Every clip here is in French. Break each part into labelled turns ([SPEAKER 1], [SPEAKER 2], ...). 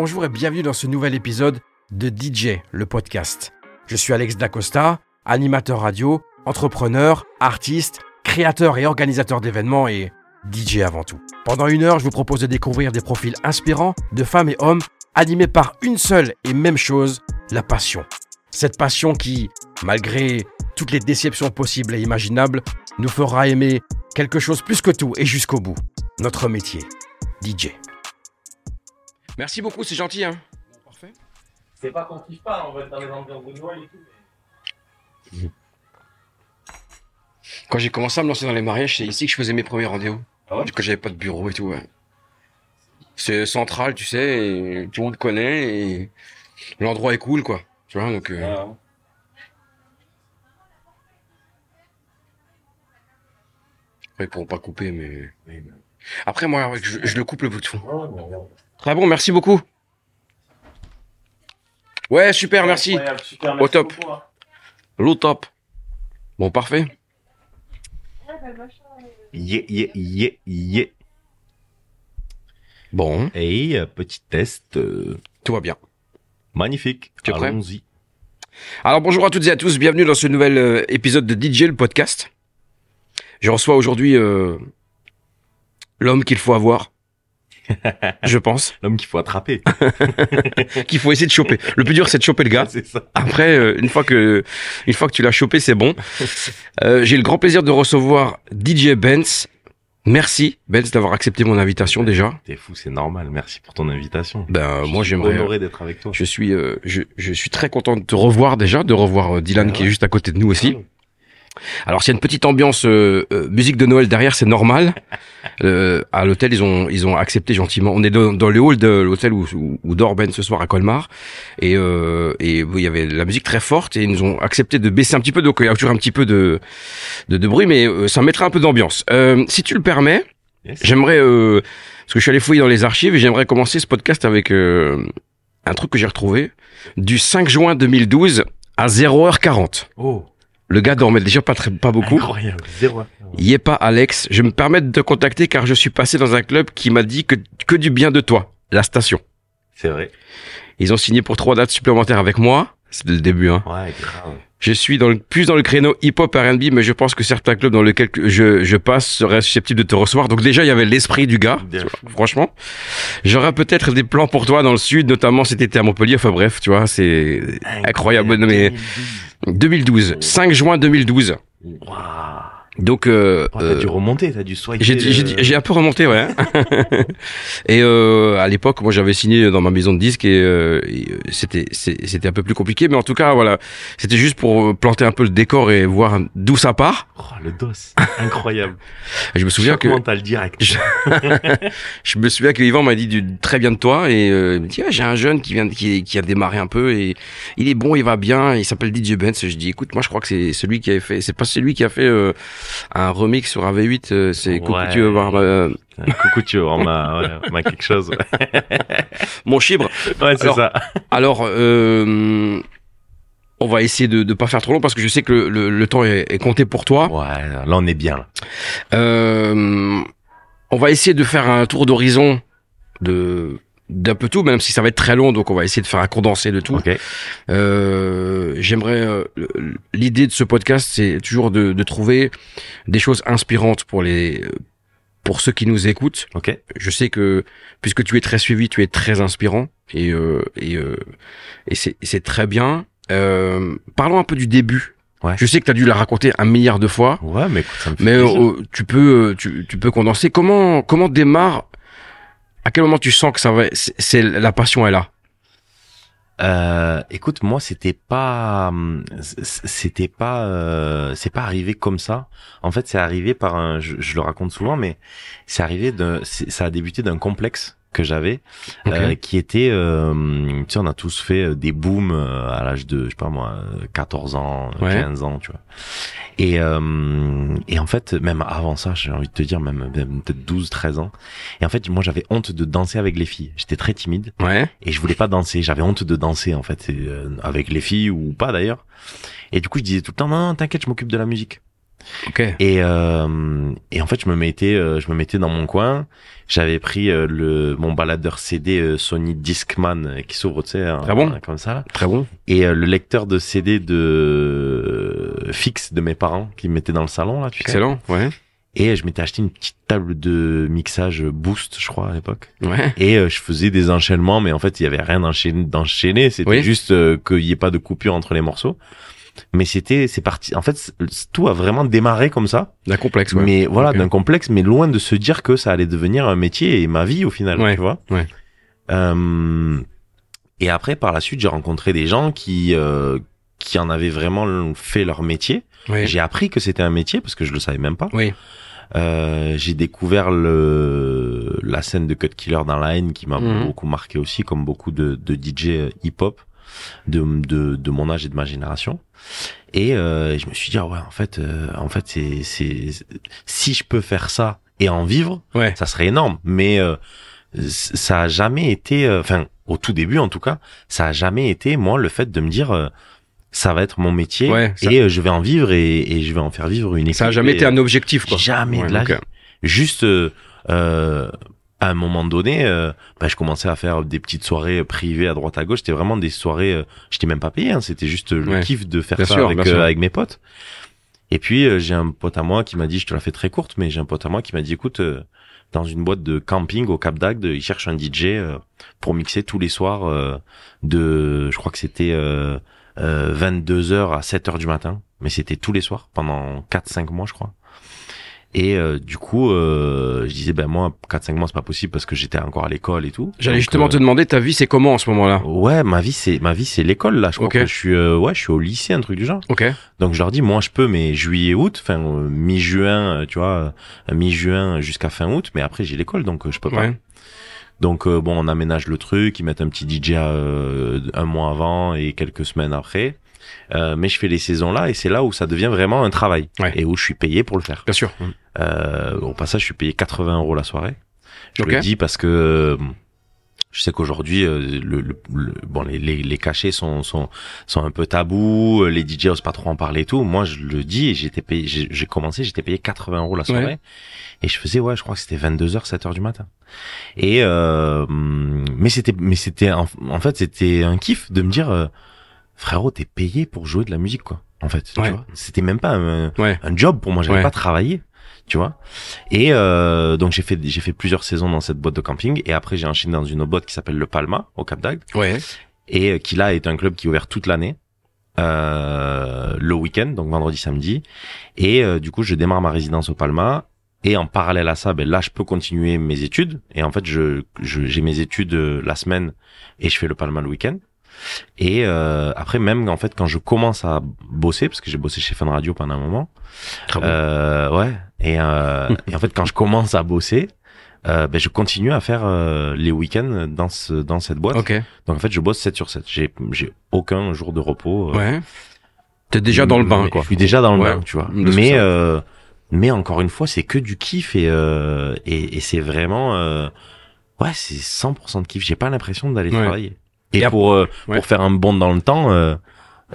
[SPEAKER 1] bonjour et bienvenue dans ce nouvel épisode de DJ, le podcast. Je suis Alex Dacosta, animateur radio, entrepreneur, artiste, créateur et organisateur d'événements et DJ avant tout. Pendant une heure, je vous propose de découvrir des profils inspirants de femmes et hommes animés par une seule et même chose, la passion. Cette passion qui, malgré toutes les déceptions possibles et imaginables, nous fera aimer quelque chose plus que tout et jusqu'au bout. Notre métier, DJ. Merci beaucoup, c'est gentil. Hein Parfait.
[SPEAKER 2] C'est pas qu'on kiffe pas, on va être dans les ambiances de Noël et tout.
[SPEAKER 1] Quand j'ai commencé à me lancer dans les mariages, c'est ici que je faisais mes premiers rendez-vous.
[SPEAKER 2] Ah ouais?
[SPEAKER 1] Quand j'avais pas de bureau et tout, ouais. C'est central, tu sais, et tout le monde connaît et l'endroit est cool, quoi. Tu vois, donc... euh,
[SPEAKER 2] Ah,
[SPEAKER 1] Après, ils pourront pas couper, mais... mais- Après, moi, ouais, je, je le coupe le bout de fond. Très bon, merci beaucoup. Ouais, super, merci. Au top.
[SPEAKER 2] beaucoup, hein.
[SPEAKER 1] L'eau top. Bon, parfait.
[SPEAKER 3] Yeah, yeah, yeah, yeah.
[SPEAKER 1] Bon,
[SPEAKER 3] Et petit test euh,
[SPEAKER 1] tout va bien.
[SPEAKER 3] magnifique.
[SPEAKER 1] Tu es prêt?
[SPEAKER 3] Allons-y.
[SPEAKER 1] Alors bonjour à toutes et à tous, bienvenue dans ce nouvel euh, épisode de DJ le podcast. Je reçois aujourd'hui euh, l'homme qu'il faut avoir, je pense,
[SPEAKER 3] L'homme qu'il faut attraper.
[SPEAKER 1] qu'il faut essayer de choper. Le plus dur c'est de choper le gars.
[SPEAKER 3] ça.
[SPEAKER 1] Après, euh, une fois que une fois que tu l'as chopé, c'est bon. Euh, J'ai le grand plaisir de recevoir DJ Benz. Merci Benz d'avoir accepté mon invitation déjà.
[SPEAKER 3] T'es fou, c'est normal. Merci pour ton invitation.
[SPEAKER 1] Ben
[SPEAKER 3] Je
[SPEAKER 1] moi j'aimerais.
[SPEAKER 3] honoré d'être avec toi.
[SPEAKER 1] Je suis euh, je, je suis très content de te revoir déjà, de revoir euh, Dylan
[SPEAKER 3] Ah
[SPEAKER 1] qui est juste à côté de nous aussi. Alors s'il y a une petite ambiance euh, euh, musique de Noël derrière, c'est normal. Euh, à l'hôtel, ils ont ils ont accepté gentiment. On est dans, dans le hall de l'hôtel où, où, où dort Ben ce soir à Colmar, et euh, et il y avait la musique très forte et ils nous ont accepté de baisser un petit peu. Donc il y a toujours un petit peu de de, de bruit, mais euh, ça mettra un peu d'ambiance. Euh, si tu le permets,
[SPEAKER 3] Yes.
[SPEAKER 1] j'aimerais euh, parce que je suis allé fouiller dans les archives et j'aimerais commencer ce podcast avec euh, un truc que j'ai retrouvé du 5 juin 2012 à 0h40.
[SPEAKER 3] Oh,
[SPEAKER 1] Le gars dormait déjà pas très, pas beaucoup.
[SPEAKER 3] incroyable. Zéro.
[SPEAKER 1] Y est pas Alex. Je me permets de te contacter car je suis passé dans un club qui m'a dit que, que du bien de toi. La station.
[SPEAKER 3] C'est vrai.
[SPEAKER 1] Ils ont signé pour trois dates supplémentaires avec moi. C'est le début, hein.
[SPEAKER 3] Ouais, grave.
[SPEAKER 1] Je suis dans le, plus dans le créneau hip-hop R&B, mais je pense que certains clubs dans lesquels que je, je passe seraient susceptibles de te recevoir. Donc déjà, il y avait l'esprit du gars.
[SPEAKER 3] Bien
[SPEAKER 1] tu vois, franchement. J'aurais peut-être des plans pour toi dans le sud, notamment cet été à Montpellier. Enfin bref, tu vois, c'est incroyable. Non, mais 2012. 5 juin 2012.
[SPEAKER 3] Waouh.
[SPEAKER 1] Donc, euh,
[SPEAKER 3] Oh, t'as
[SPEAKER 1] euh,
[SPEAKER 3] dû remonter, t'as dû.
[SPEAKER 1] J'ai j'ai-
[SPEAKER 3] euh,
[SPEAKER 1] j'ai un peu remonté, ouais. et euh, à l'époque, moi, j'avais signé dans ma maison de disques et, euh, et, euh, c'était c'était un peu plus compliqué, mais en tout cas, voilà, c'était juste pour euh, planter un peu le décor et voir d'où ça part.
[SPEAKER 3] Oh, le dos. Incroyable.
[SPEAKER 1] Je me souviens que
[SPEAKER 3] Mental direct.
[SPEAKER 1] je, je me souviens que Yvan m'a dit du, très bien de toi et euh, il me dit ah, j'ai un jeune qui vient qui, qui a démarré un peu et il est bon, il va bien, il s'appelle DJ Benz. Je dis écoute, moi je crois que c'est celui qui avait fait, c'est pas celui qui a fait euh, un remix sur AV8, euh, c'est Coucou,
[SPEAKER 3] Ouais.
[SPEAKER 1] tu veux voir euh,
[SPEAKER 3] Coucou, tu vois, on m'a, ouais, m'a quelque chose.
[SPEAKER 1] mon chibre.
[SPEAKER 3] Ouais, c'est ça.
[SPEAKER 1] Alors, euh, on va essayer de ne pas faire trop long parce que je sais que le, le, le temps est, est compté pour toi.
[SPEAKER 3] Ouais, là, on est bien.
[SPEAKER 1] Euh, on va essayer de faire un tour d'horizon de d'un peu tout, même si ça va être très long, donc on va essayer de faire un condensé de tout.
[SPEAKER 3] Ok.
[SPEAKER 1] Euh, J'aimerais euh, l'idée de ce podcast, c'est toujours de, de trouver des choses inspirantes pour les pour ceux qui nous écoutent.
[SPEAKER 3] Ok.
[SPEAKER 1] Je sais que puisque tu es très suivi, tu es très inspirant et euh, et euh, et c'est très bien. Euh, parlons un peu du début.
[SPEAKER 3] Ouais.
[SPEAKER 1] Je sais que tu as dû la raconter un milliard de fois,
[SPEAKER 3] Ouais, mais écoute, ça me fait
[SPEAKER 1] mais euh, tu peux tu, tu peux condenser. Comment comment démarre À quel moment tu sens que ça va c'est la passion est là?
[SPEAKER 3] Euh, écoute, moi, c'était pas, hum, c'était pas, euh, c'est pas arrivé comme ça. En fait, c'est arrivé par un, je, le raconte souvent, mais c'est arrivé de, ça a débuté d'un complexe que j'avais, euh, qui était, euh, tu sais, on a tous fait euh, des booms euh, à l'âge de, je sais pas moi, euh, 14 ans,
[SPEAKER 1] Ouais.
[SPEAKER 3] 15 ans, tu vois. Et, euh, et en fait, même avant ça, j'ai envie de te dire, même, même peut-être 12, 13 ans. Et en fait, moi, j'avais honte de danser avec les filles. J'étais très timide
[SPEAKER 1] Ouais.
[SPEAKER 3] et je voulais pas danser. J'avais honte de danser, en fait, euh, avec les filles ou pas d'ailleurs. Et du coup, je disais tout le temps, non, non, t'inquiète, je m'occupe de la musique.
[SPEAKER 1] Ok.
[SPEAKER 3] Et euh, et en fait, je me mettais euh, je me mettais dans mon coin. J'avais pris euh, le mon baladeur CD euh, Sony Discman qui s'ouvre, tu sais, un-
[SPEAKER 1] Ah bon
[SPEAKER 3] comme ça là.
[SPEAKER 1] Très bon.
[SPEAKER 3] Et euh, le lecteur de CD de euh, fixe de mes parents qui me mettait dans le salon là, tu sais.
[SPEAKER 1] Excellent. Ouais.
[SPEAKER 3] Et je m'étais acheté une petite table de mixage Boost, je crois à l'époque.
[SPEAKER 1] Ouais.
[SPEAKER 3] Et euh, je faisais des enchaînements, mais en fait, il y avait rien d'enchaîné. C'était
[SPEAKER 1] Oui.
[SPEAKER 3] juste euh, qu'il y ait pas de coupure entre les morceaux. Mais c'était, c'est parti. En fait, tout a vraiment démarré comme ça.
[SPEAKER 1] D'un complexe. Ouais.
[SPEAKER 3] Mais voilà, d'un complexe, mais loin de se dire que ça allait devenir un métier et ma vie au final,
[SPEAKER 1] Ouais,
[SPEAKER 3] tu vois.
[SPEAKER 1] ouais.
[SPEAKER 3] Euh, et après, par la suite, j'ai rencontré des gens qui euh, qui en avaient vraiment fait leur métier. J'ai appris que c'était un métier parce que je le savais même pas.
[SPEAKER 1] Oui.
[SPEAKER 3] Euh, j'ai découvert le la scène de Cut Killer dans la haine qui m'a
[SPEAKER 1] Mhm.
[SPEAKER 3] beaucoup marqué aussi, comme beaucoup de, de DJ hip-hop de, de, de mon âge et de ma génération. Et euh, je me suis dit ah ouais en fait euh, en fait c'est c'est si je peux faire ça et en vivre,
[SPEAKER 1] Ouais.
[SPEAKER 3] ça serait énorme. Mais euh, ça a jamais été, euh, enfin au tout début en tout cas, ça a jamais été moi le fait de me dire euh, ça va être mon métier
[SPEAKER 1] Ouais, ça-
[SPEAKER 3] et euh, je vais en vivre et, et je vais en faire vivre une équipe.
[SPEAKER 1] Ça a jamais été un objectif, quoi.
[SPEAKER 3] Jamais
[SPEAKER 1] Ouais,
[SPEAKER 3] de la vie. Juste, euh, euh, à un moment donné, euh, bah, je commençais à faire des petites soirées privées à droite à gauche. C'était vraiment des soirées, euh, j'étais même pas payé. Hein, C'était juste le
[SPEAKER 1] Ouais.
[SPEAKER 3] kiff de faire
[SPEAKER 1] Bien
[SPEAKER 3] ça
[SPEAKER 1] sûr,
[SPEAKER 3] avec, euh, avec mes potes. Et puis euh, j'ai un pote à moi qui m'a dit, je te la fais très courte, mais j'ai un pote à moi qui m'a dit, écoute, euh, dans une boîte de camping au Cap d'Agde, il cherche un DJ pour mixer tous les soirs de, je crois que c'était euh, 22h à 7h du matin, mais c'était tous les soirs pendant 4-5 mois, je crois. Et euh, du coup, euh, je disais, ben moi, 4-5 mois, c'est pas possible parce que j'étais encore à l'école et tout.
[SPEAKER 1] J'allais justement
[SPEAKER 3] euh,
[SPEAKER 1] te demander, ta vie, c'est comment en ce moment-là?
[SPEAKER 3] Ouais, ma vie, c'est ma vie, c'est l'école là. Je crois que je suis, euh, ouais, je suis au lycée, un truc du genre.
[SPEAKER 1] Ok.
[SPEAKER 3] Donc je leur dis, moi, je peux, mais juillet, août, enfin euh, mi-juin, tu vois, mi-juin jusqu'à fin août, mais après j'ai l'école, donc je peux pas.
[SPEAKER 1] Ouais.
[SPEAKER 3] Donc bon, on aménage le truc, ils mettent un petit DJ euh, un mois avant et quelques semaines après. Euh, mais je fais les saisons là et c'est là où ça devient vraiment un travail
[SPEAKER 1] Ouais.
[SPEAKER 3] et où je suis payé pour le faire.
[SPEAKER 1] Bien sûr.
[SPEAKER 3] Euh, au passage, je suis payé 80 euros la soirée. Je le dis parce que euh, je sais qu'aujourd'hui, euh, le, le- le- bon, les, les, les cachets sont, sont, sont un peu tabous, euh, les DJ osent pas trop en parler et tout. Moi, je le dis j'étais payé, j'ai commencé, j'étais payé 80 euros la soirée.
[SPEAKER 1] Ouais.
[SPEAKER 3] Et je faisais, ouais, je crois que c'était 22h, 7h du matin. Et, euh, mais c'était, mais c'était, en, en fait, c'était un kiff de me dire, euh, frérot, t'es payé pour jouer de la musique, quoi. En fait, tu
[SPEAKER 1] Ouais.
[SPEAKER 3] vois. C'était même pas un,
[SPEAKER 1] Ouais.
[SPEAKER 3] un job pour moi, j'avais
[SPEAKER 1] Ouais.
[SPEAKER 3] pas travaillé, tu vois. Et euh, donc j'ai fait j'ai fait plusieurs saisons dans cette boîte de camping et après j'ai enchaîné dans une autre boîte qui s'appelle le Palma au Cap d'Agde
[SPEAKER 1] Ouais.
[SPEAKER 3] et euh, qui là est un club qui est ouvert toute l'année. Euh, le week-end, donc vendredi, samedi, et euh, du coup je démarre ma résidence au Palma, et en parallèle à ça, ben là je peux continuer mes études, et en fait je je- j'ai mes études euh, la semaine et je fais le Palma le week-end. Et euh, après même en fait quand je commence à bosser, parce que j'ai bossé chez Fun Radio pendant un moment,
[SPEAKER 1] bon.
[SPEAKER 3] euh, ouais. Et, euh, et en fait, quand je commence à bosser, euh, ben, je continue à faire euh, les week-ends dans ce, dans cette boîte.
[SPEAKER 1] Ok.
[SPEAKER 3] Donc en fait, je bosse 7 sur 7. J'ai j'ai aucun jour de repos. euh,
[SPEAKER 1] Ouais. T'es déjà dans le bain, quoi.
[SPEAKER 3] Je suis déjà dans le
[SPEAKER 1] Ouais.
[SPEAKER 3] bain, tu vois. Mais euh, mais encore une fois, c'est que du kiff et euh, et, et c'est vraiment euh, ouais, c'est 100% de kiff. J'ai pas l'impression d'aller
[SPEAKER 1] Ouais.
[SPEAKER 3] travailler. Et, pour euh,
[SPEAKER 1] Ouais.
[SPEAKER 3] pour faire un bond dans le temps, euh,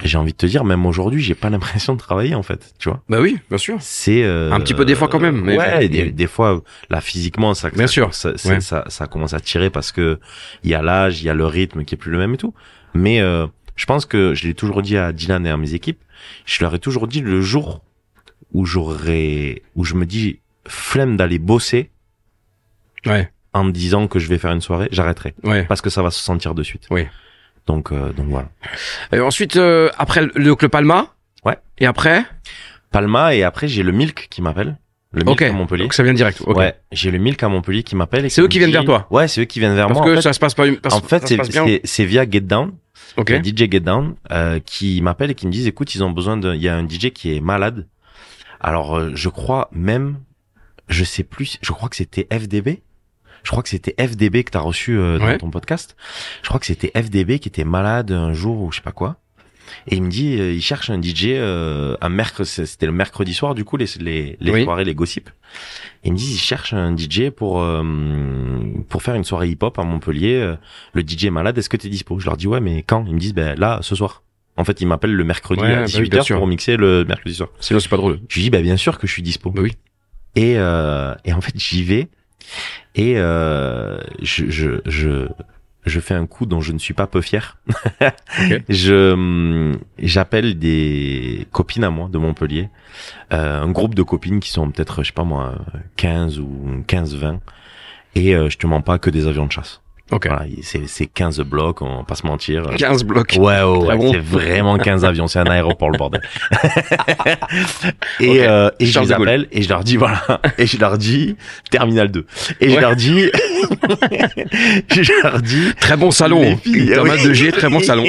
[SPEAKER 3] j'ai envie de te dire, même aujourd'hui, j'ai pas l'impression de travailler en fait, tu vois.
[SPEAKER 1] Bah oui, bien sûr.
[SPEAKER 3] C'est euh,
[SPEAKER 1] Un petit peu des fois quand même, mais-
[SPEAKER 3] ouais, des, des fois là physiquement ça
[SPEAKER 1] Bien
[SPEAKER 3] ça,
[SPEAKER 1] sûr,
[SPEAKER 3] ça, c'est-
[SPEAKER 1] ouais.
[SPEAKER 3] ça ça commence à tirer parce que il y a l'âge, il y a le rythme qui est plus le même et tout. Mais euh, je pense que je l'ai toujours dit à Dylan et à mes équipes, je leur ai toujours dit le jour où j'aurais où je me dis flemme d'aller bosser
[SPEAKER 1] Ouais.
[SPEAKER 3] En me disant que je vais faire une soirée, j'arrêterai
[SPEAKER 1] Ouais.
[SPEAKER 3] parce que ça va se sentir de suite.
[SPEAKER 1] Oui.
[SPEAKER 3] Donc euh, donc voilà.
[SPEAKER 1] Et ensuite, euh, après le, le Palma.
[SPEAKER 3] Ouais.
[SPEAKER 1] Et après.
[SPEAKER 3] Palma et après j'ai le Milk qui m'appelle. Le Milk à Montpellier.
[SPEAKER 1] Donc ça vient direct. Ok.
[SPEAKER 3] Ouais, j'ai le Milk à Montpellier qui m'appelle.
[SPEAKER 1] C'est eux qui viennent
[SPEAKER 3] dit-
[SPEAKER 1] vers toi
[SPEAKER 3] Ouais, c'est eux qui viennent vers
[SPEAKER 1] Parce
[SPEAKER 3] moi.
[SPEAKER 1] que
[SPEAKER 3] en fait,
[SPEAKER 1] ça se passe pas.
[SPEAKER 3] en fait, c'est via Get Down,
[SPEAKER 1] Ok.
[SPEAKER 3] le DJ Get Down, euh, qui m'appelle et qui me disent, écoute, ils ont besoin de, il y a un DJ qui est malade. Alors, euh, je crois même, je sais plus, je crois que c'était FDB. Je crois que c'était FDB que t'as reçu euh, dans
[SPEAKER 1] Ouais.
[SPEAKER 3] ton podcast. Je crois que c'était FDB qui était malade un jour ou je sais pas quoi. Et il me dit, euh, il cherche un DJ, euh, un mercredi, c'était le mercredi soir, du coup, les, les, les
[SPEAKER 1] Oui.
[SPEAKER 3] soirées, les gossips. Et il me dit, il cherche un DJ pour, euh, pour faire une soirée hip-hop à Montpellier. Euh, Le DJ est malade, est-ce que t'es dispo? Je leur dis, ouais, mais quand? Ils me disent, ben, là, ce soir. En fait, il m'appelle le mercredi
[SPEAKER 1] Ouais,
[SPEAKER 3] à
[SPEAKER 1] bah oui,
[SPEAKER 3] 18h
[SPEAKER 1] bien sûr.
[SPEAKER 3] pour mixer le mercredi soir.
[SPEAKER 1] Sinon, c'est pas drôle.
[SPEAKER 3] Je lui dis, bah, bien sûr que je suis dispo.
[SPEAKER 1] Bah oui.
[SPEAKER 3] Et, euh, et en fait, j'y vais et euh, je, je, je, je fais un coup dont je ne suis pas peu fier. Je hum, j'appelle des copines à moi de Montpellier, euh, un groupe de copines qui sont peut-être, je sais pas moi, 15 ou 15-20, et euh, je te mens pas que des avions de chasse.
[SPEAKER 1] Ok.
[SPEAKER 3] Voilà, c'est c'est 15 blocs, on va pas se mentir.
[SPEAKER 1] 15 blocs.
[SPEAKER 3] Ouais, ouais, ouais,
[SPEAKER 1] Ah bon
[SPEAKER 3] c'est vraiment 15 avions, c'est un aéroport le bordel. et euh, et je les appelle et je leur dis voilà, et je leur dis terminal 2. Et je leur dis je leur dis
[SPEAKER 1] Très bon salon.
[SPEAKER 3] Les filles,
[SPEAKER 1] Thomas
[SPEAKER 3] oui.
[SPEAKER 1] de G, très bon salon.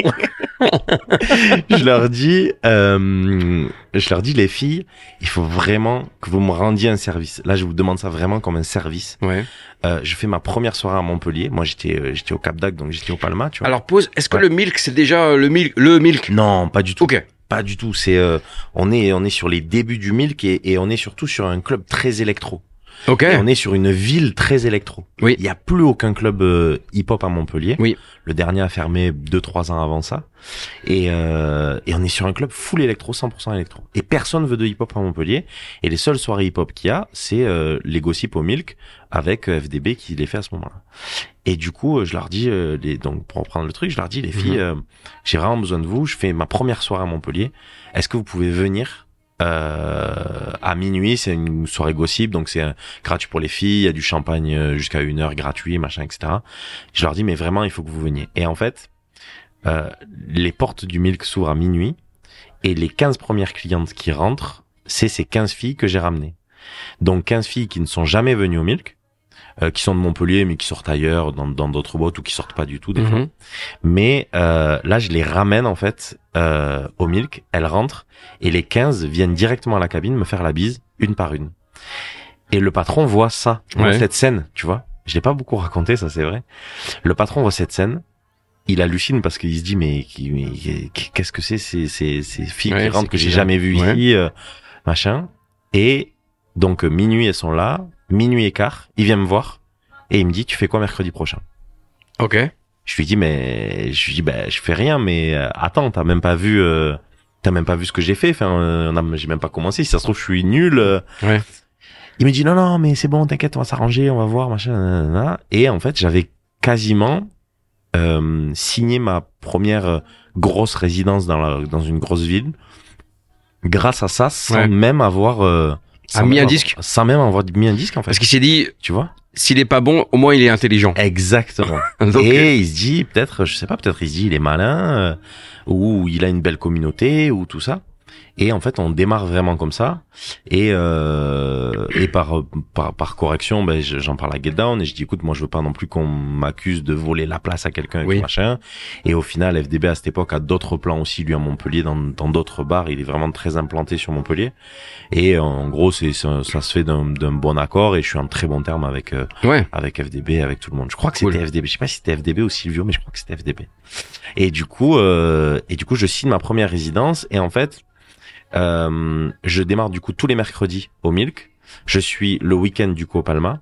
[SPEAKER 3] je leur dis euh, je leur dis les filles, il faut vraiment que vous me rendiez un service. Là, je vous demande ça vraiment comme un service.
[SPEAKER 1] Ouais.
[SPEAKER 3] Euh, je fais ma première soirée à Montpellier. Moi, j'étais euh, j'étais au Cap d'Agde, donc j'étais au Palma, tu vois.
[SPEAKER 1] Alors pause, est-ce que
[SPEAKER 3] Ouais.
[SPEAKER 1] le milk c'est déjà euh, le milk le milk?
[SPEAKER 3] Non, pas du tout.
[SPEAKER 1] Ok.
[SPEAKER 3] Pas du tout. C'est euh, on est on est sur les débuts du milk et, et on est surtout sur un club très électro.
[SPEAKER 1] Ok.
[SPEAKER 3] Et on est sur une ville très électro.
[SPEAKER 1] Oui.
[SPEAKER 3] Il y a plus aucun club euh, hip-hop à Montpellier.
[SPEAKER 1] Oui.
[SPEAKER 3] Le dernier a fermé deux trois ans avant ça. Et euh, et on est sur un club full électro, 100% électro. Et personne veut de hip-hop à Montpellier. Et les seules soirées hip-hop qu'il y a, c'est euh, les gossips au milk avec euh, FDB qui les fait à ce moment-là. Et du coup, euh, je leur dis, euh, les, donc pour reprendre le truc, je leur dis, les filles,
[SPEAKER 1] Mhm.
[SPEAKER 3] euh, j'ai vraiment besoin de vous. Je fais ma première soirée à Montpellier. Est-ce que vous pouvez venir euh, à minuit? C'est une soirée gossip, donc c'est euh, gratuit pour les filles. Il y a du champagne jusqu'à une heure gratuit, machin, etc. Je leur dis, mais vraiment, il faut que vous veniez. Et en fait, euh, les portes du Milk s'ouvrent à minuit et les 15 premières clientes qui rentrent, c'est ces 15 filles que j'ai ramenées. Donc 15 filles qui ne sont jamais venues au Milk, euh, qui sont de Montpellier mais qui sortent ailleurs dans dans d'autres boîtes ou qui sortent pas du tout des fois.
[SPEAKER 1] Mhm.
[SPEAKER 3] Mais euh, là, je les ramène en fait euh, au Milk. Elles rentrent et les 15 viennent directement à la cabine me faire la bise une par une. Et le patron voit ça, voit
[SPEAKER 1] Ouais.
[SPEAKER 3] cette scène, tu vois. Je l'ai pas beaucoup raconté, ça c'est vrai. Le patron voit cette scène. Il hallucine parce qu'il se dit mais, mais qu'est-ce que c'est ces, ces, ces filles
[SPEAKER 1] Ouais,
[SPEAKER 3] qui rentrent que j'ai jamais vues
[SPEAKER 1] Ouais.
[SPEAKER 3] ici, euh, machin. Et donc minuit elles sont là, minuit et quart, il vient me voir et il me dit tu fais quoi mercredi prochain?
[SPEAKER 1] Ok.
[SPEAKER 3] je lui dis mais je lui dis ben je fais rien mais euh, attends t'as même pas vu euh, t'as même pas vu ce que j'ai fait enfin euh, j'ai même pas commencé si ça se trouve je suis nul euh.
[SPEAKER 1] Ouais.
[SPEAKER 3] il me dit non non mais c'est bon t'inquiète on va s'arranger on va voir machin nanana. et en fait j'avais quasiment euh, signé ma première euh, grosse résidence dans la dans une grosse ville grâce à ça sans
[SPEAKER 1] Ouais.
[SPEAKER 3] même avoir euh,
[SPEAKER 1] A mis
[SPEAKER 3] même
[SPEAKER 1] un
[SPEAKER 3] avoir-
[SPEAKER 1] disque
[SPEAKER 3] sans même avoir mis un disque en fait
[SPEAKER 1] Parce qu'il s'est dit
[SPEAKER 3] tu vois?
[SPEAKER 1] s'il est pas bon, au moins il est intelligent.
[SPEAKER 3] exactement
[SPEAKER 1] Donc,
[SPEAKER 3] et il se dit peut-être, je sais pas, peut-être il se dit il est malin euh, ou il a une belle communauté ou tout ça. Et en fait, on démarre vraiment comme ça. Et euh, et par par, par correction, ben je- j'en parle à Get Down et je dis écoute, moi je veux pas non plus qu'on m'accuse de voler la place à quelqu'un et
[SPEAKER 1] Oui.
[SPEAKER 3] tout machin. Et au final, FDB à cette époque a d'autres plans aussi lui à Montpellier dans dans d'autres bars. Il est vraiment très implanté sur Montpellier. Et en gros, c'est ça, ça se fait d'un d'un bon accord et je suis en très bon terme avec euh,
[SPEAKER 1] ouais.
[SPEAKER 3] avec FDB, avec tout le monde. Je crois que
[SPEAKER 1] Cool.
[SPEAKER 3] c'était FDB. Je sais pas si c'était FDB ou Silvio, mais je crois que c'était FDB. Et du coup, euh, et du coup, je signe ma première résidence et en fait, euh, je démarre du coup tous les mercredis au Milk. Je suis le week-end du coup au Palma.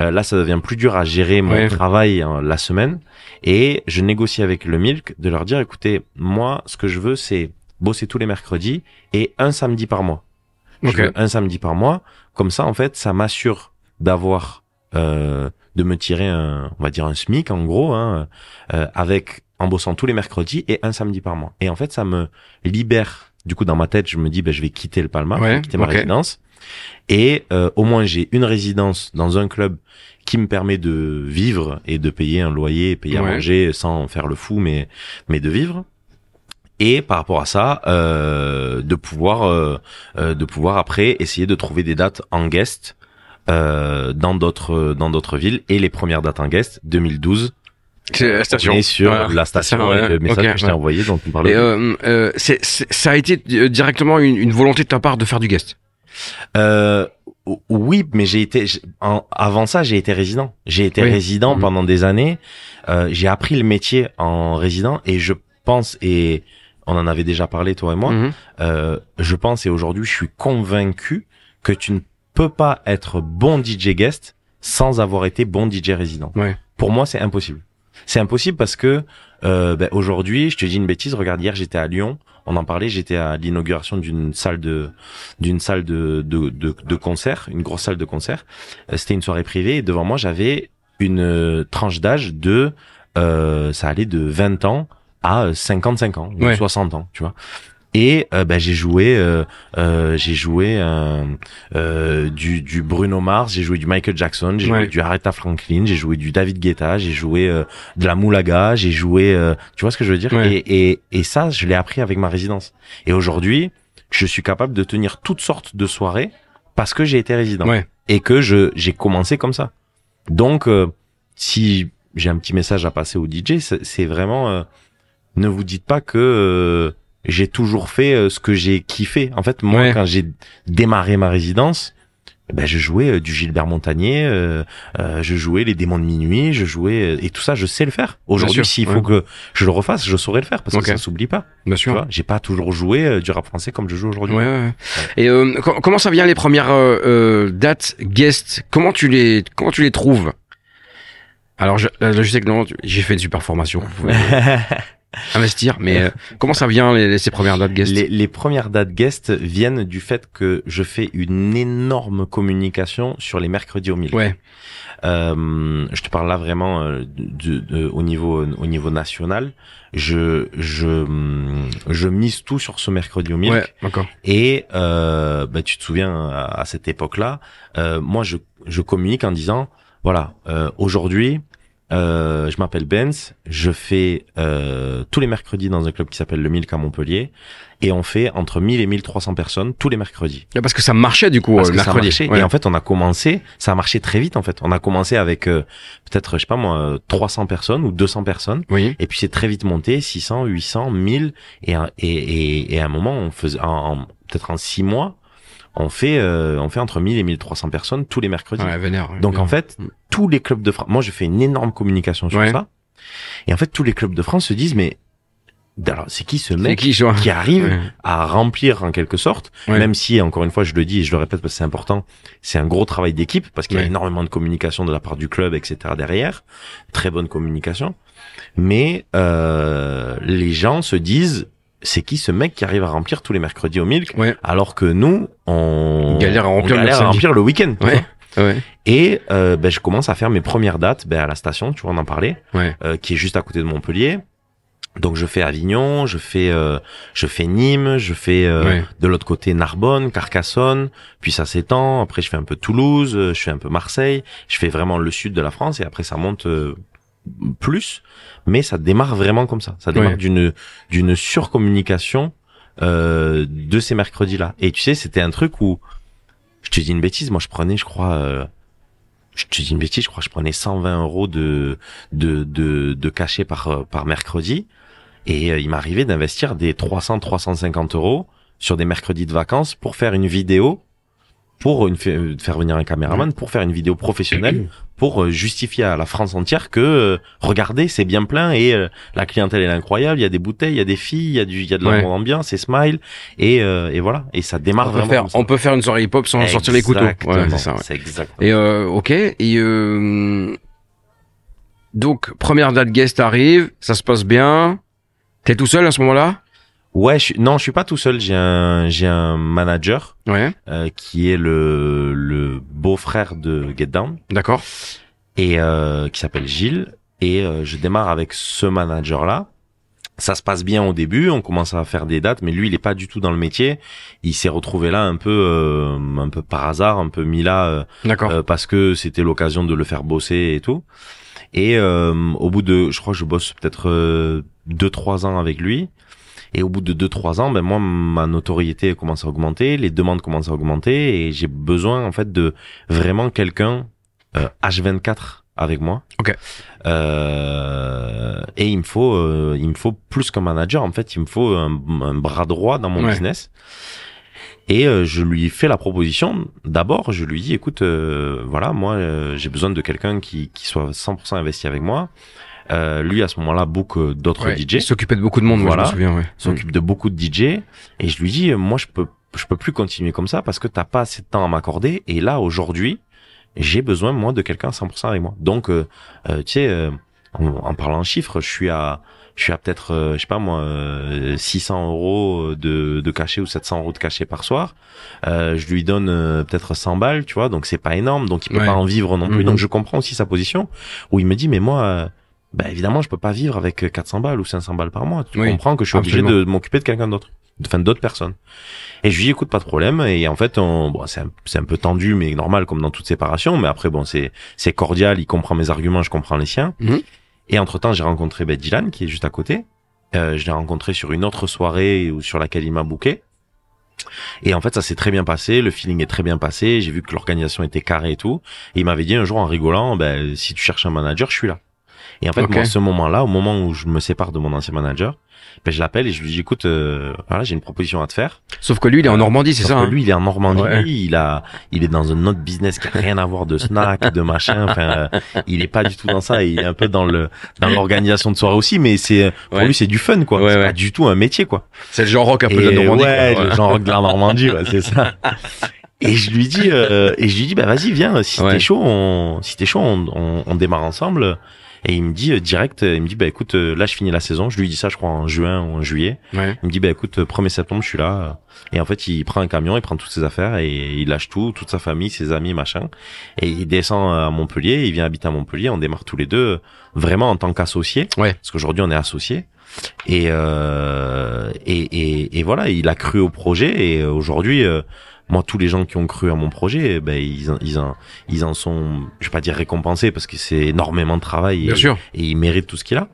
[SPEAKER 3] Euh, là, ça devient plus dur à gérer mon
[SPEAKER 1] Ouais.
[SPEAKER 3] travail hein, la semaine et je négocie avec le Milk de leur dire, écoutez, moi, ce que je veux, c'est bosser tous les mercredis et un samedi par mois. Je
[SPEAKER 1] Ok.
[SPEAKER 3] veux un samedi par mois. Comme ça, en fait, ça m'assure d'avoir, euh, de me tirer un, on va dire un SMIC en gros, hein, euh, avec en bossant tous les mercredis et un samedi par mois. Et en fait, ça me libère. Du coup, dans ma tête, je me dis, ben, je vais quitter le Palma, je
[SPEAKER 1] Ouais,
[SPEAKER 3] vais quitter ma résidence. Et euh, au moins, j'ai une résidence dans un club qui me permet de vivre et de payer un loyer, payer à manger sans faire le fou, mais mais de vivre. Et par rapport à ça, euh, de pouvoir euh, euh, de pouvoir après essayer de trouver des dates en guest euh, dans d'autres dans d'autres villes et les premières dates en guest 2012
[SPEAKER 1] C'est la station.
[SPEAKER 3] on est sur la station
[SPEAKER 1] Ouais,
[SPEAKER 3] avec le message que je t'ai envoyé dont tu parlais
[SPEAKER 1] Et euh, euh, ça a été euh, directement une, une volonté de ta part de faire du guest.
[SPEAKER 3] Euh, oui, mais j'ai été en- avant ça, j'ai été résident. J'ai été
[SPEAKER 1] Oui.
[SPEAKER 3] résident
[SPEAKER 1] Mhm.
[SPEAKER 3] pendant des années. Euh, j'ai appris le métier en résident et je pense et on en avait déjà parlé toi et moi.
[SPEAKER 1] Mhm.
[SPEAKER 3] Je pense et aujourd'hui, je suis convaincu que tu ne peux pas être bon DJ guest sans avoir été bon DJ résident.
[SPEAKER 1] Ouais.
[SPEAKER 3] Pour moi, c'est impossible. C'est impossible parce que euh, ben, aujourd'hui, je te dis une bêtise. Regarde, hier j'étais à Lyon. On en parlait. J'étais à l'inauguration d'une salle de d'une salle de, de de, de concert, une grosse salle de concert. Euh, C'était une soirée privée. Et devant moi, j'avais une euh, tranche d'âge de euh, ça allait de 20 ans à 55 ans, ou
[SPEAKER 1] Ouais.
[SPEAKER 3] 60 ans, tu vois. Et euh, ben, j'ai joué, euh, euh, j'ai joué euh, euh, du, du Bruno Mars, j'ai joué du Michael Jackson, j'ai
[SPEAKER 1] Ouais.
[SPEAKER 3] joué du Aretha Franklin, j'ai joué du David Guetta, j'ai joué euh, de la Moulaga, j'ai joué, euh, tu vois ce que je veux dire?
[SPEAKER 1] Ouais.
[SPEAKER 3] et, et, et ça, je l'ai appris avec ma résidence. Et aujourd'hui, je suis capable de tenir toutes sortes de soirées parce que j'ai été résident
[SPEAKER 1] Ouais.
[SPEAKER 3] et que je j'ai commencé comme ça. Donc, euh, si j'ai un petit message à passer au DJ, c'est c'est vraiment euh, ne vous dites pas que euh, j'ai toujours fait euh, ce que j'ai kiffé. En fait, moi,
[SPEAKER 1] Ouais.
[SPEAKER 3] quand j'ai démarré ma résidence, eh ben, je jouais euh, du Gilbert Montagnier, euh, euh, je jouais les démons de minuit, je jouais euh, et tout ça, je sais le faire. Aujourd'hui, s'il
[SPEAKER 1] ouais.
[SPEAKER 3] faut que je le refasse, je saurais le faire parce que ça s'oublie pas.
[SPEAKER 1] Bien
[SPEAKER 3] Tu
[SPEAKER 1] sûr.
[SPEAKER 3] j'ai pas toujours joué du rap français comme je joue aujourd'hui.
[SPEAKER 1] Ouais, ouais, ouais. Et euh, co- comment ça vient les premières dates guest Comment tu les comment tu les trouves? Alors je, je sais que non, j'ai fait une super formation. Investir, mais euh, comment ça vient les, les- ces premières dates guest?
[SPEAKER 3] Les, les premières dates guest viennent du fait que je fais une énorme communication sur les mercredis au milieu.
[SPEAKER 1] Ouais,
[SPEAKER 3] Euh, je te parle là vraiment euh, de, de- au niveau au niveau national. Je je hum, je mise tout sur ce mercredi au milk.
[SPEAKER 1] ouais, d'accord.
[SPEAKER 3] Et euh, bah, tu te souviens à, à cette époque-là, euh, moi je je communique en disant voilà euh, aujourd'hui euh, je m'appelle Benz, je fais euh, tous les mercredis dans un club qui s'appelle le Milk à Montpellier et on fait entre 1000 et 1300 personnes tous les mercredis.
[SPEAKER 1] Ouais, Parce que ça marchait du coup
[SPEAKER 3] Parce
[SPEAKER 1] euh,
[SPEAKER 3] que
[SPEAKER 1] le
[SPEAKER 3] ça
[SPEAKER 1] mercredi.
[SPEAKER 3] marchait.
[SPEAKER 1] Ouais.
[SPEAKER 3] Et en fait, on a commencé, ça a marché très vite en fait. On a commencé avec euh, peut-être, je sais pas moi, euh, 300 personnes ou 200 personnes.
[SPEAKER 1] oui.
[SPEAKER 3] Et puis c'est très vite monté, 600, 800, 1000. Et, et, et, et à un moment, on faisait, en, en- peut-être en six mois, on fait, euh, on fait entre 1000 et 1300 personnes tous les mercredis.
[SPEAKER 1] Ouais, vénère. ouais,
[SPEAKER 3] Donc
[SPEAKER 1] vénère.
[SPEAKER 3] en fait,
[SPEAKER 1] Mm.
[SPEAKER 3] tous les clubs de France, moi je fais une énorme communication sur
[SPEAKER 1] Ouais.
[SPEAKER 3] ça. Et en fait, tous les clubs de France se disent, mais alors c'est qui ce mec
[SPEAKER 1] qui
[SPEAKER 3] qui arrive à remplir en quelque sorte, même si encore une fois je le dis et je le répète parce que c'est important, c'est un gros travail d'équipe parce qu'il y a énormément de communication de la part du club, etc. derrière, très bonne communication, mais euh, les gens se disent c'est qui ce mec qui arrive à remplir tous les mercredis au Milk
[SPEAKER 1] Ouais.
[SPEAKER 3] alors que nous on
[SPEAKER 1] galère à remplir le
[SPEAKER 3] à remplir le week-end.
[SPEAKER 1] Ouais. Ouais.
[SPEAKER 3] Et euh, ben, je commence à faire mes premières dates ben, à la station, tu vois, on en parlait,
[SPEAKER 1] Ouais.
[SPEAKER 3] euh, qui est juste à côté de Montpellier. Donc je fais Avignon, je fais euh, je fais Nîmes, je fais euh, de l'autre côté Narbonne, Carcassonne, puis ça s'étend. Après je fais un peu Toulouse, euh, je fais un peu Marseille, je fais vraiment le sud de la France et après ça monte euh, plus. Mais ça démarre vraiment comme ça. Ça démarre d'une d'une surcommunication euh, de ces mercredis là. Et tu sais c'était un truc où je te dis une bêtise, moi je prenais je crois euh, je te dis une bêtise, je crois que je prenais 120 euros de de de, de cachet par par mercredi et euh, il m'arrivait d'investir des 300 350 euros sur des mercredis de vacances pour faire une vidéo pour une fa- faire venir un caméraman pour faire une vidéo professionnelle pour euh, justifier à la France entière que euh, regardez c'est bien plein et euh, la clientèle est incroyable il y a des bouteilles il y a des filles il y a du il y a de
[SPEAKER 1] Ouais.
[SPEAKER 3] la bonne ambiance c'est smile et euh, et voilà et ça démarre
[SPEAKER 1] On peut
[SPEAKER 3] vraiment
[SPEAKER 1] faire on peut faire une soirée hip hop sans sortir les couteaux. Ouais, c'est ça. ouais.
[SPEAKER 3] c'est exactement
[SPEAKER 1] Et euh, ok. Et euh, donc première date guest arrive, ça se passe bien. T'es tout seul à ce moment-là?
[SPEAKER 3] Ouais, je non, je suis pas tout seul. J'ai un, j'ai un manager
[SPEAKER 1] Ouais.
[SPEAKER 3] euh, qui est le, le beau-frère de Get Down
[SPEAKER 1] D'accord.
[SPEAKER 3] et euh, qui s'appelle Gilles. Et euh, je démarre avec ce manager-là. Ça se passe bien au début, on commence à faire des dates, mais lui, il est pas du tout dans le métier. Il s'est retrouvé là un peu, euh, un peu par hasard, un peu mis là euh,
[SPEAKER 1] D'accord.
[SPEAKER 3] euh, parce que c'était l'occasion de le faire bosser et tout. Et euh, au bout de, je crois que je bosse peut-être euh, deux trois ans avec lui. Et au bout de deux trois ans, ben moi ma notoriété commence à augmenter, les demandes commencent à augmenter et j'ai besoin en fait de vraiment quelqu'un euh, H24 avec moi.
[SPEAKER 1] Ok.
[SPEAKER 3] Euh, et il me faut, euh, il me faut plus qu'un manager. En fait, il me faut un, un bras droit dans mon
[SPEAKER 1] Ouais.
[SPEAKER 3] business. Et euh, je lui fais la proposition. D'abord, je lui dis, écoute, euh, voilà, moi, euh, j'ai besoin de quelqu'un qui, qui soit 100% investi avec moi. Euh, lui, à ce moment-là, book euh, d'autres
[SPEAKER 1] Ouais.
[SPEAKER 3] DJ
[SPEAKER 1] s'occupait de beaucoup de monde,
[SPEAKER 3] Voilà.
[SPEAKER 1] Ouais.
[SPEAKER 3] s'occupe de beaucoup de DJ et je lui dis euh, moi je peux je peux plus continuer comme ça parce que t'as pas assez de temps à m'accorder et là aujourd'hui j'ai besoin moi de quelqu'un à 100% avec moi donc euh, euh, tu sais euh, en, en parlant en chiffres, je suis à je suis à peut-être, je sais pas moi, euh, 600 euros de, de cachet ou 700 euros de cachet par soir. Euh, je lui donne peut-être 100 balles, tu vois, donc c'est pas énorme, donc il peut
[SPEAKER 1] Ouais.
[SPEAKER 3] pas en vivre non plus.
[SPEAKER 1] Mhm.
[SPEAKER 3] Donc je comprends aussi sa position, où il me dit, mais moi, euh, bah évidemment, je peux pas vivre avec 400 balles ou 500 balles par mois. Tu
[SPEAKER 1] Oui,
[SPEAKER 3] comprends que je suis obligé de m'occuper de quelqu'un d'autre, enfin d'autres personnes. Et je lui dis, écoute, pas de problème. Et en fait, on, bon, c'est un, c'est un peu tendu, mais normal comme dans toute séparation. Mais après, bon, c'est c'est cordial. Il comprend mes arguments, je comprends les siens.
[SPEAKER 1] Mhm.
[SPEAKER 3] Et entre temps, j'ai rencontré ben, Dylan, qui est juste à côté. Euh, je l'ai rencontré sur une autre soirée où, sur laquelle il m'a booké. Et en fait, ça s'est très bien passé. Le feeling est très bien passé. J'ai vu que l'organisation était carrée et tout. Et il m'avait dit un jour en rigolant, ben, si tu cherches un manager, je suis là. Et en fait, moi, à ce moment-là, au moment où je me sépare de mon ancien manager, ben, je l'appelle et je lui dis, écoute, euh, voilà, j'ai une proposition à te faire.
[SPEAKER 1] Sauf que lui, il est en Normandie, c'est ça
[SPEAKER 3] que
[SPEAKER 1] hein
[SPEAKER 3] lui, il est en Normandie.
[SPEAKER 1] Ouais.
[SPEAKER 3] Il a, il est dans un autre business qui a rien à voir de snack, de machin. Enfin, euh, il est pas du tout dans ça. Il est un peu dans le, dans l'organisation de soirée aussi, mais c'est, pour
[SPEAKER 1] Ouais.
[SPEAKER 3] lui, c'est du fun, quoi.
[SPEAKER 1] Ouais,
[SPEAKER 3] c'est pas du tout un métier, quoi.
[SPEAKER 1] C'est le genre rock un peu de la Normandie.
[SPEAKER 3] ouais,
[SPEAKER 1] quoi.
[SPEAKER 3] le genre de la Normandie, ouais, c'est ça. Et je lui dis, euh, et je lui dis, bah vas-y, viens. Si t'es chaud, on, si t'es chaud, on, on, on démarre ensemble. Et il me dit euh, direct, euh, il me dit, bah écoute, euh, là je finis la saison. Je lui dis ça, je crois en juin ou en juillet.
[SPEAKER 1] Ouais.
[SPEAKER 3] Il me dit, bah écoute, euh, 1er septembre, je suis là. Et en fait, il prend un camion, il prend toutes ses affaires et il lâche tout, toute sa famille, ses amis, machin. Et il descend à Montpellier, il vient habiter à Montpellier. On démarre tous les deux, vraiment en tant qu'associés.
[SPEAKER 1] Ouais.
[SPEAKER 3] Parce qu'aujourd'hui, on est associés. Et, euh, et, et, et voilà, il a cru au projet. Et aujourd'hui, euh, moi, tous les gens qui ont cru à mon projet, ben, ils, en- ils, en, ils en sont, je vais pas dire récompensés parce que c'est énormément de travail.
[SPEAKER 1] Bien
[SPEAKER 3] et,
[SPEAKER 1] sûr.
[SPEAKER 3] et il mérite tout ce qu'il a.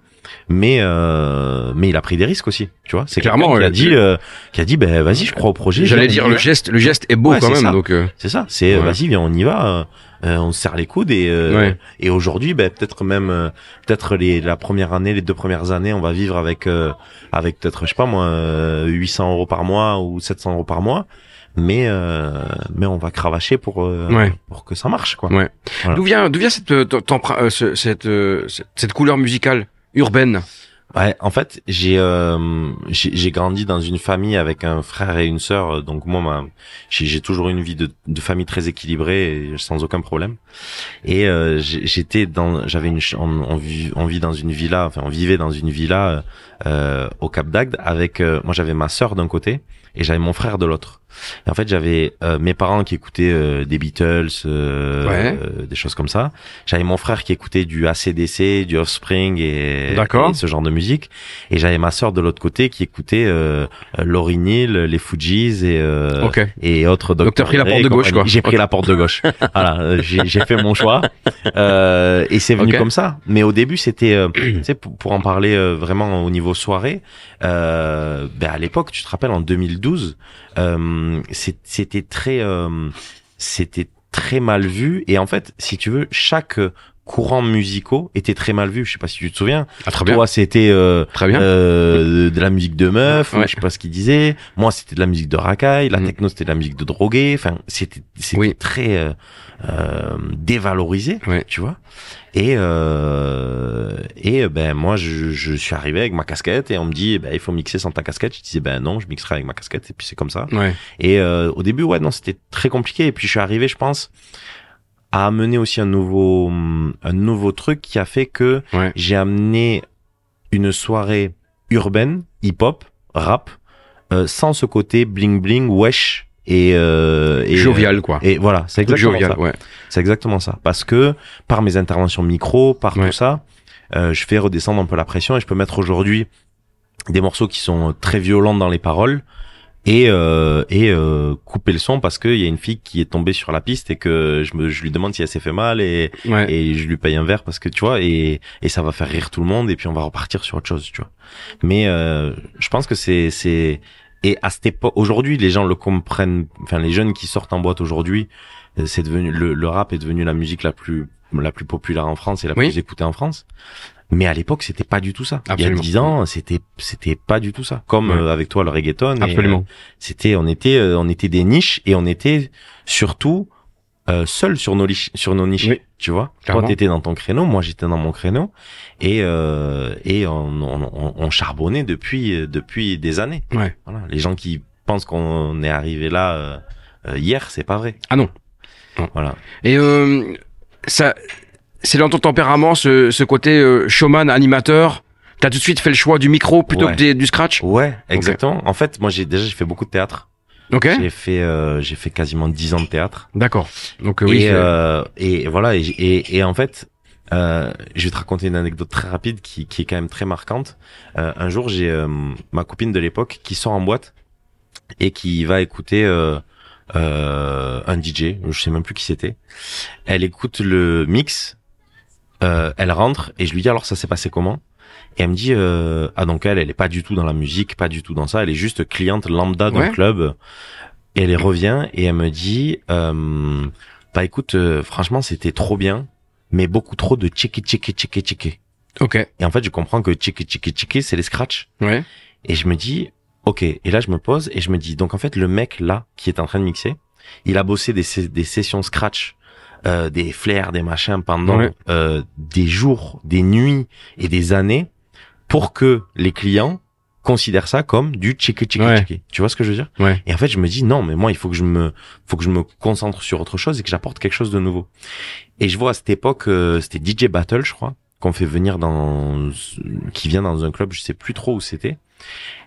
[SPEAKER 3] Mais euh, mais il a pris des risques aussi, tu vois. C'est
[SPEAKER 1] Clairement,
[SPEAKER 3] qui a dit euh, qui a dit ben vas-y, je crois au projet.
[SPEAKER 1] J'allais dire le geste, le geste est beau
[SPEAKER 3] Ouais,
[SPEAKER 1] quand même.
[SPEAKER 3] ça.
[SPEAKER 1] Donc euh,
[SPEAKER 3] C'est ça, c'est
[SPEAKER 1] Ouais.
[SPEAKER 3] vas-y, viens, on y va. euh, euh, on se serre les coudes et euh,
[SPEAKER 1] Ouais.
[SPEAKER 3] et aujourd'hui, ben peut-être même peut-être les la première année, les deux premières années, on va vivre avec euh, avec peut-être je sais pas moi euh, 800 euros par mois ou 700 euros par mois. Mais euh, mais on va cravacher pour euh,
[SPEAKER 1] Ouais.
[SPEAKER 3] pour que ça marche quoi.
[SPEAKER 1] Ouais.
[SPEAKER 3] Voilà.
[SPEAKER 1] d'où vient d'où vient cette euh, euh, ce- cette, euh, cette cette couleur musicale urbaine
[SPEAKER 3] Ouais, en fait, j'ai euh, j'ai j'ai grandi dans une famille avec un frère et une sœur, donc moi, j'ai toujours une vie de, de famille très équilibrée et sans aucun problème. Et euh, j'étais dans, j'avais une, on, on, vit, on vit dans une villa, enfin on vivait dans une villa euh, au Cap d'Agde avec, euh, moi j'avais ma sœur d'un côté et j'avais mon frère de l'autre. Et en fait, j'avais euh, mes parents qui écoutaient euh, des Beatles, euh,
[SPEAKER 1] Ouais.
[SPEAKER 3] euh, des choses comme ça. J'avais mon frère qui écoutait du ACDC, du Offspring et, et ce genre de musique. Et j'avais ma sœur de l'autre côté qui écoutait euh, Lauryn Hill, les Fujis et euh,
[SPEAKER 1] Ok.
[SPEAKER 3] et autres.
[SPEAKER 1] Donc, t'as
[SPEAKER 3] Dr.
[SPEAKER 1] pris la porte de gauche, quoi.
[SPEAKER 3] J'ai pris la porte de gauche. voilà, j'ai fait mon choix euh, et c'est venu comme ça. Mais au début, c'était, euh, tu sais, pour, pour en parler euh, vraiment au niveau soirée, euh, ben à l'époque, tu te rappelles, en 2012, euh, c'est- c'était très, euh, c'était très mal vu. Et en fait, si tu veux, chaque courant musicaux était très mal vu. Je sais pas si tu te souviens.
[SPEAKER 1] Ah, très bien.
[SPEAKER 3] Toi, c'était euh,
[SPEAKER 1] Très bien.
[SPEAKER 3] euh, de la musique de meuf,
[SPEAKER 1] Ouais.
[SPEAKER 3] je sais pas ce qu'il disait. Moi, c'était de la musique de racaille, la
[SPEAKER 1] Mm.
[SPEAKER 3] techno, c'était de la musique de drogué. Enfin, c'était
[SPEAKER 1] Oui.
[SPEAKER 3] très euh, euh, dévalorisé,
[SPEAKER 1] Ouais.
[SPEAKER 3] tu vois. Et euh, et ben moi, je, je suis arrivé avec ma casquette et on me dit, ben il faut mixer sans ta casquette. Je disais, ben non, je mixerai avec ma casquette et puis c'est comme ça.
[SPEAKER 1] Ouais.
[SPEAKER 3] Et euh, au début, ouais, non, c'était très compliqué. Et puis je suis arrivé, je pense, à amener aussi un nouveau, un nouveau truc qui a fait que
[SPEAKER 1] Ouais.
[SPEAKER 3] j'ai amené une soirée urbaine, hip-hop, rap, euh, sans ce côté bling bling, wesh et, euh, et
[SPEAKER 1] Jovial quoi.
[SPEAKER 3] Et voilà, c'est exactement
[SPEAKER 1] jovial,
[SPEAKER 3] ça.
[SPEAKER 1] ouais.
[SPEAKER 3] C'est exactement ça. Parce que par mes interventions micro, par
[SPEAKER 1] Ouais.
[SPEAKER 3] tout ça, euh, je fais redescendre un peu la pression et je peux mettre aujourd'hui des morceaux qui sont très violents dans les paroles et euh, et euh, couper le son parce qu'il y a une fille qui est tombée sur la piste et que je me je lui demande si elle s'est fait mal et
[SPEAKER 1] Ouais.
[SPEAKER 3] et je lui paye un verre parce que tu vois et et ça va faire rire tout le monde et puis on va repartir sur autre chose tu vois mais euh, je pense que c'est c'est et à cette époque aujourd'hui les gens le comprennent enfin les jeunes qui sortent en boîte aujourd'hui euh, c'est devenu le, le rap est devenu la musique la plus la plus populaire en France et la
[SPEAKER 1] Oui.
[SPEAKER 3] plus écoutée en France mais à l'époque c'était pas du tout ça
[SPEAKER 1] Absolument.
[SPEAKER 3] il y a dix ans c'était c'était pas du tout ça comme
[SPEAKER 1] Ouais.
[SPEAKER 3] euh, avec toi le reggaeton et,
[SPEAKER 1] Absolument.
[SPEAKER 3] euh, c'était on était euh, on était des niches et on était surtout euh, seuls sur nos sur nos niches
[SPEAKER 1] Oui.
[SPEAKER 3] tu vois
[SPEAKER 1] Clairement.
[SPEAKER 3] toi t'étais dans ton créneau moi j'étais dans mon créneau et euh, et on, on, on, on charbonnait depuis depuis des années
[SPEAKER 1] Ouais.
[SPEAKER 3] voilà les gens qui pensent qu'on est arrivé là euh, hier c'est pas vrai
[SPEAKER 1] Ah non. Non.
[SPEAKER 3] voilà
[SPEAKER 1] Et euh, ça, c'est dans ton tempérament ce, ce côté euh, showman, animateur? T'as tout de suite fait le choix du micro plutôt
[SPEAKER 3] Ouais.
[SPEAKER 1] que des- du scratch?
[SPEAKER 3] Ouais, exactement. En fait, moi j'ai déjà j'ai fait beaucoup de théâtre.
[SPEAKER 1] Ok.
[SPEAKER 3] J'ai fait euh, j'ai fait quasiment 10 ans de théâtre.
[SPEAKER 1] D'accord. Donc euh, oui.
[SPEAKER 3] et, euh, et voilà et, et, et en fait euh, je vais te raconter une anecdote très rapide qui, qui est quand même très marquante. Euh, un jour, j'ai euh, ma copine de l'époque qui sort en boîte et qui va écouter euh, euh, un DJ, je sais même plus qui c'était. Elle écoute le mix, euh, elle rentre et je lui dis alors ça s'est passé comment? Et elle me dit euh, ah donc elle elle est pas du tout dans la musique, pas du tout dans ça, elle est juste cliente lambda d'un
[SPEAKER 1] Ouais.
[SPEAKER 3] club. Et elle revient et elle me dit euh, bah écoute euh, franchement c'était trop bien mais beaucoup trop de tchiki tchiki tchiki tchiki.
[SPEAKER 1] Ok.
[SPEAKER 3] Et en fait je comprends que tchiki tchiki tchiki c'est les scratchs
[SPEAKER 1] Ouais.
[SPEAKER 3] et je me dis, ok. Et là, je me pose et je me dis, donc en fait, le mec là qui est en train de mixer, il a bossé des, des sessions scratch, euh, des flares, des machins pendant
[SPEAKER 1] Ouais.
[SPEAKER 3] euh, des jours, des nuits et des années pour que les clients considèrent ça comme du tchiki tchiki
[SPEAKER 1] Ouais.
[SPEAKER 3] tchiki. Tu vois ce que je veux dire?
[SPEAKER 1] Ouais.
[SPEAKER 3] Et en fait, je me dis non, mais moi, il faut que je me, faut que je me concentre sur autre chose et que j'apporte quelque chose de nouveau. Et je vois à cette époque, euh, c'était DJ Battle, je crois, qu'on fait venir dans, qui vient dans un club, je sais plus trop où c'était.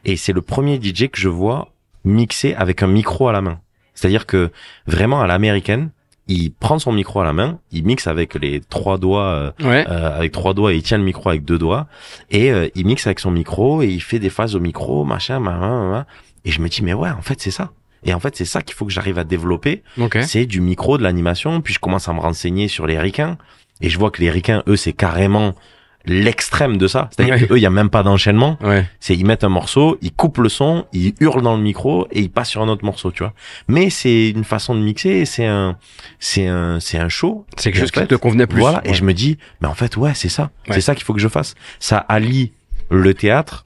[SPEAKER 3] Et c'est le premier DJ que je vois mixer avec un micro à la main. C'est-à-dire que vraiment à l'américaine, il prend son micro à la main, il mixe avec les trois doigts, euh,
[SPEAKER 1] Ouais.
[SPEAKER 3] euh, avec trois doigts et il tient le micro avec deux doigts et euh, il mixe avec son micro et il fait des phases au micro, machin, machin, machin. Et je me dis mais ouais, en fait c'est ça. Et en fait c'est ça qu'il faut que j'arrive à développer
[SPEAKER 1] Ok.
[SPEAKER 3] c'est du micro, de l'animation, puis je commence à me renseigner sur les ricains, et je vois que les ricains, eux, c'est carrément l'extrême de ça. C'est-à-dire
[SPEAKER 1] Ouais.
[SPEAKER 3] que eux, il y a même pas d'enchaînement.
[SPEAKER 1] Ouais.
[SPEAKER 3] C'est ils mettent un morceau, ils coupent le son, ils hurlent dans le micro et ils passent sur un autre morceau, tu vois. Mais c'est une façon de mixer, c'est un, c'est un, c'est un show.
[SPEAKER 1] C'est quelque chose qui te convenait plus.
[SPEAKER 3] Voilà.
[SPEAKER 1] Ouais.
[SPEAKER 3] Et je me dis, mais en fait, ouais, c'est ça. C'est ça qu'il faut que je fasse. Ça allie le théâtre,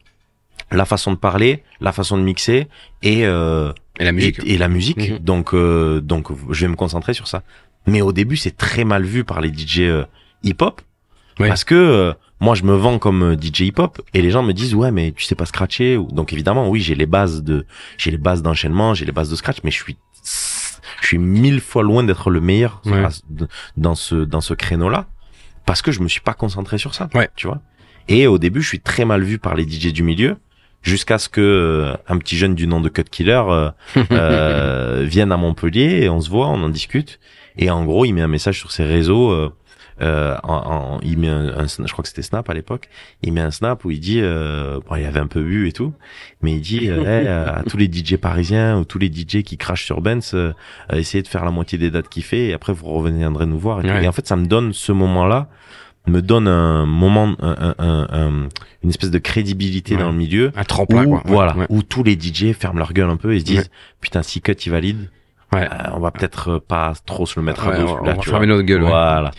[SPEAKER 3] la façon de parler, la façon de mixer et euh,
[SPEAKER 1] Et la musique.
[SPEAKER 3] et, et la musique.
[SPEAKER 1] Mhm.
[SPEAKER 3] Donc, euh, donc, je vais me concentrer sur ça. Mais au début, c'est très mal vu par les DJ euh, hip-hop. Parce que euh, moi, je me vends comme euh, DJ hip-hop et les gens me disent ouais, mais tu sais pas scratcher. ou- Donc évidemment, oui, j'ai les bases de, j'ai les bases d'enchaînement, j'ai les bases de scratch, mais je suis, je suis mille fois loin d'être le meilleur
[SPEAKER 1] Ouais.
[SPEAKER 3] dans ce dans ce créneau-là parce que je me suis pas concentré sur ça.
[SPEAKER 1] Ouais.
[SPEAKER 3] Tu vois. Et au début, je suis très mal vu par les DJ du milieu jusqu'à ce que euh, un petit jeune du nom de Cut Killer euh, euh, vienne à Montpellier et on se voit, on en discute. Et en gros, il met un message sur ses réseaux. Euh, en, en- il met un, un- je crois que c'était Snap à l'époque. Il met un Snap où il dit, euh, bon, il avait un peu bu et tout, mais il dit euh, Hey, euh, à tous les DJ parisiens ou tous les DJ qui crachent sur Benz, euh, essayez de faire la moitié des dates qu'il fait et après vous reviendrez nous voir. Et, tout.
[SPEAKER 1] Ouais.
[SPEAKER 3] Et en fait, ça me donne ce moment-là, me donne un moment, un, un- un- un- une espèce de crédibilité
[SPEAKER 1] Ouais.
[SPEAKER 3] dans le milieu
[SPEAKER 1] Un tremplin,
[SPEAKER 3] où,
[SPEAKER 1] quoi. Ouais,
[SPEAKER 3] voilà,
[SPEAKER 1] ouais.
[SPEAKER 3] où tous les DJ ferment leur gueule un peu et se disent putain si cut il valide,
[SPEAKER 1] Ouais.
[SPEAKER 3] euh, on va peut-être pas trop se le mettre à dos
[SPEAKER 1] on- on va fermer notre gueule.
[SPEAKER 3] Voilà.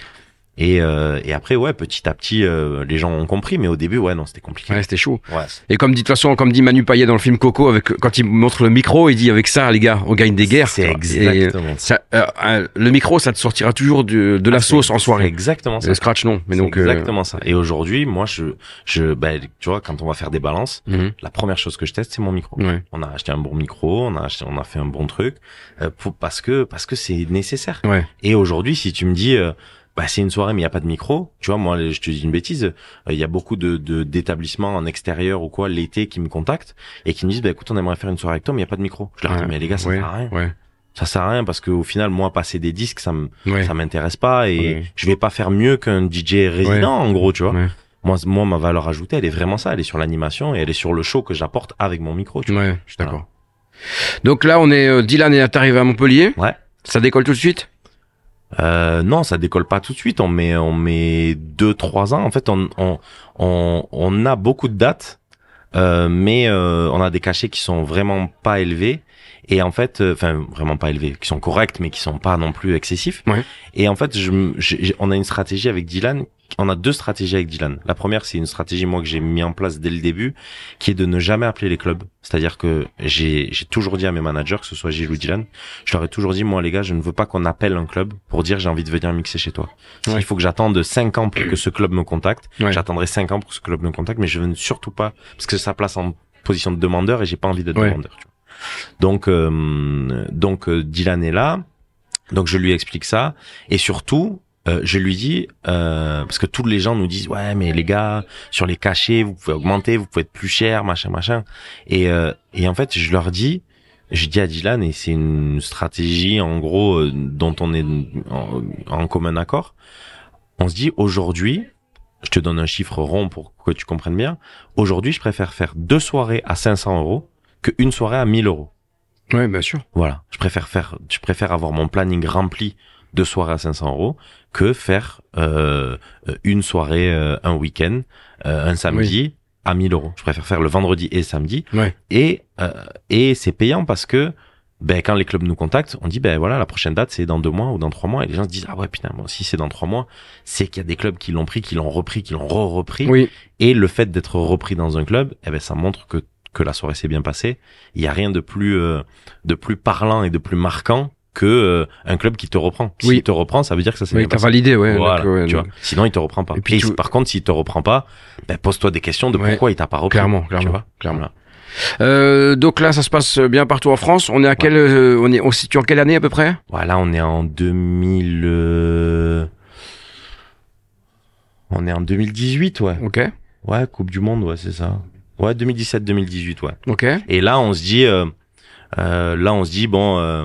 [SPEAKER 3] Et, euh, et après ouais petit à petit euh, les gens ont compris mais au début ouais non c'était compliqué.
[SPEAKER 1] Ouais, c'était chaud.
[SPEAKER 3] Ouais.
[SPEAKER 1] Et comme dit de toute façon, comme dit Manu Payet dans le film Coco, avec quand il montre le micro, il dit avec ça, les gars, on gagne des guerres.
[SPEAKER 3] C'est exactement ça.
[SPEAKER 1] ça, euh, euh, le micro, ça te sortira toujours de, de la
[SPEAKER 3] Ah,
[SPEAKER 1] sauce en soirée.
[SPEAKER 3] exactement ça.
[SPEAKER 1] Le scratch, non. Mais donc, euh,
[SPEAKER 3] exactement ça. Et aujourd'hui, moi, je, je, ben, tu vois, quand on va faire des balances,
[SPEAKER 1] mhm,
[SPEAKER 3] la première chose que je teste, c'est mon micro.
[SPEAKER 1] ouais.
[SPEAKER 3] On a acheté un bon micro, on a acheté, on a fait un bon truc, euh, pour, parce que, parce que c'est nécessaire.
[SPEAKER 1] Ouais.
[SPEAKER 3] Et aujourd'hui, si tu me dis, euh, bah, c'est une soirée mais il y a pas de micro, tu vois, moi, je te dis une bêtise, euh, il y a beaucoup de, de d'établissements en extérieur ou quoi l'été qui me contactent et qui me disent, bah écoute, on aimerait faire une soirée avec toi, mais il y a pas de micro. Je leur
[SPEAKER 1] Ouais.
[SPEAKER 3] dis, mais les gars, ça
[SPEAKER 1] ouais.
[SPEAKER 3] sert à rien.
[SPEAKER 1] Ouais.
[SPEAKER 3] Ça sert à rien parce qu'au final, moi, passer des disques, ça me, ça m'intéresse pas et je vais pas faire mieux qu'un DJ résident, en gros, tu vois.
[SPEAKER 1] Ouais.
[SPEAKER 3] Moi, moi, ma valeur ajoutée, elle est vraiment ça. Elle est sur l'animation et elle est sur le show que j'apporte avec mon micro, tu vois.
[SPEAKER 1] Ouais, je suis d'accord. Donc là, on est, euh, Dylan est arrivé à Montpellier.
[SPEAKER 3] Ouais.
[SPEAKER 1] Ça décolle tout de suite?
[SPEAKER 3] Euh, non, ça décolle pas tout de suite. On met, on met deux, trois ans. En fait, on, on, on, on a beaucoup de dates, euh, mais euh, on a des cachets qui sont vraiment pas élevés. Et en fait, euh, enfin vraiment pas élevés, qui sont corrects, mais qui sont pas non plus excessifs.
[SPEAKER 1] Ouais.
[SPEAKER 3] Et en fait, je, on a une stratégie avec Dylan. On a deux stratégies avec Dylan. La première, c'est une stratégie moi que j'ai mis en place dès le début, qui est de ne jamais appeler les clubs. C'est-à-dire que j'ai j'ai toujours dit à mes managers, que ce soit Gilles ou Dylan, je leur ai toujours dit, moi les gars, je ne veux pas qu'on appelle un club pour dire j'ai envie de venir mixer chez toi.
[SPEAKER 1] Ouais.
[SPEAKER 3] Il faut que j'attende 5 ans pour que ce club me contacte.
[SPEAKER 1] Ouais.
[SPEAKER 3] J'attendrai 5 ans pour que ce club me contacte, mais je veux surtout pas, parce que ça place en position de demandeur et j'ai pas envie d'être
[SPEAKER 1] Ouais.
[SPEAKER 3] demandeur. tu vois. Donc, euh, donc euh, Dylan est là. Donc je lui explique ça et surtout, euh, je lui dis euh, parce que tous les gens nous disent ouais mais les gars sur les cachets vous pouvez augmenter, vous pouvez être plus cher, machin machin. Et euh, et en fait je leur dis je dis à Dylan et c'est une stratégie en gros euh, dont on est en, en commun accord. On se dit aujourd'hui, je te donne un chiffre rond pour que tu comprennes bien. Aujourd'hui, je préfère faire deux soirées à 500 euros que une soirée à 1000 euros.
[SPEAKER 1] Ouais, bien sûr.
[SPEAKER 3] Voilà, je préfère faire, je préfère avoir mon planning rempli de soirées à 500 euros que faire euh, une soirée euh, un week-end, euh, un samedi à 1000 euros. Je préfère faire le vendredi et samedi.
[SPEAKER 1] Ouais.
[SPEAKER 3] Et euh, et c'est payant parce que ben quand les clubs nous contactent, on dit ben voilà la prochaine date c'est dans deux mois ou dans trois mois et les gens se disent ah ouais putain moi si c'est dans trois mois c'est qu'il y a des clubs qui l'ont pris, qui l'ont repris, qui l'ont re-repris
[SPEAKER 1] Oui.
[SPEAKER 3] et le fait d'être repris dans un club, eh ben ça montre que que la soirée s'est bien passée. Il y a rien de plus euh, de plus parlant et de plus marquant que euh, un club qui te reprend. S'il
[SPEAKER 1] Oui.
[SPEAKER 3] te reprend, ça veut dire que ça s'est
[SPEAKER 1] Oui,
[SPEAKER 3] bien
[SPEAKER 1] validé, ouais.
[SPEAKER 3] Voilà,
[SPEAKER 1] donc, ouais,
[SPEAKER 3] tu vois. Sinon, il te reprend pas.
[SPEAKER 1] Et
[SPEAKER 3] Et,
[SPEAKER 1] puis tu-
[SPEAKER 3] par contre, s'il te reprend pas, ben, pose-toi des questions de
[SPEAKER 1] Ouais.
[SPEAKER 3] pourquoi il t'a pas repris.
[SPEAKER 1] Clairement,
[SPEAKER 3] tu
[SPEAKER 1] clairement,
[SPEAKER 3] vois.
[SPEAKER 1] clairement.
[SPEAKER 3] Voilà.
[SPEAKER 1] Euh, donc là, ça se passe bien partout en France. On est à quelle, euh, on est, on se situe en quelle année à peu près?
[SPEAKER 3] Voilà, on est en 2000. euh, On est en 2018, ouais.
[SPEAKER 1] Ok,
[SPEAKER 3] Ouais, Coupe du Monde, ouais, c'est ça. Ouais, 2017-2018, ouais.
[SPEAKER 1] ok.
[SPEAKER 3] Et là, on se dit, euh, euh, là, on se dit, bon, euh,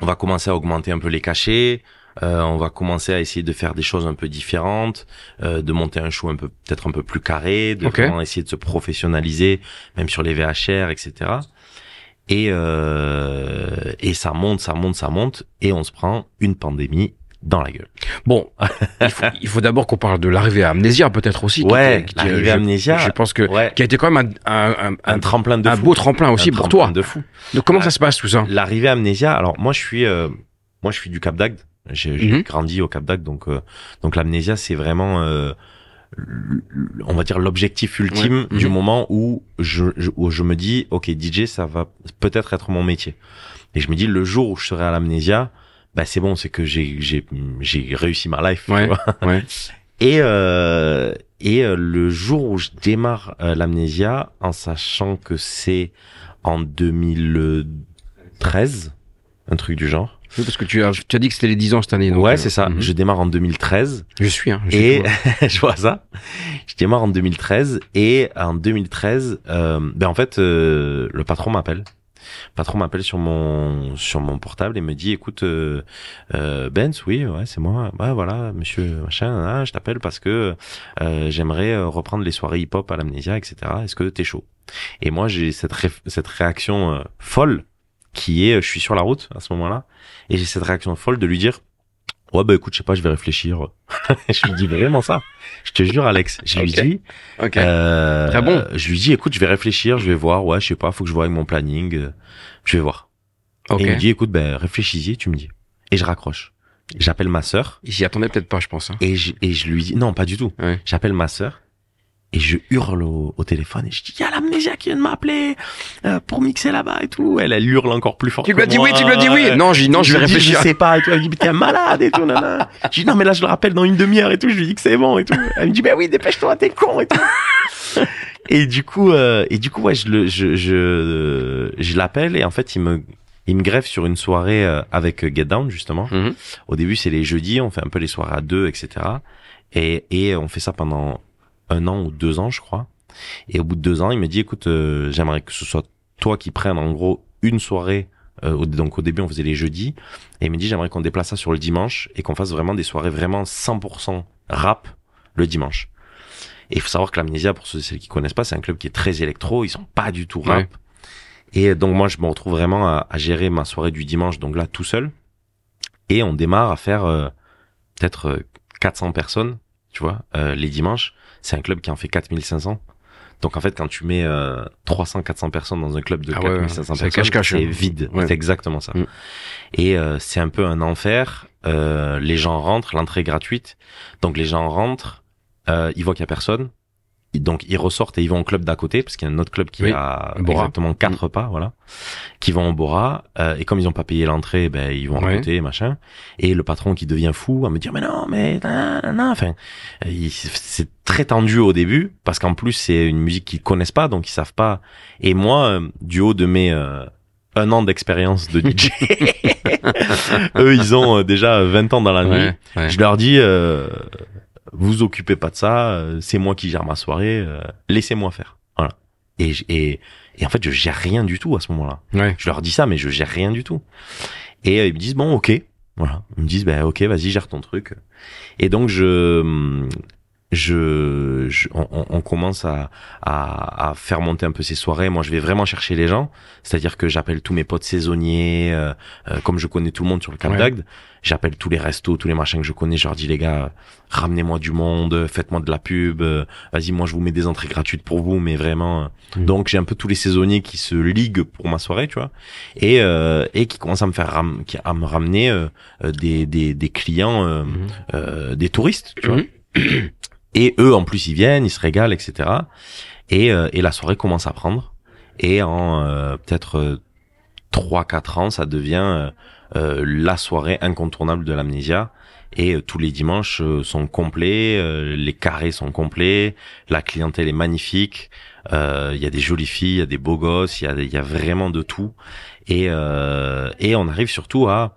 [SPEAKER 3] on va commencer à augmenter un peu les cachets. euh, on va commencer à essayer de faire des choses un peu différentes, euh, de monter un show un peu peut-être un peu plus carré, de
[SPEAKER 1] Ok.
[SPEAKER 3] vraiment essayer de se professionnaliser, même sur les VHR, etc. Et euh, et ça monte, ça monte, ça monte, et on se prend une pandémie dans la gueule.
[SPEAKER 1] Bon, il faut, d'abord qu'on parle de l'arrivée à Amnésia peut-être aussi.
[SPEAKER 3] Ouais, l'arrivée
[SPEAKER 1] je-
[SPEAKER 3] à Amnésia.
[SPEAKER 1] Je pense que
[SPEAKER 3] Ouais,
[SPEAKER 1] qui a été quand même un, un, un,
[SPEAKER 3] un tremplin de
[SPEAKER 1] un
[SPEAKER 3] fou.
[SPEAKER 1] beau tremplin aussi
[SPEAKER 3] Un
[SPEAKER 1] pour
[SPEAKER 3] tremplin
[SPEAKER 1] toi.
[SPEAKER 3] de fou.
[SPEAKER 1] Donc comment
[SPEAKER 3] Ah.
[SPEAKER 1] ça se passe tout ça?
[SPEAKER 3] L'arrivée à Amnésia, alors moi je suis euh, moi je suis du Cap d'Agde. J'ai
[SPEAKER 1] Mhm.
[SPEAKER 3] grandi au Cap d'Agde donc euh, donc l'amnésia c'est vraiment euh, on va dire l'objectif ultime
[SPEAKER 1] Ouais.
[SPEAKER 3] du
[SPEAKER 1] Mhm.
[SPEAKER 3] moment où je, je où je me dis OK DJ ça va peut-être être mon métier. Et je me dis le jour où je serai à l'amnésia, bah c'est bon, c'est que j'ai j'ai j'ai réussi ma life, tu
[SPEAKER 1] Ouais.
[SPEAKER 3] vois.
[SPEAKER 1] Ouais.
[SPEAKER 3] Et euh, et euh, le jour où je démarre euh, l'amnésia, en sachant que c'est en 2013, un truc du genre.
[SPEAKER 1] Oui, parce que tu as, tu as dit que c'était les 10 ans cette année. donc,
[SPEAKER 3] ouais,
[SPEAKER 1] euh,
[SPEAKER 3] c'est ça.
[SPEAKER 1] mhm.
[SPEAKER 3] Je démarre en 2013
[SPEAKER 1] Je suis, hein. Je
[SPEAKER 3] et je vois ça. Je démarre en 2013 et en 2013, euh, ben en fait, euh, le patron m'appelle. Patron m'appelle sur mon sur mon portable et me dit écoute euh, euh, Benz oui ouais c'est moi. Ouais voilà monsieur machin hein, je t'appelle parce que euh, j'aimerais euh, reprendre les soirées hip hop à l'amnésia etc est-ce que t'es chaud? Et moi j'ai cette ré- cette réaction euh, folle qui est je suis sur la route à ce moment-là et j'ai cette réaction folle de lui dire ouais bah écoute je sais pas je vais réfléchir je lui dis vraiment ça je te jure Alex je lui dis euh,
[SPEAKER 1] Très bon.
[SPEAKER 3] Je lui dis, écoute, je vais réfléchir, je vais voir. Ouais, je sais pas, faut que je vois avec mon planning. Je vais voir.
[SPEAKER 1] ok.
[SPEAKER 3] Et il me dit, écoute, ben réfléchis-y, tu me dis. Et je raccroche. J'appelle ma sœur
[SPEAKER 1] Il s'y attendait peut-être pas, je pense. hein.
[SPEAKER 3] et je, et je lui dis, non, pas du tout.
[SPEAKER 1] Ouais.
[SPEAKER 3] J'appelle ma sœur et je hurle au, au téléphone et je dis, il y a l'amnésia qui vient de m'appeler euh, pour mixer là-bas et tout. Elle, elle hurle encore plus fort.
[SPEAKER 1] Tu lui as dit oui, tu lui as dit oui. Non, j'ai dit non, je vais
[SPEAKER 3] lui dis,
[SPEAKER 1] réfléchir.
[SPEAKER 3] Je sais pas et tout. Elle me dit, mais t'es un malade et tout. Nana. Je dis, non, mais là, je le rappelle dans une demi-heure et tout. Je lui dis que c'est bon et tout. Elle me dit, ben oui, dépêche-toi, t'es con et tout. et du coup, euh, et du coup, ouais, je le, je, je, euh, je l'appelle et en fait, il me, il me greffe sur une soirée euh, avec Get Down, justement.
[SPEAKER 1] Mhm.
[SPEAKER 3] Au début, c'est les jeudis, on fait un peu les soirées à deux, etc. Et, et on fait ça pendant un an ou deux ans, je crois. Et au bout de deux ans, il me dit, écoute, euh, j'aimerais que ce soit toi qui prennes en gros une soirée. euh, au- donc au début, on faisait les jeudis. Et il me dit, j'aimerais qu'on déplace ça sur le dimanche et qu'on fasse vraiment des soirées vraiment 100% rap le dimanche. Et il faut savoir que l'Amnésia, pour ceux et celles qui connaissent pas, c'est un club qui est très électro. Ils sont pas du tout rap.
[SPEAKER 1] Ouais.
[SPEAKER 3] Et donc moi, je me retrouve vraiment à, à gérer ma soirée du dimanche, donc là tout seul. Et on démarre à faire euh, peut-être euh, 400 personnes, tu vois, euh, les dimanches. C'est un club qui en fait 4500. Donc en fait, quand tu mets euh, 300-400 personnes dans un club de
[SPEAKER 1] Ah ouais,
[SPEAKER 3] 4500
[SPEAKER 1] c'est
[SPEAKER 3] personnes, c'est
[SPEAKER 1] hein.
[SPEAKER 3] vide.
[SPEAKER 1] Ouais.
[SPEAKER 3] C'est exactement ça.
[SPEAKER 1] Mm.
[SPEAKER 3] Et euh, c'est un peu un enfer. Euh, les gens rentrent, l'entrée est gratuite. Donc les gens rentrent, euh, ils voient qu'il y a personne. Donc ils ressortent et ils vont au club d'à côté parce qu'il y a un autre club qui
[SPEAKER 1] Oui, Bora.
[SPEAKER 3] exactement quatre pas, voilà, qui vont au Bora. euh, et comme ils ont pas payé l'entrée, ben ils vont à côté, machin. Et le patron qui devient fou à me dire mais non, mais nan. enfin, c'est très tendu au début parce qu'en plus c'est une musique qu'ils connaissent pas, donc ils savent pas. Et moi, euh, du haut de mes euh, un an d'expérience de DJ. Eux, ils ont euh, déjà 20 ans dans la nuit.
[SPEAKER 1] Ouais, ouais.
[SPEAKER 3] Je leur dis, euh, vous occupez pas de ça, euh, c'est moi qui gère ma soirée, euh, laissez-moi faire. Voilà. Et, et, et en fait, je gère rien du tout à ce moment-là.
[SPEAKER 1] Ouais.
[SPEAKER 3] Je leur dis ça, mais je gère rien du tout. Et euh, ils me disent, bon, ok. Voilà. Ils me disent, ben, ok, vas-y, gère ton truc. Et donc, je, je, je- on, on- commence à, à, à faire monter un peu ces soirées. Moi, je vais vraiment chercher les gens. C'est-à-dire que j'appelle tous mes potes saisonniers, euh, euh, comme je connais tout le monde sur le Cap
[SPEAKER 1] Ouais.
[SPEAKER 3] d'Agde. J'appelle tous les restos, tous les machins que je connais. Je leur dis, les gars, ramenez-moi du monde, faites-moi de la pub. euh, Vas-y, moi, je vous mets des entrées gratuites pour vous, mais vraiment. euh.
[SPEAKER 1] Mhm.
[SPEAKER 3] Donc, j'ai un peu tous les saisonniers qui se liguent pour ma soirée, tu vois, et euh, et qui commencent à me faire ram- à me ramener des, des des clients, euh, des touristes, tu vois. Et eux, en plus, ils viennent, ils se régalent, etc. Et, euh, et la soirée commence à prendre. Et en euh, peut-être euh, trois, quatre ans, ça devient euh, euh, la soirée incontournable de l'amnésia. Et euh, tous les dimanches sont complets, euh, les carrés sont complets, la clientèle est magnifique. euh, Il y a des jolies filles, il y a des beaux gosses, il y a, il y a vraiment de tout. Et, euh, et on arrive surtout à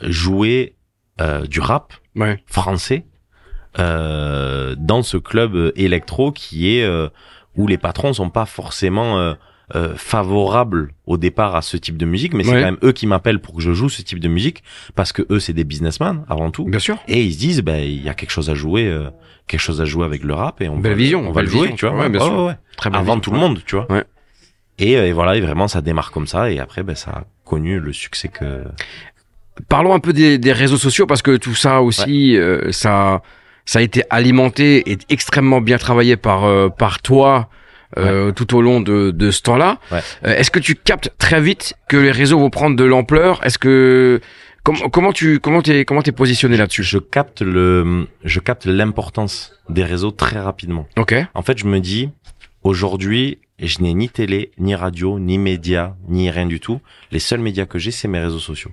[SPEAKER 3] jouer euh, du rap
[SPEAKER 1] Ouais.
[SPEAKER 3] français dans ce club euh, électro qui est euh, où les patrons sont pas forcément euh, euh, favorables au départ à ce type de musique, mais c'est quand même eux qui m'appellent pour que je joue ce type de musique parce que eux c'est des businessmen avant tout
[SPEAKER 1] Bien sûr.
[SPEAKER 3] et ils se disent ben il y a quelque chose à jouer euh, quelque chose à jouer avec le rap et on
[SPEAKER 1] Belle
[SPEAKER 3] va,
[SPEAKER 1] vision,
[SPEAKER 3] on va le jouer
[SPEAKER 1] vision,
[SPEAKER 3] tu vois
[SPEAKER 1] ouais, bien
[SPEAKER 3] Ouais,
[SPEAKER 1] sûr.
[SPEAKER 3] ouais.
[SPEAKER 1] Très
[SPEAKER 3] avant
[SPEAKER 1] vision.
[SPEAKER 3] tout le monde tu vois
[SPEAKER 1] Ouais.
[SPEAKER 3] et, euh, et voilà et vraiment ça démarre comme ça et après ben ça a connu le succès que
[SPEAKER 1] Parlons un peu des, des réseaux sociaux parce que tout ça aussi, euh, ça, ça a été alimenté et extrêmement bien travaillé par euh, par toi euh, tout au long de, de ce temps-là.
[SPEAKER 3] Ouais.
[SPEAKER 1] Euh, Est-ce que tu captes très vite que les réseaux vont prendre de l'ampleur? Est-ce que comment comment tu comment t'es comment t'es positionné là-dessus?
[SPEAKER 3] Je capte le je capte l'importance des réseaux très rapidement
[SPEAKER 1] Ok.
[SPEAKER 3] En fait, je me dis, aujourd'hui, je n'ai ni télé, ni radio, ni médias, ni rien du tout. Les seuls médias que j'ai, c'est mes réseaux sociaux.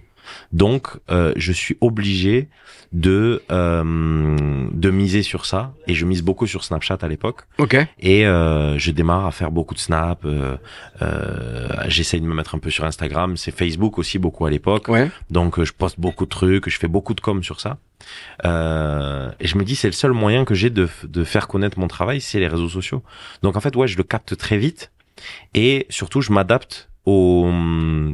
[SPEAKER 3] Donc, euh, je suis obligé de euh, de miser sur ça, et je mise beaucoup sur Snapchat à l'époque.
[SPEAKER 1] Ok.
[SPEAKER 3] Et euh, je démarre à faire beaucoup de snaps. Euh, euh, J'essaye de me mettre un peu sur Instagram. C'est Facebook aussi beaucoup à l'époque.
[SPEAKER 1] Ouais.
[SPEAKER 3] Donc euh, je poste beaucoup de trucs, je fais beaucoup de com sur ça. Euh, et je me dis c'est le seul moyen que j'ai de, de faire connaître mon travail, c'est les réseaux sociaux. Donc en fait ouais je le capte très vite et surtout je m'adapte aux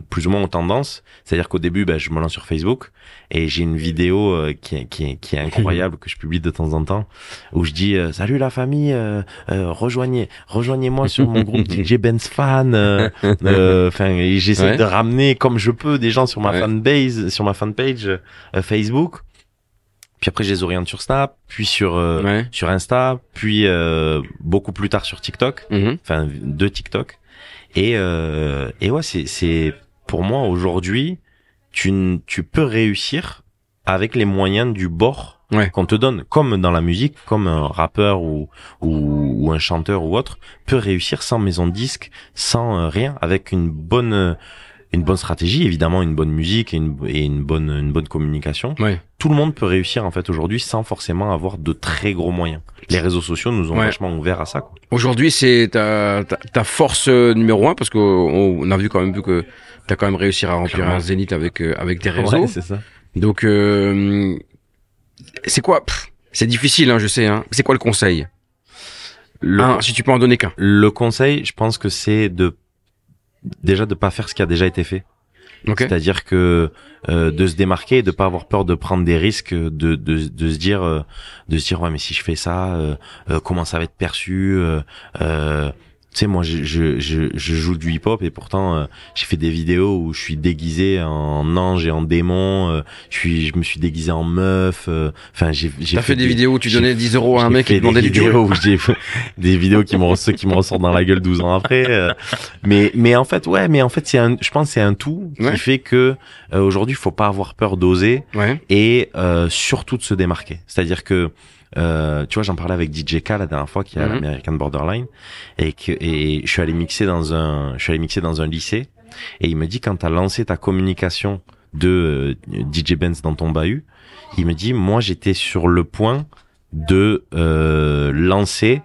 [SPEAKER 3] plus ou moins aux tendances. C'est-à-dire qu'au début ben, je me lance sur Facebook et j'ai une vidéo euh, qui, est, qui, qui est incroyable que je publie de temps en temps où je dis euh, salut la famille euh, euh, rejoignez rejoignez-moi sur mon groupe DJ Benz fan euh, euh, enfin et j'essaie
[SPEAKER 1] Ouais.
[SPEAKER 3] de ramener comme je peux des gens sur ma
[SPEAKER 1] Ouais.
[SPEAKER 3] fanbase sur ma fanpage euh, Facebook puis après je les oriente sur Snap puis sur euh,
[SPEAKER 1] Ouais.
[SPEAKER 3] sur Insta puis euh, beaucoup plus tard sur TikTok
[SPEAKER 1] Mhm.
[SPEAKER 3] enfin de TikTok et euh, et ouais c'est c'est pour moi aujourd'hui tu tu peux réussir avec les moyens du bord
[SPEAKER 1] Ouais.
[SPEAKER 3] qu'on te donne comme dans la musique comme un rappeur ou ou, ou un chanteur ou autre peut réussir sans maison de disque sans euh, rien avec une bonne euh, une bonne stratégie évidemment une bonne musique et une, et une bonne une bonne communication
[SPEAKER 1] Ouais.
[SPEAKER 3] tout le monde peut réussir en fait aujourd'hui sans forcément avoir de très gros moyens les réseaux sociaux nous ont
[SPEAKER 1] Ouais.
[SPEAKER 3] vachement ouvert à ça quoi.
[SPEAKER 1] Aujourd'hui, c'est ta, ta, ta force euh, numéro un parce qu'on on a vu quand même vu que t'as quand même réussi à remplir
[SPEAKER 3] Clairement.
[SPEAKER 1] un zénith avec euh, avec des réseaux.
[SPEAKER 3] c'est ça
[SPEAKER 1] Donc, euh, c'est quoi C'est difficile, hein, je sais. Hein. C'est quoi le conseil?
[SPEAKER 3] Le,
[SPEAKER 1] Un, Si tu peux en donner qu'un.
[SPEAKER 3] le conseil je pense que c'est de déjà de pas faire ce qui a déjà été fait
[SPEAKER 1] Ok.
[SPEAKER 3] c'est-à-dire que euh, de se démarquer et de pas avoir peur de prendre des risques de de, de se dire euh, de se dire ouais mais si je fais ça euh, euh, comment ça va être perçu euh, euh, tu sais moi je, je, je, je joue du hip hop et pourtant euh, j'ai fait des vidéos où je suis déguisé en ange et en démon euh, je suis je me suis déguisé en meuf euh, enfin j'ai j'ai
[SPEAKER 1] T'as fait des vidéos où tu donnais 10 euros à un mec qui
[SPEAKER 3] fait
[SPEAKER 1] te demandait
[SPEAKER 3] des
[SPEAKER 1] du
[SPEAKER 3] où j'ai des vidéos qui me ceux qui me ressortent dans la gueule 12 ans après euh. mais mais en fait ouais mais en fait c'est un je pense que c'est un tout
[SPEAKER 1] Ouais.
[SPEAKER 3] qui fait que euh, aujourd'hui faut pas avoir peur d'oser
[SPEAKER 1] Ouais.
[SPEAKER 3] et euh, surtout de se démarquer c'est-à-dire que euh, tu vois j'en parlais avec DJ K la dernière fois qui est à
[SPEAKER 1] Mhm.
[SPEAKER 3] l'American Borderline et que et je suis allé mixer dans un je suis allé mixer dans un lycée et il me dit quand t'as lancé ta communication de euh, DJ Benz dans ton bahut il me dit moi j'étais sur le point de euh, lancer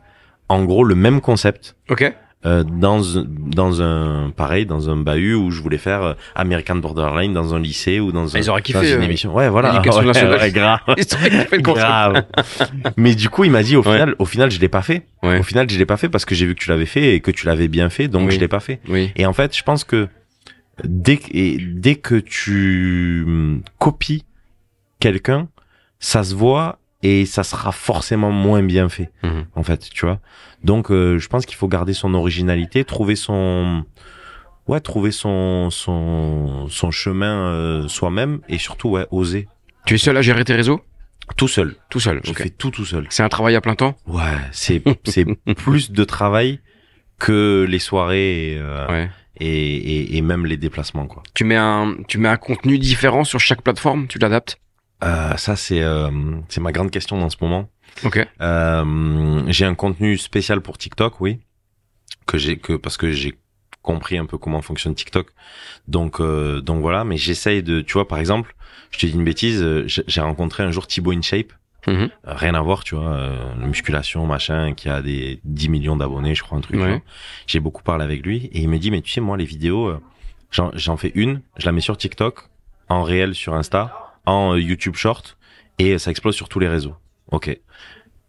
[SPEAKER 3] en gros le même concept
[SPEAKER 1] Ok.
[SPEAKER 3] Euh, dans dans un pareil dans un bahut où je voulais faire euh, American Borderline dans un lycée ou dans, un,
[SPEAKER 1] Ils auraient
[SPEAKER 3] dans
[SPEAKER 1] kiffé,
[SPEAKER 3] une
[SPEAKER 1] euh,
[SPEAKER 3] émission. Ouais, voilà. Ouais, ouais, grave.
[SPEAKER 1] Ils kiffé.
[SPEAKER 3] Grave. Mais du coup, il m'a dit au
[SPEAKER 1] Ouais.
[SPEAKER 3] final, au final, je l'ai pas fait.
[SPEAKER 1] Ouais.
[SPEAKER 3] Au final, je l'ai pas fait parce que j'ai vu que tu l'avais fait et que tu l'avais bien fait, donc
[SPEAKER 1] Oui.
[SPEAKER 3] je l'ai pas fait.
[SPEAKER 1] Oui.
[SPEAKER 3] Et en fait, je pense que dès que, et dès que tu hum, copies quelqu'un, ça se voit et ça sera forcément moins bien fait.
[SPEAKER 1] Mhm.
[SPEAKER 3] En fait, tu vois. Donc, euh, je pense qu'il faut garder son originalité, trouver son, ouais, trouver son son son chemin euh, soi-même et surtout ouais, oser
[SPEAKER 1] Tu es seul à gérer tes réseaux?
[SPEAKER 3] Tout seul.
[SPEAKER 1] Tout seul.
[SPEAKER 3] Je
[SPEAKER 1] ok.
[SPEAKER 3] fais tout tout seul.
[SPEAKER 1] C'est un travail à plein temps?
[SPEAKER 3] Ouais, c'est c'est plus de travail que les soirées et, euh,
[SPEAKER 1] Ouais.
[SPEAKER 3] et, et, et même les déplacements quoi.
[SPEAKER 1] Tu mets un, tu mets un contenu différent sur chaque plateforme, tu l'adaptes?
[SPEAKER 3] Euh, ça c'est euh, c'est ma grande question dans ce moment.
[SPEAKER 1] Ok.
[SPEAKER 3] Euh, j'ai un contenu spécial pour TikTok, oui, que j'ai que parce que j'ai compris un peu comment fonctionne TikTok. Donc euh, donc voilà, mais j'essaye de, tu vois, par exemple, je te dis une bêtise, euh, j'ai rencontré un jour Thibaut InShape.
[SPEAKER 1] Mhm.
[SPEAKER 3] Euh, rien à voir, tu vois, euh, la musculation, machin, qui a des 10 millions d'abonnés, je crois, un truc.
[SPEAKER 1] Ouais.
[SPEAKER 3] J'ai beaucoup parlé avec lui et il me dit, mais tu sais, moi, les vidéos, euh, j'en j'en fais une, je la mets sur TikTok, en réel sur Insta, en euh, YouTube Short et ça explose sur tous les réseaux. Ok.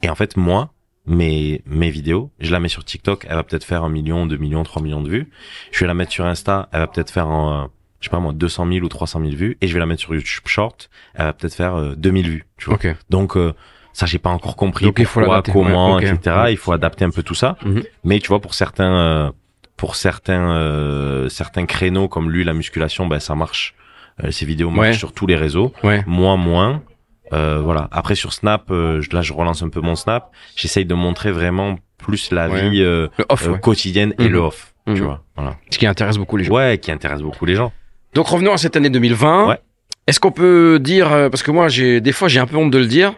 [SPEAKER 3] Et en fait, moi, mes, mes vidéos, je la mets sur TikTok, elle va peut-être faire un million, deux millions, trois millions de vues. Je vais la mettre sur Insta, elle va peut-être faire un, euh, je sais pas moi, 200 000 ou 300 000 vues. Et je vais la mettre sur YouTube Short, elle va peut-être faire euh, 2000 vues, tu vois.
[SPEAKER 1] Ok.
[SPEAKER 3] Donc euh, ça j'ai pas encore compris
[SPEAKER 1] Donc, il faut
[SPEAKER 3] pourquoi, comment,
[SPEAKER 1] Ouais,
[SPEAKER 3] etc. Il faut adapter un peu tout ça.
[SPEAKER 1] Mhm.
[SPEAKER 3] Mais tu vois pour certains euh, pour certains euh, certains créneaux comme lui la musculation ben ça marche. Euh, ces vidéos marchent
[SPEAKER 1] Ouais.
[SPEAKER 3] sur tous les réseaux.
[SPEAKER 1] Ouais.
[SPEAKER 3] Moi moins. Euh, voilà. Après sur Snap, euh, je- là je relance un peu mon Snap. J'essaye de montrer vraiment plus la
[SPEAKER 1] Ouais.
[SPEAKER 3] vie euh,
[SPEAKER 1] off,
[SPEAKER 3] euh,
[SPEAKER 1] ouais.
[SPEAKER 3] quotidienne et
[SPEAKER 1] Mhm.
[SPEAKER 3] le off.
[SPEAKER 1] Mhm.
[SPEAKER 3] Tu vois. Voilà.
[SPEAKER 1] Ce qui intéresse beaucoup les gens.
[SPEAKER 3] Ouais, qui intéresse beaucoup les gens.
[SPEAKER 1] Donc revenons à cette année 2020.
[SPEAKER 3] Ouais.
[SPEAKER 1] Est-ce qu'on peut dire, euh, parce que moi j'ai des fois j'ai un peu honte de le dire,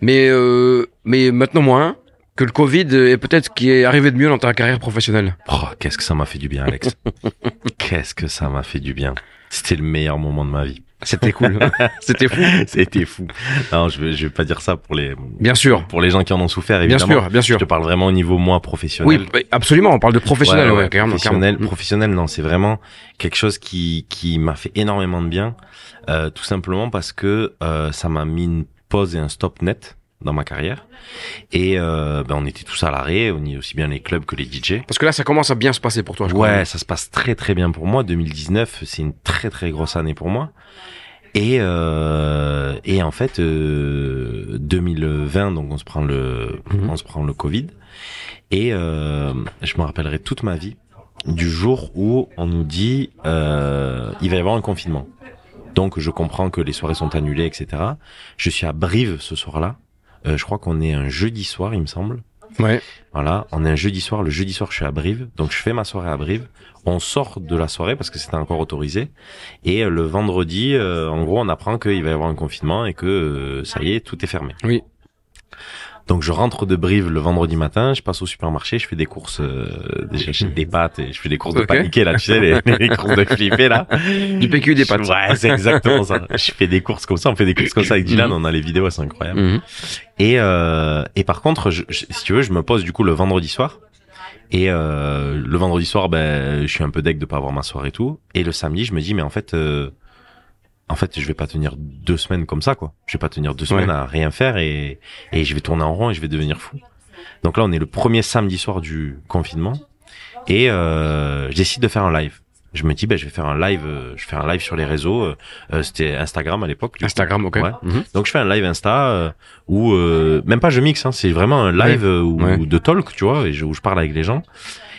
[SPEAKER 1] mais euh, mais maintenant moins que le Covid est peut-être ce qui est arrivé de mieux dans ta carrière professionnelle.
[SPEAKER 3] Oh, qu'est-ce que ça m'a fait du bien, Alex. qu'est-ce que ça m'a fait du bien. C'était le meilleur moment de ma vie.
[SPEAKER 1] C'était cool. C'était fou.
[SPEAKER 3] C'était fou. Non, je vais, je vais pas dire ça pour les,
[SPEAKER 1] Bien sûr.
[SPEAKER 3] pour les gens qui en ont souffert,
[SPEAKER 1] Bien
[SPEAKER 3] évidemment.
[SPEAKER 1] sûr, bien sûr.
[SPEAKER 3] Je te parle vraiment au niveau moi professionnel.
[SPEAKER 1] Oui, absolument. On parle de professionnel, ouais,
[SPEAKER 3] professionnel,
[SPEAKER 1] carrément.
[SPEAKER 3] professionnel, non, c'est vraiment quelque chose qui qui m'a fait énormément de bien, euh, tout simplement parce que euh, ça m'a mis une pause et un stop net dans ma carrière. Et euh, ben, on était tous à l'arrêt, on y aussi bien les clubs que les DJ.
[SPEAKER 1] Parce que là, ça commence à bien se passer pour toi, je crois.
[SPEAKER 3] Ouais, ça se passe très très bien pour moi. 2019, c'est une très très grosse année pour moi. Et euh, et en fait, euh, 2020, donc on se prend le
[SPEAKER 1] Mhm.
[SPEAKER 3] on se prend le Covid. Et euh, je me rappellerai toute ma vie du jour où on nous dit euh, il va y avoir un confinement. Donc je comprends que les soirées sont annulées, etc. Je suis à Brive ce soir-là. Euh, je crois qu'on est un jeudi soir, il me semble.
[SPEAKER 1] Ouais.
[SPEAKER 3] Voilà, on est un jeudi soir. Le jeudi soir, je suis à Brive, donc je fais ma soirée à Brive. On sort de la soirée parce que c'était encore autorisé. Et euh, le vendredi, euh, en gros, on apprend qu'il va y avoir un confinement et que euh, ça y est, tout est fermé.
[SPEAKER 1] Oui.
[SPEAKER 3] Donc je rentre de Brive le vendredi matin, je passe au supermarché, je fais des courses, euh, j'achète des pâtes et je fais des courses de
[SPEAKER 1] Ok.
[SPEAKER 3] paniquer là, tu sais, les, les courses de flipper là.
[SPEAKER 1] Du PQ des pâtes.
[SPEAKER 3] Ouais, c'est exactement ça. Je fais des courses comme ça, on fait des courses comme ça avec Dylan,
[SPEAKER 1] Mhm.
[SPEAKER 3] on a les vidéos, c'est incroyable.
[SPEAKER 1] Mhm.
[SPEAKER 3] Et euh, et par contre, je, je- si tu veux, je me pose du coup le vendredi soir. Et euh, le vendredi soir, ben, je suis un peu deg de pas avoir ma soirée et tout. Et le samedi, je me dis, mais en fait, euh, en fait, je vais pas tenir deux semaines comme ça, quoi. Je vais pas tenir deux semaines
[SPEAKER 1] Ouais.
[SPEAKER 3] à rien faire et et je vais tourner en rond et je vais devenir fou. Donc là, on est le premier samedi soir du confinement et euh, je décide de faire un live. Je me dis, ben, je vais faire un live, euh, je fais un live sur les réseaux. euh, euh, C'était Instagram à l'époque. coup.
[SPEAKER 1] Instagram, ok.
[SPEAKER 3] Ouais.
[SPEAKER 1] Mhm.
[SPEAKER 3] Donc je fais un live Insta euh, où euh, même pas je mixe, hein, c'est vraiment un live où-
[SPEAKER 1] ouais.
[SPEAKER 3] de talk, tu vois, et je, où je parle avec les gens.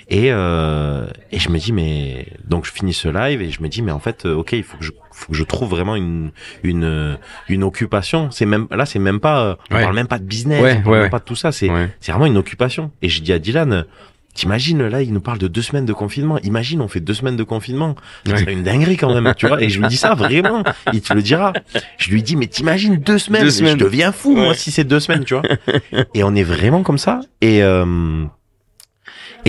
[SPEAKER 3] Et euh, et je me dis mais donc je finis ce live et je me dis mais en fait ok il faut que je faut que je trouve vraiment une une une occupation. C'est même là c'est même pas on
[SPEAKER 1] Ouais.
[SPEAKER 3] parle même pas de business,
[SPEAKER 1] Ouais,
[SPEAKER 3] on parle
[SPEAKER 1] ouais,
[SPEAKER 3] même pas de tout ça. C'est c'est vraiment une occupation. Et je dis à Dylan. T'imagines, là, il nous parle de deux semaines de confinement. Imagine, on fait deux semaines de confinement.
[SPEAKER 1] Ouais.
[SPEAKER 3] serait une dinguerie quand même, tu vois. Et je lui dis ça vraiment. Il te le dira. Je lui dis, mais t'imagines deux semaines.
[SPEAKER 1] Deux semaines.
[SPEAKER 3] Je deviens fou, moi, si c'est deux semaines, tu vois. et on est vraiment comme ça. Et, euh,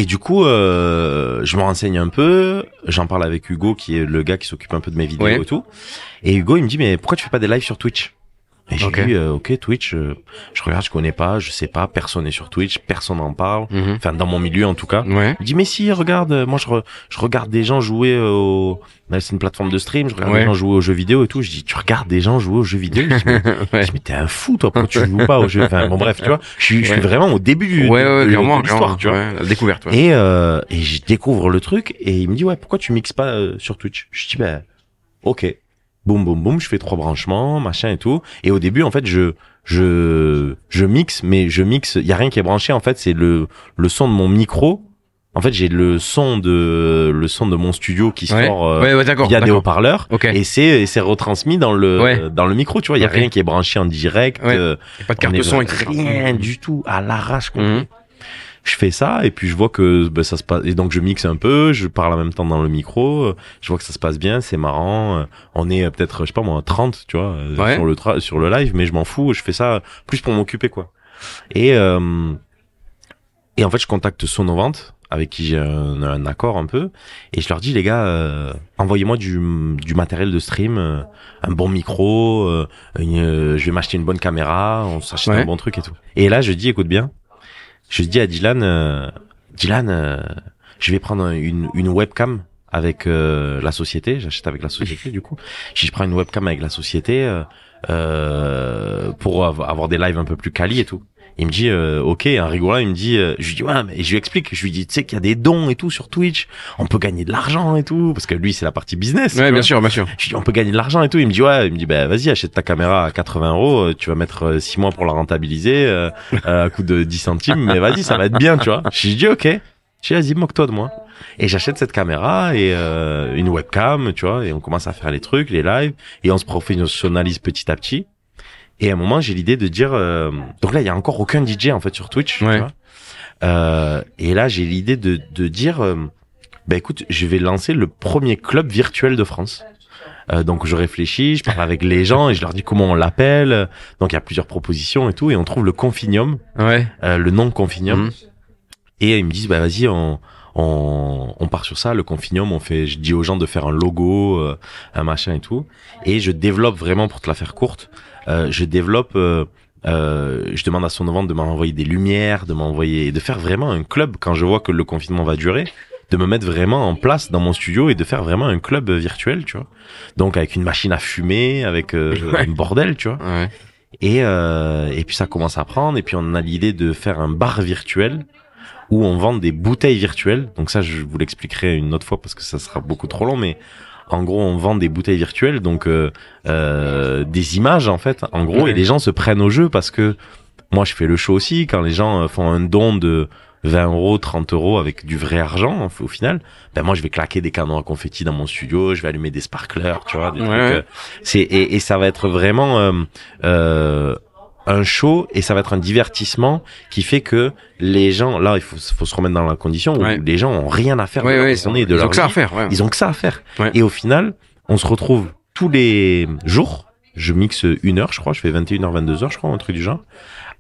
[SPEAKER 3] et du coup, euh, je me renseigne un peu. J'en parle avec Hugo, qui est le gars qui s'occupe un peu de mes vidéos
[SPEAKER 1] Ouais.
[SPEAKER 3] et tout. Et Hugo, il me dit, mais pourquoi tu fais pas des lives sur Twitch? Et j'ai
[SPEAKER 1] Ok.
[SPEAKER 3] dit, euh, ok, Twitch, euh, je regarde, je connais pas, je sais pas, personne n'est sur Twitch, personne n'en parle.
[SPEAKER 1] Mhm.
[SPEAKER 3] Enfin, dans mon milieu, en tout cas.
[SPEAKER 1] Ouais.
[SPEAKER 3] Il dit, mais si, regarde, euh, moi, je, re- je regarde des gens jouer au... bah, c'est une plateforme de stream, je regarde
[SPEAKER 1] Ouais.
[SPEAKER 3] des gens jouer aux jeux vidéo et tout. Je dis, tu regardes des gens jouer aux jeux vidéo? Je dis, mais,
[SPEAKER 1] Ouais.
[SPEAKER 3] mais t'es un fou, toi, pourquoi tu joues pas aux jeux? Enfin, bon, bref, tu vois, je suis, je suis vraiment au début du,
[SPEAKER 1] Ouais,
[SPEAKER 3] de-
[SPEAKER 1] ouais,
[SPEAKER 3] de- l'histoire, tu vois.
[SPEAKER 1] ouais, la découverte. Ouais.
[SPEAKER 3] Et, euh, et je découvre le truc et il me dit ouais pourquoi tu mixes pas euh, sur Twitch? Je dis ben ok boum boum boum je fais trois branchements machin et tout et au début en fait je je je mixe mais je mixe il y a rien qui est branché en fait c'est le le son de mon micro en fait j'ai le son de le son de mon studio qui
[SPEAKER 1] ouais.
[SPEAKER 3] sort euh,
[SPEAKER 1] ouais, ouais, d'accord.
[SPEAKER 3] via des haut-parleurs
[SPEAKER 1] Ok.
[SPEAKER 3] et c'est et c'est retransmis dans le
[SPEAKER 1] Ouais.
[SPEAKER 3] dans le micro tu vois il y a rien qui est branché en direct
[SPEAKER 1] Ouais.
[SPEAKER 3] euh,
[SPEAKER 1] Pas de
[SPEAKER 3] on
[SPEAKER 1] carte son,
[SPEAKER 3] rien du tout à l'arrache complet. Je fais ça et puis je vois que ben, ça se passe et donc je mixe un peu, je parle en même temps dans le micro, euh, je vois que ça se passe bien, c'est marrant. euh, On est euh, peut-être je sais pas moi 30, tu vois,
[SPEAKER 1] Ouais.
[SPEAKER 3] sur le tra- sur le live mais je m'en fous, je fais ça plus pour m'occuper quoi. Et euh, et en fait, je contacte Sonovante avec qui j'ai un, un accord un peu et je leur dis les gars euh, envoyez-moi du, du matériel de stream euh, un bon micro une, je vais m'acheter une bonne caméra on s'achète
[SPEAKER 1] Ouais.
[SPEAKER 3] un bon truc et tout et là je dis écoute bien je dis à Dylan euh, Dylan euh, je vais prendre une, une webcam avec euh, la société. J'achète avec la société. Du coup. Je prends une webcam avec la société pour av- avoir des lives un peu plus quali et tout il me dit euh, ok en rigolant il me dit euh, je lui dis ouais mais je lui explique je lui dis tu sais qu'il y a des dons et tout sur Twitch on peut gagner de l'argent et tout parce que lui c'est la partie business
[SPEAKER 1] Ouais, bien sûr, bien sûr.
[SPEAKER 3] Je lui dis, on peut gagner de l'argent et tout. Il me dit, ouais, il me dit, bah, vas-y, achète ta caméra à 80 euros. euh, Tu vas mettre 6 mois pour la rentabiliser, euh, euh, à coût de 10 centimes. Mais vas-y, ça va être bien, tu vois. Je lui dis, ok. Je dis, vas-y, moque-toi de moi. Et j'achète cette caméra et euh, une webcam, tu vois. Et on commence à faire les trucs, les lives. Et on se professionnalise petit à petit. Et à un moment, j'ai l'idée de dire, euh, donc là, il y a encore aucun DJ, en fait, sur Twitch,
[SPEAKER 1] Ouais.
[SPEAKER 3] tu vois. Euh, et là, j'ai l'idée de, de dire, euh, bah écoute, je vais lancer le premier club virtuel de France. Euh, donc je réfléchis, je parle avec les gens et je leur dis comment on l'appelle. Donc il y a plusieurs propositions et tout et on trouve le Confinium,
[SPEAKER 1] Ouais.
[SPEAKER 3] euh, le nom Confinium.
[SPEAKER 1] Mhm.
[SPEAKER 3] Et ils me disent bah vas-y on, on on part sur ça le Confinium. On fait, je dis aux gens de faire un logo, euh, un machin et tout. Et je développe vraiment pour te la faire courte. Euh, je développe. euh, euh, je demande à son vente de m'envoyer des lumières, de m'envoyer, de faire vraiment un club quand je vois que le confinement va durer, de me mettre vraiment en place dans mon studio et de faire vraiment un club virtuel, tu vois. Donc avec une machine à fumer, avec euh,
[SPEAKER 1] Ouais.
[SPEAKER 3] un bordel, tu vois.
[SPEAKER 1] Ouais.
[SPEAKER 3] Et euh, et puis ça commence à prendre et puis on a l'idée de faire un bar virtuel où on vend des bouteilles virtuelles. Donc ça je vous l'expliquerai une autre fois parce que ça sera beaucoup trop long mais en gros on vend des bouteilles virtuelles donc euh, euh, des images en fait en gros
[SPEAKER 1] Ouais.
[SPEAKER 3] et les gens se prennent au jeu parce que moi je fais le show aussi quand les gens euh, font un don de 20 euros, 30 euros avec du vrai argent au- final, ben moi je vais claquer des canons à confetti dans mon studio, je vais allumer des sparklers, tu vois, des
[SPEAKER 1] Ouais,
[SPEAKER 3] trucs. euh, c'est et, et ça va être vraiment euh, euh, un show et ça va être un divertissement qui fait que les gens, là il faut, faut se remettre dans la condition où
[SPEAKER 1] Ouais.
[SPEAKER 3] les gens ont rien à faire de
[SPEAKER 1] Ouais, ouais.
[SPEAKER 3] journée, de
[SPEAKER 1] Ils ont que ça à faire. Ouais.
[SPEAKER 3] Ils ont que ça à faire. Et au final, on se retrouve tous les jours. Je mixe une heure, je crois. Je fais 21h, 22h, je crois, un truc du genre.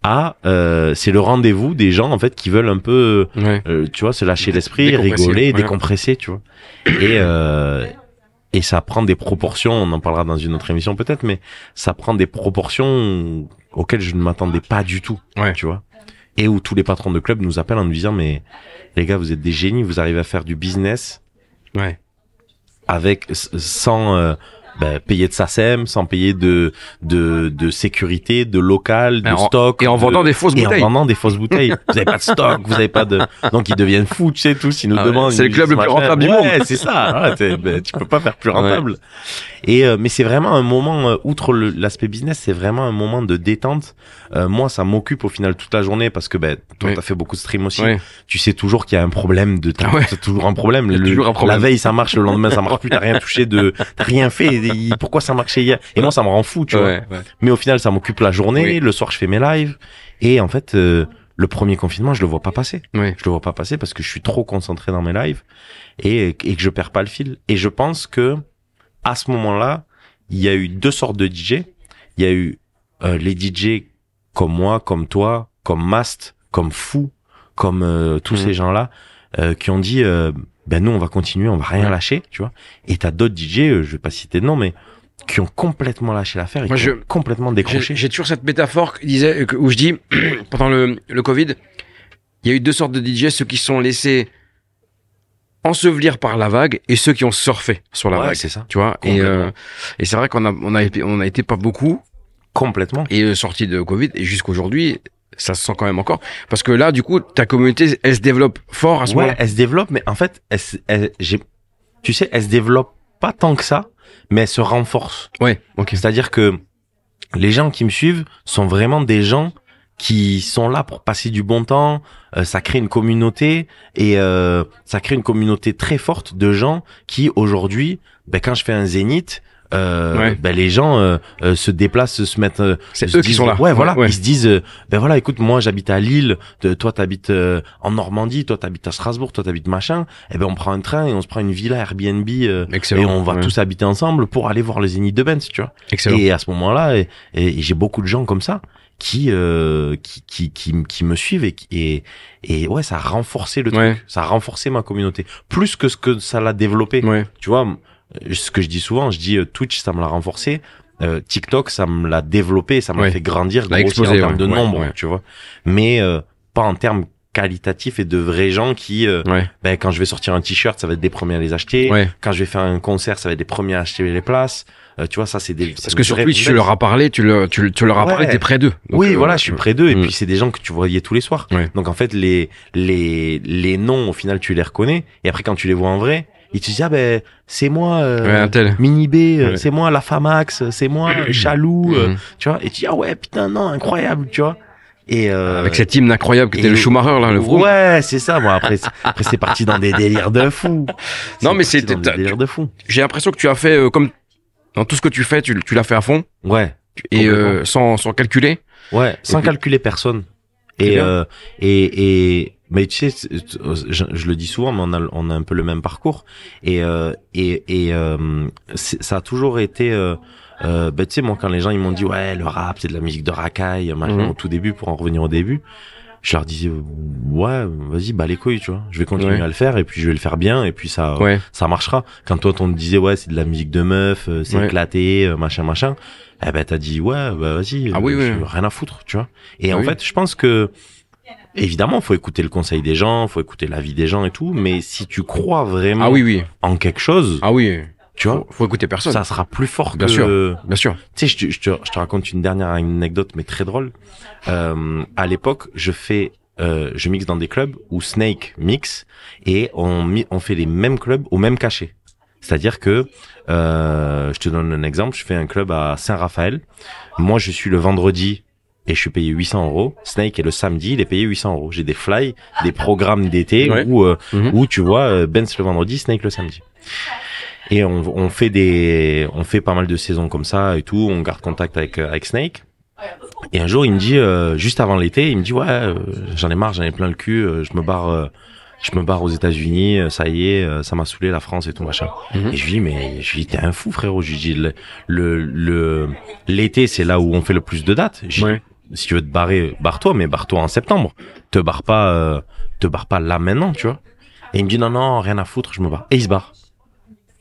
[SPEAKER 3] À, euh, c'est le rendez-vous des gens, en fait, qui veulent un peu, euh, tu vois, se lâcher l'esprit, rigoler, décompresser, tu vois. Et, euh, et ça prend des proportions, on en parlera dans une autre émission peut-être, mais ça prend des proportions auxquelles je ne m'attendais pas du tout,
[SPEAKER 1] Ouais.
[SPEAKER 3] tu vois. Et où tous les patrons de club nous appellent en nous disant, mais les gars, vous êtes des génies, vous arrivez à faire du business
[SPEAKER 1] Ouais.
[SPEAKER 3] avec sans euh, ben, payer de SACEM, sans payer de de, de sécurité, de local, de
[SPEAKER 1] Et en-
[SPEAKER 3] stock,
[SPEAKER 1] Et en
[SPEAKER 3] de-
[SPEAKER 1] vendant des fausses
[SPEAKER 3] et
[SPEAKER 1] bouteilles.
[SPEAKER 3] en vendant des fausses bouteilles. vous avez pas de stock, vous avez pas de donc ils deviennent fous, tu sais tous, ils nous
[SPEAKER 1] Ah ouais,
[SPEAKER 3] demandent.
[SPEAKER 1] c'est le club le plus rentable du
[SPEAKER 3] ouais,
[SPEAKER 1] monde.
[SPEAKER 3] c'est ça. Ouais, ben, tu peux pas faire plus rentable. Et euh, mais c'est vraiment un moment euh, outre l'aspect business, c'est vraiment un moment de détente. Euh, moi, ça m'occupe au final toute la journée parce que ben toi
[SPEAKER 1] Oui.
[SPEAKER 3] t'as fait beaucoup de stream aussi.
[SPEAKER 1] Ouais.
[SPEAKER 3] Tu sais toujours qu'il y a un problème de ta...
[SPEAKER 1] Ouais.
[SPEAKER 3] c'est toujours un problème. Le-
[SPEAKER 1] toujours un problème.
[SPEAKER 3] La veille ça marche, le lendemain ça marche plus. T'as rien touché de, t'as rien fait. Et Pourquoi ça marchait hier? Et moi ça me rend fou, tu vois.
[SPEAKER 1] Ouais.
[SPEAKER 3] Mais au final, ça m'occupe la journée.
[SPEAKER 1] Oui.
[SPEAKER 3] Le soir, je fais mes lives. Et en fait, euh, le premier confinement, je le vois pas passer.
[SPEAKER 1] Ouais.
[SPEAKER 3] Je le vois pas passer parce que je suis trop concentré dans mes lives et, et que je perds pas le fil. Et je pense que à ce moment-là, il y a eu deux sortes de DJ. Il y a eu euh, les DJ comme moi, comme toi, comme Mast, comme Fou, comme euh, tous
[SPEAKER 1] Mhm.
[SPEAKER 3] ces gens-là euh, qui ont dit euh, ben nous on va continuer, on va rien
[SPEAKER 1] Ouais.
[SPEAKER 3] lâcher, tu vois. Et t'as d'autres DJ, euh, je vais pas citer de nom, mais qui ont complètement lâché l'affaire et
[SPEAKER 1] Moi,
[SPEAKER 3] qui
[SPEAKER 1] je-
[SPEAKER 3] ont complètement décroché.
[SPEAKER 1] j'ai toujours cette métaphore qui disait, que- où je dis, pendant le, le Covid, il y a eu deux sortes de DJ, ceux qui se sont laissés ensevelir par la vague et ceux qui ont surfé sur la
[SPEAKER 3] Ouais,
[SPEAKER 1] vague.
[SPEAKER 3] c'est ça.
[SPEAKER 1] Tu vois, et, euh, et c'est vrai qu'on a, on a, été- on a été pas beaucoup
[SPEAKER 3] Complètement.
[SPEAKER 1] et euh, sorti de Covid et jusqu'aujourd'hui, ça se sent quand même encore. Parce que là, du coup, ta communauté, elle se développe fort à ce
[SPEAKER 3] Ouais,
[SPEAKER 1] moment-là.
[SPEAKER 3] elle se développe, mais en fait, elle, elle- j'ai, tu sais, elle se développe pas tant que ça, mais elle se renforce.
[SPEAKER 1] Ouais, ok.
[SPEAKER 3] C'est-à-dire que les gens qui me suivent sont vraiment des gens qui sont là pour passer du bon temps. euh, ça crée une communauté et euh, ça crée une communauté très forte de gens qui aujourd'hui, ben, quand je fais un zénith,
[SPEAKER 1] Ouais.
[SPEAKER 3] ben, les gens euh, euh, se déplacent, se mettent. euh,
[SPEAKER 1] C'est eux qui
[SPEAKER 3] disent,
[SPEAKER 1] sont là.
[SPEAKER 3] Ouais, voilà. Ils se disent, euh, ben voilà, écoute, moi j'habite à Lille, toi t'habites euh, en Normandie, toi t'habites à Strasbourg, toi t'habites machin. Et ben on prend un train et on se prend une villa Airbnb euh, et on va tous habiter ensemble pour aller voir le Zénith de Benz, tu vois.
[SPEAKER 1] Excellent.
[SPEAKER 3] Et à ce moment-là, et, et j'ai beaucoup de gens comme ça qui euh, qui, qui qui qui me suivent et qui- et et ouais, ça a renforcé le truc,
[SPEAKER 1] Ouais.
[SPEAKER 3] ça a renforcé ma communauté plus que ce que ça l'a développé.
[SPEAKER 1] Ouais.
[SPEAKER 3] Tu vois, euh, ce que je dis souvent, je dis euh, Twitch, ça me l'a renforcé. euh, TikTok, ça me l'a développé, ça m'a
[SPEAKER 1] Ouais.
[SPEAKER 3] fait grandir, grossir
[SPEAKER 1] explosé,
[SPEAKER 3] en termes
[SPEAKER 1] ouais.
[SPEAKER 3] de nombre,
[SPEAKER 1] ouais.
[SPEAKER 3] tu vois. Mais euh, pas en termes qualitatifs et de vrais gens qui, euh, ben, quand je vais sortir un t-shirt, ça va être des premiers à les acheter.
[SPEAKER 1] Ouais.
[SPEAKER 3] Quand je vais faire un concert, ça va être des premiers à acheter les places. Euh, tu vois, ça c'est des.
[SPEAKER 1] Parce que sur Twitch, tu leur as parlé, tu, le, tu, tu leur as parlé, t'es près d'eux.
[SPEAKER 3] Oui,
[SPEAKER 1] euh,
[SPEAKER 3] voilà, je suis près d'eux et
[SPEAKER 1] mm.
[SPEAKER 3] puis c'est des gens que tu voyais tous les soirs.
[SPEAKER 1] Ouais.
[SPEAKER 3] Donc en fait les les les noms au final tu les reconnais et après quand tu les vois en vrai, ils te disent ah ben c'est moi euh,
[SPEAKER 1] Ouais.
[SPEAKER 3] Mini B, euh,
[SPEAKER 1] Ouais.
[SPEAKER 3] c'est moi la Famax, c'est moi euh, Chalou, euh,
[SPEAKER 1] Mhm.
[SPEAKER 3] tu vois et tu dis ah ouais putain non incroyable, tu vois. Et euh,
[SPEAKER 1] Avec cet hymne incroyable que
[SPEAKER 3] et
[SPEAKER 1] t'es le Schumacher, là, le Vroom.
[SPEAKER 3] Ouais, c'est ça. Bon après c'est- après c'est parti dans des délires de fou.
[SPEAKER 1] Non, mais
[SPEAKER 3] dans des délires de fou.
[SPEAKER 1] J'ai l'impression que tu as fait, euh, comme dans tout ce que tu fais, tu, tu l'as fait à fond
[SPEAKER 3] Ouais.
[SPEAKER 1] et euh, sans, sans calculer.
[SPEAKER 3] Ouais, sans calculer personne.
[SPEAKER 1] C'est
[SPEAKER 3] Et, euh, et, et, mais tu sais, c'est- je, je le dis souvent, mais on a, on a un peu le même parcours. Et, euh, et, et euh, ça a toujours été, euh, euh, ben, tu sais, moi, quand les gens, ils m'ont dit, ouais, le rap, c'est de la musique de racaille, machin,
[SPEAKER 1] Mhm.
[SPEAKER 3] au tout début, pour en revenir au début, je leur disais, ouais, vas-y, bah les couilles, tu vois. Je vais continuer
[SPEAKER 1] Ouais.
[SPEAKER 3] à le faire, et puis je vais le faire bien, et puis ça,
[SPEAKER 1] Ouais.
[SPEAKER 3] ça marchera. Quand toi, on te disait, ouais, c'est de la musique de meuf, euh, c'est
[SPEAKER 1] Ouais.
[SPEAKER 3] éclaté, euh, machin, machin, eh ben, t'as dit, ouais, bah, vas-y,
[SPEAKER 1] Ah oui,
[SPEAKER 3] euh,
[SPEAKER 1] oui.
[SPEAKER 3] je- rien à foutre, tu vois. Et
[SPEAKER 1] Ah
[SPEAKER 3] en
[SPEAKER 1] oui.
[SPEAKER 3] fait, je pense que, évidemment, faut écouter le conseil des gens, faut écouter l'avis des gens et tout, mais si tu crois vraiment
[SPEAKER 1] Ah oui, oui.
[SPEAKER 3] en quelque chose,
[SPEAKER 1] Ah oui.
[SPEAKER 3] tu vois,
[SPEAKER 1] Faut, faut écouter personne.
[SPEAKER 3] ça sera plus fort
[SPEAKER 1] Bien
[SPEAKER 3] que,
[SPEAKER 1] sûr. Bien sûr.
[SPEAKER 3] tu sais, je, te- je, te, je te raconte une dernière anecdote, mais très drôle. Euh, à l'époque, je fais, euh, je mixe dans des clubs où Snake mixe et on, on fait les mêmes clubs au même cachet. C'est-à-dire que, euh, je te donne un exemple, je fais un club à Saint-Raphaël. Moi, je suis le vendredi et je suis payé 800 euros. Snake est le samedi, il est payé 800 euros. J'ai des fly, des programmes d'été
[SPEAKER 1] Ouais.
[SPEAKER 3] où, euh,
[SPEAKER 1] Mhm.
[SPEAKER 3] où tu vois euh, Benz le vendredi, Snake le samedi. Et on, on fait des, on fait pas mal de saisons comme ça et tout. On garde contact avec euh, avec Snake. Et un jour, il me dit, euh, juste avant l'été, il me dit ouais, euh, j'en ai marre, j'en ai plein le cul, je me barre, je me barre aux États-Unis, ça y est, ça m'a saoulé la France et tout machin.
[SPEAKER 1] Mhm.
[SPEAKER 3] Et je lui dis mais je lui dis t'es un fou frérot. Je lui dis le le l'été c'est là où on fait le plus de dates. Je dis,
[SPEAKER 1] Ouais.
[SPEAKER 3] Si tu veux te barrer, barre-toi, mais barre-toi en septembre. Te barre pas, euh, te barre pas là maintenant, tu vois. Et il me dit non non rien à foutre, je me barre. Et il se barre.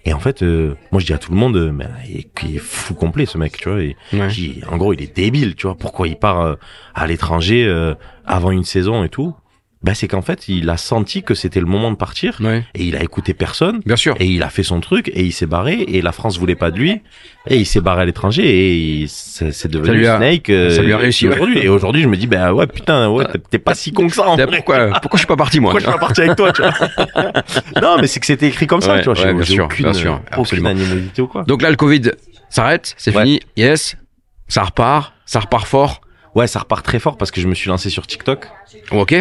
[SPEAKER 3] Et en fait, euh, moi je dis à tout le monde, euh, mais il est, il est fou complet ce mec, tu vois. Et
[SPEAKER 1] Ouais.
[SPEAKER 3] je dis, en gros, il est débile, tu vois. Pourquoi il part à l'étranger euh, avant une saison et tout Ben c'est qu'en fait, il a senti que c'était le moment de partir
[SPEAKER 1] Ouais.
[SPEAKER 3] et il a écouté personne.
[SPEAKER 1] Bien sûr.
[SPEAKER 3] Et il a fait son truc et il s'est barré et la France voulait pas de lui et il s'est barré à l'étranger et c'est devenu
[SPEAKER 1] Ça lui a-
[SPEAKER 3] Snake euh,
[SPEAKER 1] ça lui a réussi, ouais.
[SPEAKER 3] aujourd'hui et aujourd'hui je me dis ben ouais putain ouais t'es- t'es pas si con que ça en vrai.
[SPEAKER 1] Pourquoi, pourquoi je suis pas parti, moi
[SPEAKER 3] Pourquoi je suis pas parti avec toi tu vois non mais c'est que c'était écrit comme ça
[SPEAKER 1] Ouais,
[SPEAKER 3] tu vois j'ai
[SPEAKER 1] bien sûr,
[SPEAKER 3] aucune,
[SPEAKER 1] bien sûr,
[SPEAKER 3] aucune
[SPEAKER 1] absolument.
[SPEAKER 3] animosité ou quoi
[SPEAKER 1] Donc là, le Covid s'arrête, c'est fini. Yes. Ça repart. Ça repart fort.
[SPEAKER 3] ouais ça repart très fort parce que je me suis lancé sur TikTok
[SPEAKER 1] Ok.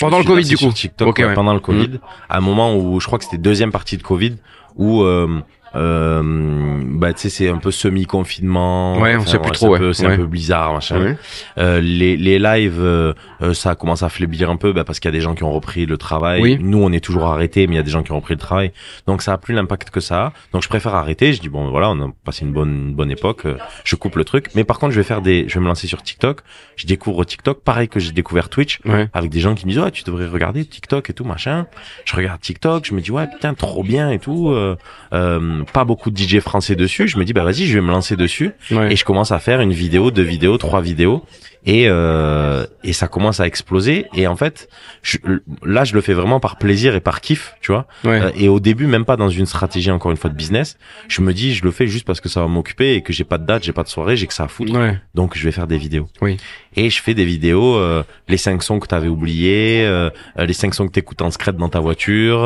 [SPEAKER 1] Pendant le Covid, du coup.
[SPEAKER 3] TikTok, ouais, pendant le Covid, à un moment où je crois que c'était deuxième partie de Covid, où euh, euh, bah tu sais c'est un peu semi confinement.
[SPEAKER 1] Ouais, on sait plus trop,
[SPEAKER 3] C'est,
[SPEAKER 1] ouais.
[SPEAKER 3] un, peu, c'est
[SPEAKER 1] Ouais.
[SPEAKER 3] un peu bizarre machin. Euh, les les lives, euh, euh, ça commence à faiblir un peu, bah, parce qu'il y a des gens qui ont repris le travail.
[SPEAKER 1] Oui.
[SPEAKER 3] Nous on est toujours arrêtés, mais il y a des gens qui ont repris le travail. Donc ça a plus l'impact que ça. a. Donc je préfère arrêter. Je dis bon voilà, on a passé une bonne une bonne époque. euh, Je coupe le truc. Mais par contre je vais faire des, je vais me lancer sur TikTok. Je découvre TikTok, pareil que j'ai découvert Twitch avec des gens qui me disent ouais tu devrais regarder TikTok et tout machin je regarde TikTok je me dis ouais putain trop bien et tout euh, pas beaucoup de DJ français dessus. Je me dis bah vas-y, je vais me lancer dessus
[SPEAKER 1] Ouais.
[SPEAKER 3] et je commence à faire une vidéo, deux vidéos, trois vidéos et euh, et ça commence à exploser et en fait je, là je le fais vraiment par plaisir et par kiff tu vois
[SPEAKER 1] Ouais.
[SPEAKER 3] Euh, et au début même pas dans une stratégie encore une fois de business je me dis je le fais juste parce que ça va m'occuper et que j'ai pas de date j'ai pas de soirée j'ai que ça à foutre
[SPEAKER 1] Ouais.
[SPEAKER 3] donc je vais faire des vidéos
[SPEAKER 1] Oui.
[SPEAKER 3] et je fais des vidéos euh, les cinq sons que t'avais oubliés euh, euh, les cinq sons que t'écoutes en secret dans ta voiture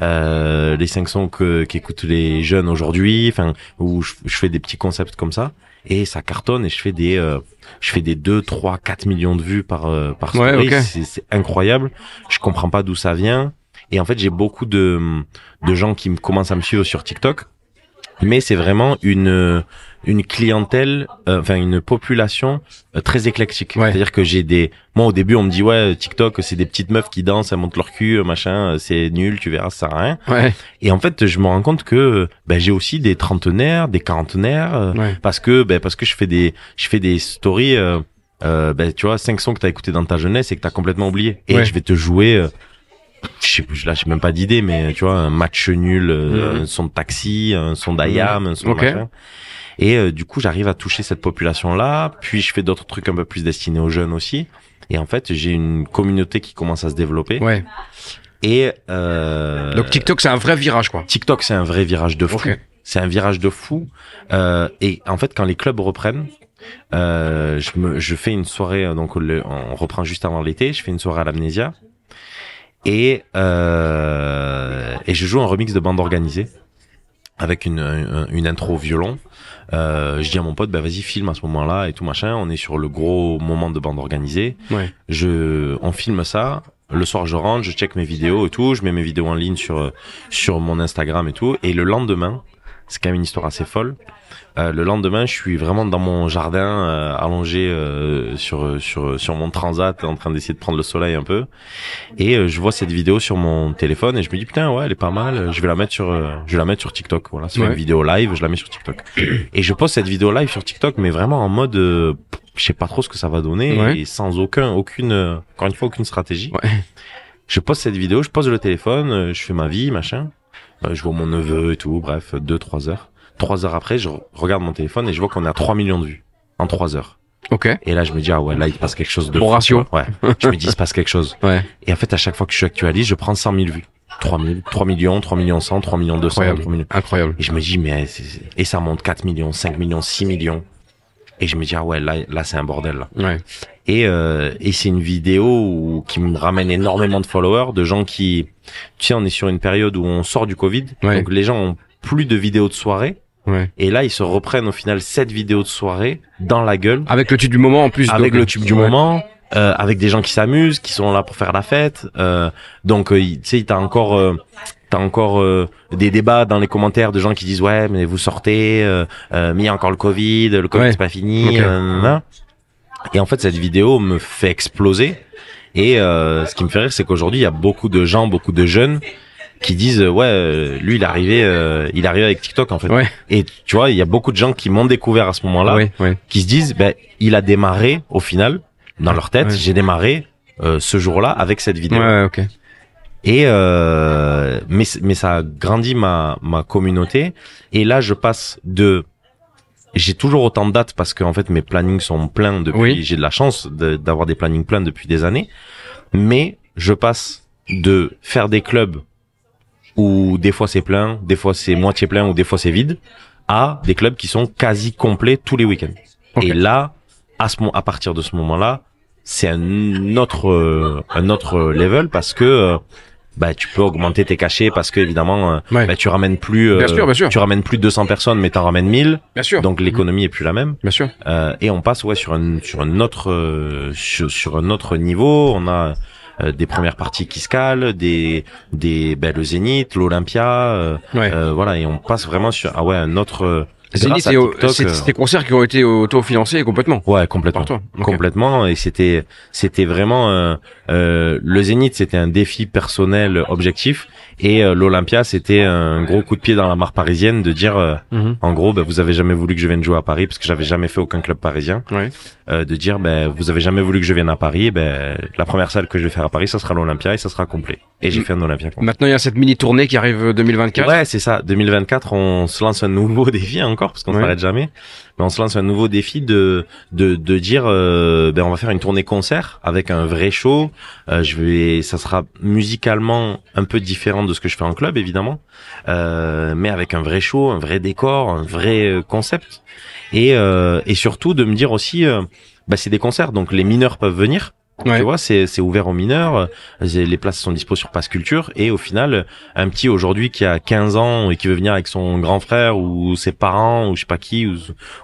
[SPEAKER 3] les cinq sons que qu'écoutent les jeunes aujourd'hui enfin où je, je fais des petits concepts comme ça et ça cartonne et je fais des euh, je fais des 2 3 4 millions de vues par euh, par
[SPEAKER 1] Ouais,
[SPEAKER 3] story c'est incroyable. Je comprends pas d'où ça vient. Et en fait j'ai beaucoup de de gens qui me commencent à me suivre sur TikTok mais c'est vraiment une une clientèle euh, enfin une population euh, très éclectique
[SPEAKER 1] Ouais.
[SPEAKER 3] c'est-à-dire que j'ai des moi au début on me dit ouais TikTok c'est des petites meufs qui dansent elles montent leur cul euh, machin euh, c'est nul tu verras ça sert à rien
[SPEAKER 1] Ouais.
[SPEAKER 3] et en fait je me rends compte que ben, j'ai aussi des trentenaires des quarantenaires euh,
[SPEAKER 1] Ouais.
[SPEAKER 3] parce que ben parce que je fais des je fais des stories euh, euh, ben tu vois cinq sons que t'as écouté dans ta jeunesse et que t'as complètement oublié et je vais te jouer euh, je sais plus là j'ai même pas d'idée mais tu vois un match nul euh,
[SPEAKER 1] Mhm.
[SPEAKER 3] un son de taxi un son d'ayam un son de machin et euh, du coup j'arrive à toucher cette population là puis je fais d'autres trucs un peu plus destinés aux jeunes aussi et en fait j'ai une communauté qui commence à se développer
[SPEAKER 1] Ouais.
[SPEAKER 3] et euh,
[SPEAKER 1] Donc TikTok, c'est un vrai virage, quoi.
[SPEAKER 3] TikTok c'est un vrai virage de fou c'est un virage de fou. Euh, et en fait, quand les clubs reprennent, euh, je, me, je fais une soirée, donc le- on reprend juste avant l'été, je fais une soirée à l'amnésia. Et, euh, et je joue un remix de bande organisée avec une, une, une intro violon. Euh, je dis à mon pote, bah vas-y filme à ce moment-là et tout machin. On est sur le gros moment de bande organisée.
[SPEAKER 1] Ouais.
[SPEAKER 3] Je, on filme ça. Le soir, je rentre, je check mes vidéos et tout. Je mets mes vidéos en ligne sur sur mon Instagram et tout. Et le lendemain, c'est quand même une histoire assez folle. Euh, le lendemain, je suis vraiment dans mon jardin, euh, allongé euh, sur sur sur mon transat, en train d'essayer de prendre le soleil un peu. Et euh, je vois cette vidéo sur mon téléphone et je me dis putain ouais, elle est pas mal. Je vais la mettre sur euh, je vais la mettre sur TikTok. Voilà, c'est
[SPEAKER 1] Ouais.
[SPEAKER 3] une vidéo live, je la mets sur TikTok. et je poste cette vidéo live sur TikTok, mais vraiment en mode euh, je sais pas trop ce que ça va donner
[SPEAKER 1] Ouais.
[SPEAKER 3] et sans aucun aucune encore une fois aucune stratégie.
[SPEAKER 1] Ouais.
[SPEAKER 3] Je poste cette vidéo, je pose le téléphone, je fais ma vie, machin. Euh, je vois mon neveu et tout, bref, deux, trois heures. Trois heures après, je re- regarde mon téléphone et je vois qu'on à 3 millions de vues en trois heures.
[SPEAKER 1] Ok.
[SPEAKER 3] Et là, je me dis, ah ouais, là, il se passe quelque chose de
[SPEAKER 1] Bon
[SPEAKER 3] fou,
[SPEAKER 1] ratio.
[SPEAKER 3] Ouais. je me dis, il se passe quelque chose.
[SPEAKER 1] Ouais.
[SPEAKER 3] Et en fait, à chaque fois que je actualise, je prends 100 000 vues. 3 000, 3 millions, 3 millions 100, 3 millions 200,
[SPEAKER 1] Incroyable.
[SPEAKER 3] 3 millions.
[SPEAKER 1] Incroyable.
[SPEAKER 3] Et je me dis, mais, et ça monte 4 millions, 5 millions, 6 millions. Et je me dis, ah ouais, là, là, c'est un bordel, là.
[SPEAKER 1] Ouais.
[SPEAKER 3] Et, euh, et c'est une vidéo où- qui me ramène énormément de followers, de gens qui, tu sais, on est sur une période où on sort du Covid,
[SPEAKER 1] Ouais.
[SPEAKER 3] donc les gens ont plus de vidéos de soirée,
[SPEAKER 1] Ouais.
[SPEAKER 3] et là ils se reprennent au final cette vidéo de soirée dans la gueule,
[SPEAKER 1] Avec le tube du moment en plus.
[SPEAKER 3] avec
[SPEAKER 1] donc,
[SPEAKER 3] le tube du
[SPEAKER 1] ouais.
[SPEAKER 3] moment, euh, avec des gens qui s'amusent, qui sont là pour faire la fête, euh, donc euh, tu sais, t'as encore euh, T'as encore euh, des débats dans les commentaires de gens qui disent ouais mais vous sortez, euh, euh, mais il y a encore le Covid, le Covid
[SPEAKER 1] Ouais.
[SPEAKER 3] c'est pas fini. Et en fait cette vidéo me fait exploser. Et euh, ce qui me fait rire c'est qu'aujourd'hui il y a beaucoup de gens, beaucoup de jeunes qui disent euh, ouais euh, lui il est arrivé, euh, il est arrivé avec TikTok en fait.
[SPEAKER 1] Ouais.
[SPEAKER 3] Et tu vois il y a beaucoup de gens qui m'ont découvert à ce moment-là,
[SPEAKER 1] Ouais. Ouais.
[SPEAKER 3] qui se disent ben il a démarré au final dans leur tête j'ai démarré euh, ce jour-là avec cette vidéo. Et euh, mais mais ça a grandi ma ma communauté et là je passe de j'ai toujours autant de dates parce que en fait mes plannings sont pleins depuis
[SPEAKER 1] Oui.
[SPEAKER 3] j'ai de la chance de- d'avoir des plannings pleins depuis des années. Mais je passe de faire des clubs où des fois c'est plein des fois c'est moitié plein ou des fois c'est vide à des clubs qui sont quasi complets tous les week-ends. Et là à ce à partir de ce moment-là c'est un autre euh, un autre level parce que euh, bah tu peux augmenter tes cachets parce que évidemment euh,
[SPEAKER 1] Ouais.
[SPEAKER 3] bah, tu ramènes plus euh,
[SPEAKER 1] Bien sûr, bien sûr.
[SPEAKER 3] tu ramènes plus de 200 personnes mais t'en ramènes 1000
[SPEAKER 1] Bien sûr.
[SPEAKER 3] donc l'économie est plus la même
[SPEAKER 1] Bien sûr.
[SPEAKER 3] euh, et on passe ouais sur un sur un autre euh, sur, sur un autre niveau on a euh, des premières parties qui se calent des des ben, le Zénith l'Olympia euh,
[SPEAKER 1] Ouais.
[SPEAKER 3] voilà et on passe vraiment sur ah ouais un autre euh,
[SPEAKER 1] Zénith, c'est des concerts qui ont été autofinancés complètement.
[SPEAKER 3] ouais complètement
[SPEAKER 1] Par toi.
[SPEAKER 3] Complètement et c'était c'était vraiment euh, euh, le Zénith c'était un défi personnel objectif et euh, l'Olympia c'était un gros coup de pied dans la mare parisienne de dire euh,
[SPEAKER 1] Mhm.
[SPEAKER 3] en gros ben, vous avez jamais voulu que je vienne jouer à Paris parce que j'avais jamais fait aucun club parisien
[SPEAKER 1] Ouais.
[SPEAKER 3] euh, de dire ben vous avez jamais voulu que je vienne à Paris ben la première salle que je vais faire à Paris ça sera l'Olympia et ça sera complet et j'ai fait un Olympia complet.
[SPEAKER 1] Maintenant, il y a cette mini tournée qui arrive euh, 2024.
[SPEAKER 3] Ouais, c'est ça. 2024, on se lance un nouveau défi encore parce qu'on
[SPEAKER 1] Ouais.
[SPEAKER 3] s'arrête jamais. Mais on se lance un nouveau défi de de de dire euh, ben on va faire une tournée concert avec un vrai show. Euh, je vais, ça sera musicalement un peu différent de ce que je fais en club évidemment, euh, mais avec un vrai show, un vrai décor, un vrai euh, concept et euh, et surtout de me dire aussi, euh, bah c'est des concerts donc les mineurs peuvent venir.
[SPEAKER 1] Ouais.
[SPEAKER 3] Tu vois, c'est c'est ouvert aux mineurs. Les places sont dispo sur Passe Culture et au final, un petit aujourd'hui qui a 15 ans et qui veut venir avec son grand frère ou ses parents ou je sais pas qui ou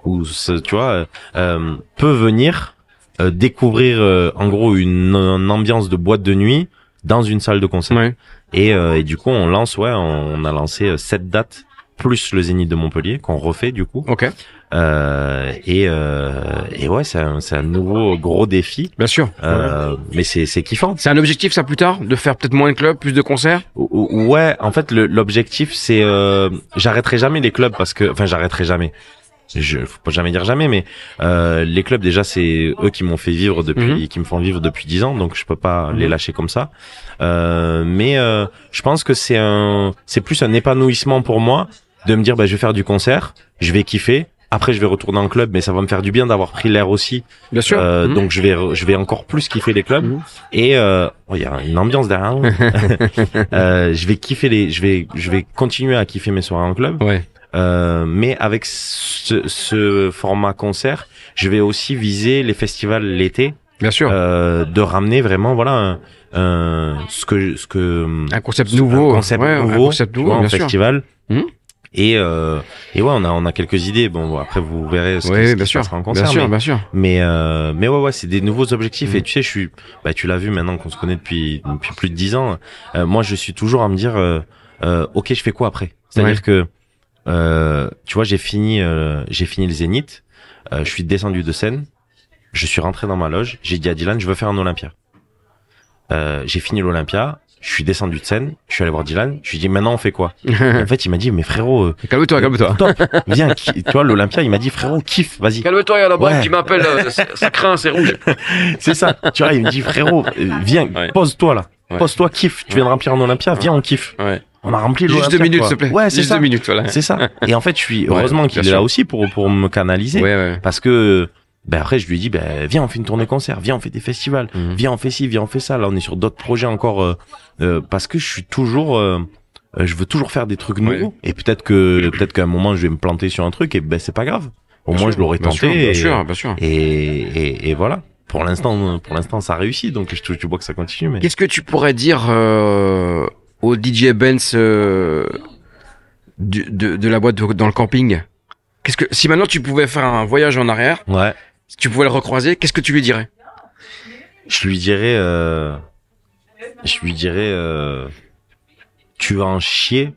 [SPEAKER 3] ou ce- tu vois euh, peut venir euh, découvrir euh, en gros une, une ambiance de boîte de nuit dans une salle de concert.
[SPEAKER 1] Ouais.
[SPEAKER 3] Et, et du coup, on lance ouais, on a lancé sept dates plus le Zénith de Montpellier qu'on refait du coup.
[SPEAKER 1] Ok.
[SPEAKER 3] Euh, et euh, et ouais, c'est un, c'est un nouveau gros défi.
[SPEAKER 1] Bien sûr. Ouais.
[SPEAKER 3] Euh, mais c'est c'est kiffant.
[SPEAKER 1] C'est un objectif, ça, plus tard, de faire peut-être moins de clubs, plus de concerts?
[SPEAKER 3] Ou- ou- Ouais, en fait, l'objectif, c'est, euh, j'arrêterai jamais les clubs parce que, enfin, j'arrêterai jamais. Je, faut pas jamais dire jamais, mais euh, les clubs déjà, c'est eux qui m'ont fait vivre depuis, qui me font vivre depuis dix ans, donc je peux pas les
[SPEAKER 1] Mhm.
[SPEAKER 3] lâcher comme ça. Euh, mais euh, je pense que c'est un, c'est plus un épanouissement pour moi de me dire, bah, je vais faire du concert, je vais kiffer. Après, je vais retourner en club, mais ça va me faire du bien d'avoir pris l'air aussi.
[SPEAKER 1] Bien sûr.
[SPEAKER 3] Euh,
[SPEAKER 1] Mhm.
[SPEAKER 3] Donc, je vais, je vais encore plus kiffer les clubs.
[SPEAKER 1] Mhm.
[SPEAKER 3] Et euh, oh, il y a une ambiance derrière. Euh, je vais kiffer les, je vais, je vais continuer à kiffer mes soirées en club.
[SPEAKER 1] Ouais.
[SPEAKER 3] Euh, mais avec ce, ce format concert, je vais aussi viser les festivals l'été,
[SPEAKER 1] Bien sûr.
[SPEAKER 3] euh, de ramener vraiment voilà un, un- ce que ce que
[SPEAKER 1] un concept nouveau.
[SPEAKER 3] un concept
[SPEAKER 1] ouais,
[SPEAKER 3] nouveau,
[SPEAKER 1] Un concept nouveau,
[SPEAKER 3] vois,
[SPEAKER 1] bien
[SPEAKER 3] en
[SPEAKER 1] sûr.
[SPEAKER 3] festival.
[SPEAKER 1] Mhm.
[SPEAKER 3] Et euh, et ouais, on a on a quelques idées. Bon, après vous verrez ce qui, ce qui
[SPEAKER 1] bien sûr.
[SPEAKER 3] passera en
[SPEAKER 1] Bien
[SPEAKER 3] concert.
[SPEAKER 1] sûr,
[SPEAKER 3] mais-
[SPEAKER 1] bien sûr.
[SPEAKER 3] mais euh, mais ouais ouais c'est des nouveaux objectifs et tu sais je suis bah tu l'as vu maintenant qu'on se connaît depuis depuis plus de dix ans euh, moi je suis toujours à me dire euh, euh, ok je fais quoi après? C'est à dire
[SPEAKER 1] Ouais.
[SPEAKER 3] que euh, tu vois j'ai fini euh, j'ai fini le Zénith euh, je suis descendu de scène je suis rentré dans ma loge j'ai dit à Dylan je veux faire un Olympia euh, j'ai fini l'Olympia je suis descendu de scène je suis allé voir Dylan je lui ai dit maintenant on fait quoi? En fait il m'a dit mais frérot euh,
[SPEAKER 1] calme-toi, calme-toi.
[SPEAKER 3] top viens tu vois l'Olympia il m'a dit frérot kiffe vas-y
[SPEAKER 1] Calme-toi, il y a la
[SPEAKER 3] Ouais.
[SPEAKER 1] qui m'appelle, euh, ça craint, c'est rouge.
[SPEAKER 3] C'est ça. Tu vois, il me dit frérot, euh, viens,
[SPEAKER 1] Ouais.
[SPEAKER 3] pose-toi là.
[SPEAKER 1] Ouais.
[SPEAKER 3] Pose-toi, kiffe. Tu viens de remplir un Olympia, viens, on kiffe.
[SPEAKER 1] Ouais.
[SPEAKER 3] On a rempli
[SPEAKER 1] Juste
[SPEAKER 3] l'Olympia.
[SPEAKER 1] deux minutes, s'il te plaît.
[SPEAKER 3] Ouais, c'est
[SPEAKER 1] Juste
[SPEAKER 3] ça.
[SPEAKER 1] deux minutes, voilà.
[SPEAKER 3] C'est ça. Et en fait, je suis
[SPEAKER 1] Ouais,
[SPEAKER 3] heureusement qu'il est là aussi pour pour me canaliser,
[SPEAKER 1] Ouais, ouais.
[SPEAKER 3] parce que ben après je lui ai dit ben viens on fait une tournée concert, viens on fait des festivals,
[SPEAKER 1] Mhm.
[SPEAKER 3] viens on fait ci, viens on fait ça. Là on est sur d'autres projets encore euh, euh, parce que je suis toujours euh, euh, je veux toujours faire des trucs nouveaux et peut-être que peut-être qu'à un moment je vais me planter sur un truc et ben c'est pas grave. Au
[SPEAKER 1] Bien
[SPEAKER 3] moins
[SPEAKER 1] sûr,
[SPEAKER 3] je l'aurais
[SPEAKER 1] bien
[SPEAKER 3] tenté.
[SPEAKER 1] sûr, Bien
[SPEAKER 3] et-
[SPEAKER 1] sûr, bien sûr.
[SPEAKER 3] et, et, et voilà. Pour l'instant, pour l'instant, ça réussit. Donc, je, tu vois que ça continue. Mais
[SPEAKER 1] Qu'est-ce que tu pourrais dire euh, au DJ Benz euh, du- de, de la boîte de- dans le camping? Qu'est-ce que si maintenant tu pouvais faire un voyage en arrière,
[SPEAKER 3] ouais,
[SPEAKER 1] si tu pouvais le recroiser, qu'est-ce que tu lui dirais?
[SPEAKER 3] Je lui dirais, euh, je lui dirais, euh, tu vas en chier,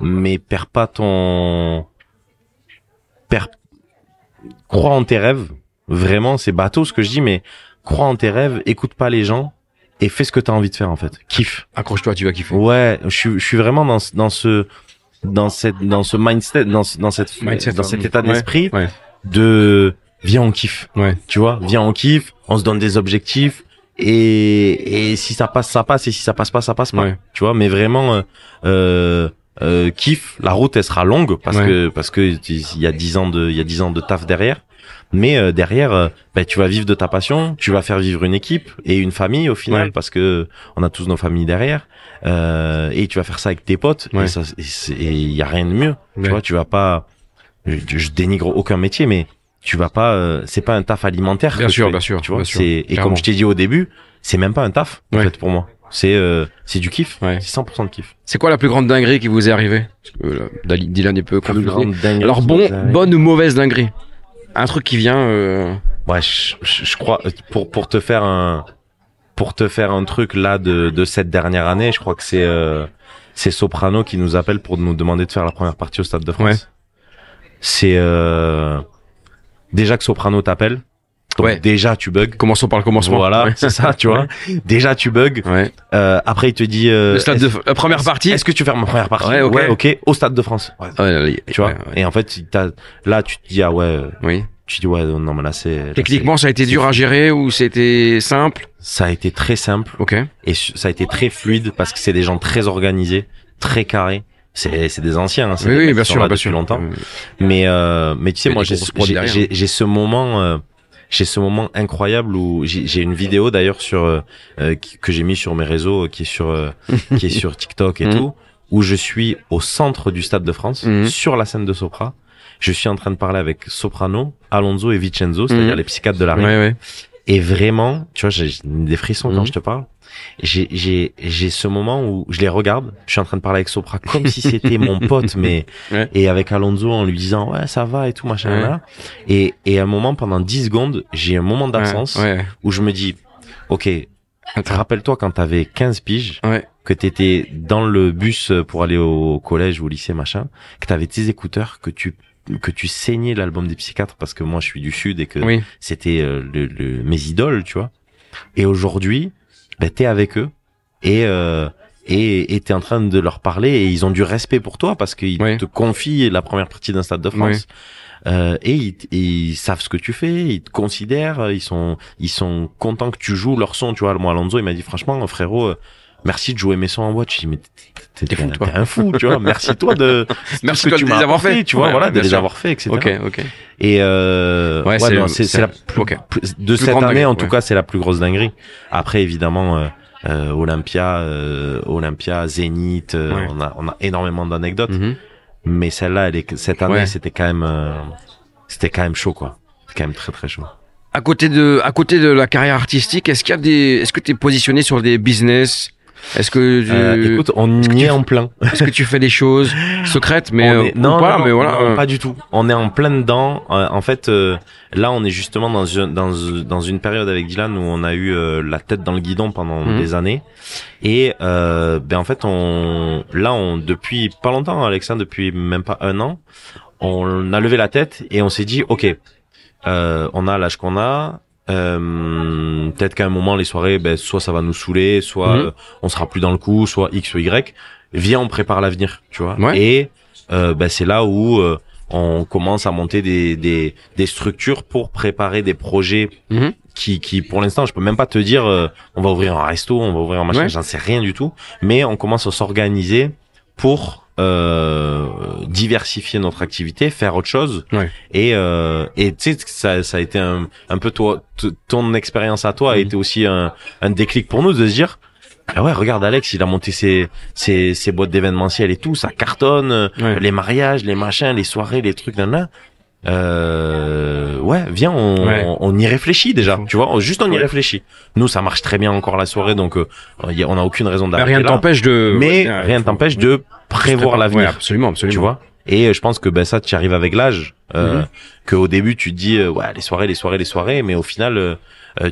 [SPEAKER 3] mais perds pas ton, perds, crois en tes rêves. Vraiment, c'est bateau ce que je dis, mais crois en tes rêves, écoute pas les gens et fais ce que t'as envie de faire en fait. Kiffe.
[SPEAKER 1] Accroche-toi, tu vas kiffer.
[SPEAKER 3] Ouais, je suis, je suis vraiment dans, ce- dans ce, dans cette, dans ce mindset, dans, dans cette,
[SPEAKER 1] Mindset,
[SPEAKER 3] dans cet état
[SPEAKER 1] Ouais,
[SPEAKER 3] d'esprit
[SPEAKER 1] ouais.
[SPEAKER 3] de, viens on kiffe.
[SPEAKER 1] Ouais.
[SPEAKER 3] Tu vois, viens on kiffe, on se donne des objectifs et, et si ça passe, ça passe et si ça passe pas, ça passe pas.
[SPEAKER 1] Ouais.
[SPEAKER 3] Tu vois, mais vraiment, euh, euh, euh, kiffe. La route, elle sera longue parce
[SPEAKER 1] Ouais.
[SPEAKER 3] que, parce que il y a dix ans de, il y a dix ans de taf derrière. Mais euh, derrière, euh, ben, tu vas vivre de ta passion, tu vas faire vivre une équipe et une famille au final,
[SPEAKER 1] Ouais.
[SPEAKER 3] parce que on a tous nos familles derrière. Euh, et tu vas faire ça avec tes potes.
[SPEAKER 1] Ouais.
[SPEAKER 3] Et il y a rien de mieux.
[SPEAKER 1] Ouais.
[SPEAKER 3] Tu vois, tu vas pas. Je, je dénigre aucun métier, mais tu vas pas. euh, c'est pas un taf alimentaire.
[SPEAKER 1] Bien
[SPEAKER 3] que
[SPEAKER 1] sûr,
[SPEAKER 3] fais,
[SPEAKER 1] bien sûr,
[SPEAKER 3] Tu vois, c'est et comme je t'ai dit au début, c'est même pas un taf en
[SPEAKER 1] Ouais.
[SPEAKER 3] fait pour moi. C'est euh, c'est du kiff.
[SPEAKER 1] Ouais.
[SPEAKER 3] C'est 100% de kiff.
[SPEAKER 1] C'est quoi la plus grande dinguerie qui vous est arrivée? Parce que là, Dali- Dylan est peu
[SPEAKER 3] Plus grande dinguerie
[SPEAKER 1] Alors bon, bonne ou mauvaise dinguerie? Un truc qui vient. Euh...
[SPEAKER 3] Ouais, je, je, je crois pour pour te faire un pour te faire un truc là de de cette dernière année, je crois que c'est euh, c'est Soprano qui nous appelle pour nous demander de faire la première partie au Stade de France.
[SPEAKER 1] Ouais.
[SPEAKER 3] C'est euh, déjà que Soprano t'appelle,
[SPEAKER 1] Ouais.
[SPEAKER 3] déjà tu bugs.
[SPEAKER 1] Commençons par le commencement.
[SPEAKER 3] Voilà,
[SPEAKER 1] Ouais.
[SPEAKER 3] c'est ça, tu vois. Déjà tu bugs.
[SPEAKER 1] Ouais.
[SPEAKER 3] Euh, après il te dit. euh,
[SPEAKER 1] Le stade de la première partie.
[SPEAKER 3] Est-ce que tu fais ma première partie
[SPEAKER 1] Ouais, ok.
[SPEAKER 3] Au stade de France. Tu vois. Et en fait, là tu te dis ah ouais, euh,
[SPEAKER 1] Oui.
[SPEAKER 3] tu dis ouais non mais là c'est. là,
[SPEAKER 1] Techniquement, ça a été dur à gérer ou c'était simple
[SPEAKER 3] ça a été très simple
[SPEAKER 1] Ok.
[SPEAKER 3] et ça a été très fluide parce que c'est des gens très organisés, très carrés. C'est c'est des anciens. Hein, c'est
[SPEAKER 1] Oui,
[SPEAKER 3] des
[SPEAKER 1] oui, bien sûr, bien sûr.
[SPEAKER 3] longtemps. Mais euh, mais tu sais
[SPEAKER 1] Mais
[SPEAKER 3] moi j'ai ce moment euh, j'ai ce moment incroyable où j'ai une vidéo d'ailleurs sur euh, euh, qui- que j'ai mis sur mes réseaux qui est sur euh, qui est sur TikTok et
[SPEAKER 1] Mhm.
[SPEAKER 3] tout où je suis au centre du stade de France
[SPEAKER 1] Mhm.
[SPEAKER 3] sur la scène de Sopra. Je suis en train de parler avec Soprano, Alonso et Vincenzo, c'est-à-dire
[SPEAKER 1] Mhm.
[SPEAKER 3] les psychiatres de la
[SPEAKER 1] Ouais,
[SPEAKER 3] rue.
[SPEAKER 1] ouais.
[SPEAKER 3] Et vraiment, tu vois, j'ai des frissons quand je te parle. J'ai j'ai j'ai ce moment où je les regarde. Je suis en train de parler avec Sopra comme si c'était mon pote, mais
[SPEAKER 1] Ouais.
[SPEAKER 3] et avec Alonso en lui disant ouais ça va et tout machin
[SPEAKER 1] Ouais.
[SPEAKER 3] là. Et et à un moment pendant 10 secondes, j'ai un moment d'absence
[SPEAKER 1] Ouais.
[SPEAKER 3] où je me dis ok, rappelle-toi quand t'avais 15 piges,
[SPEAKER 1] Ouais.
[SPEAKER 3] que t'étais dans le bus pour aller au collège ou au lycée machin, que t'avais tes écouteurs, que tu que tu saignais l'album des psychiatres parce que moi je suis du sud et que
[SPEAKER 1] Oui.
[SPEAKER 3] c'était euh, le, le- mes idoles, tu vois. Et aujourd'hui, ben, t'es avec eux et euh, et et t'es en train de leur parler et ils ont du respect pour toi parce qu'ils
[SPEAKER 1] Ouais.
[SPEAKER 3] te confient la première partie d'un stade de France. Euh, et ils, ils savent ce que tu fais, ils te considèrent, ils sont ils sont contents que tu joues leur son, tu vois. Moi, Alonso, il m'a dit franchement, frérot, euh, merci de jouer mes sons en watch. Je dis mais t'es- t'es
[SPEAKER 1] T'es fou,
[SPEAKER 3] t'es
[SPEAKER 1] toi.
[SPEAKER 3] un fou, tu vois. Merci toi de
[SPEAKER 1] Merci
[SPEAKER 3] que tu
[SPEAKER 1] de
[SPEAKER 3] m'as
[SPEAKER 1] les avoir fait.
[SPEAKER 3] tu vois,
[SPEAKER 1] Ouais,
[SPEAKER 3] voilà, de les avoir fait, etc.
[SPEAKER 1] Ok, ok.
[SPEAKER 3] Et euh,
[SPEAKER 1] Ouais,
[SPEAKER 3] ouais,
[SPEAKER 1] c'est-
[SPEAKER 3] non, c'est
[SPEAKER 1] c'est-
[SPEAKER 3] c'est la plus, de cette année en tout cas, c'est la plus grosse dinguerie. Après, évidemment, euh, euh, Olympia, euh, Olympia, Zénith, euh, on a on a énormément d'anecdotes,
[SPEAKER 1] Mhm.
[SPEAKER 3] mais celle-là, elle est cette année, c'était quand même euh, c'était quand même chaud quoi. C'était quand même très très chaud.
[SPEAKER 1] À côté de, à côté de la carrière artistique, est-ce qu'il y a des, est-ce que tu es positionné sur des business Est-ce que, tu-
[SPEAKER 3] Euh, écoute, on y est en plein.
[SPEAKER 1] est-ce que tu fais des choses secrètes, mais euh,
[SPEAKER 3] est-
[SPEAKER 1] ou
[SPEAKER 3] non,
[SPEAKER 1] pas,
[SPEAKER 3] non,
[SPEAKER 1] mais
[SPEAKER 3] non,
[SPEAKER 1] voilà.
[SPEAKER 3] non,
[SPEAKER 1] euh,
[SPEAKER 3] pas du tout. On est en plein dedans. Euh, en fait, euh, là, on est justement dans une, dans, dans une période avec Dylan où on a eu euh, la tête dans le guidon pendant
[SPEAKER 1] Mhm.
[SPEAKER 3] des années. Et euh, ben en fait, on, là, on depuis pas longtemps, Alexandre, depuis même pas un an, on a levé la tête et on s'est dit, ok, euh, on a l'âge qu'on a. Euh, peut-être qu'à un moment les soirées ben soit ça va nous saouler soit
[SPEAKER 1] Mhm.
[SPEAKER 3] euh, on sera plus dans le coup soit x ou y viens on prépare l'avenir tu vois
[SPEAKER 1] Ouais.
[SPEAKER 3] et euh, ben c'est là où euh, on commence à monter des, des des structures pour préparer des projets
[SPEAKER 1] Mhm.
[SPEAKER 3] qui qui pour l'instant je peux même pas te dire euh, on va ouvrir un resto on va ouvrir un machin
[SPEAKER 1] Ouais.
[SPEAKER 3] j'en sais rien du tout mais on commence à s'organiser pour euh, diversifier notre activité, faire autre chose.
[SPEAKER 1] Ouais.
[SPEAKER 3] Et euh, et tu sais ça ça a été un un peu toi ton expérience à toi a
[SPEAKER 1] Mhm.
[SPEAKER 3] été aussi un un déclic pour nous de se dire ah ouais regarde Alex il a monté ses ses ses boîtes d'événementiel et tout ça cartonne
[SPEAKER 1] Ouais.
[SPEAKER 3] les mariages les machins les soirées les trucs là là euh, ouais, viens, on,
[SPEAKER 1] Ouais.
[SPEAKER 3] on, on y réfléchit déjà, tu vois, on- juste on y
[SPEAKER 1] Ouais.
[SPEAKER 3] réfléchit. Nous, ça marche très bien encore la soirée, donc euh, y a- on n'a aucune raison
[SPEAKER 1] Mais
[SPEAKER 3] d'arrêter
[SPEAKER 1] rien ne t'empêche de.
[SPEAKER 3] Mais
[SPEAKER 1] ouais,
[SPEAKER 3] rien ne t'empêche de prévoir l'avenir,
[SPEAKER 1] absolument, absolument.
[SPEAKER 3] tu vois. Et euh, je pense que ben ça, tu arrives avec l'âge. Euh,
[SPEAKER 1] Mhm.
[SPEAKER 3] Que au début, tu te dis euh, ouais, les soirées, les soirées, les soirées, mais au final,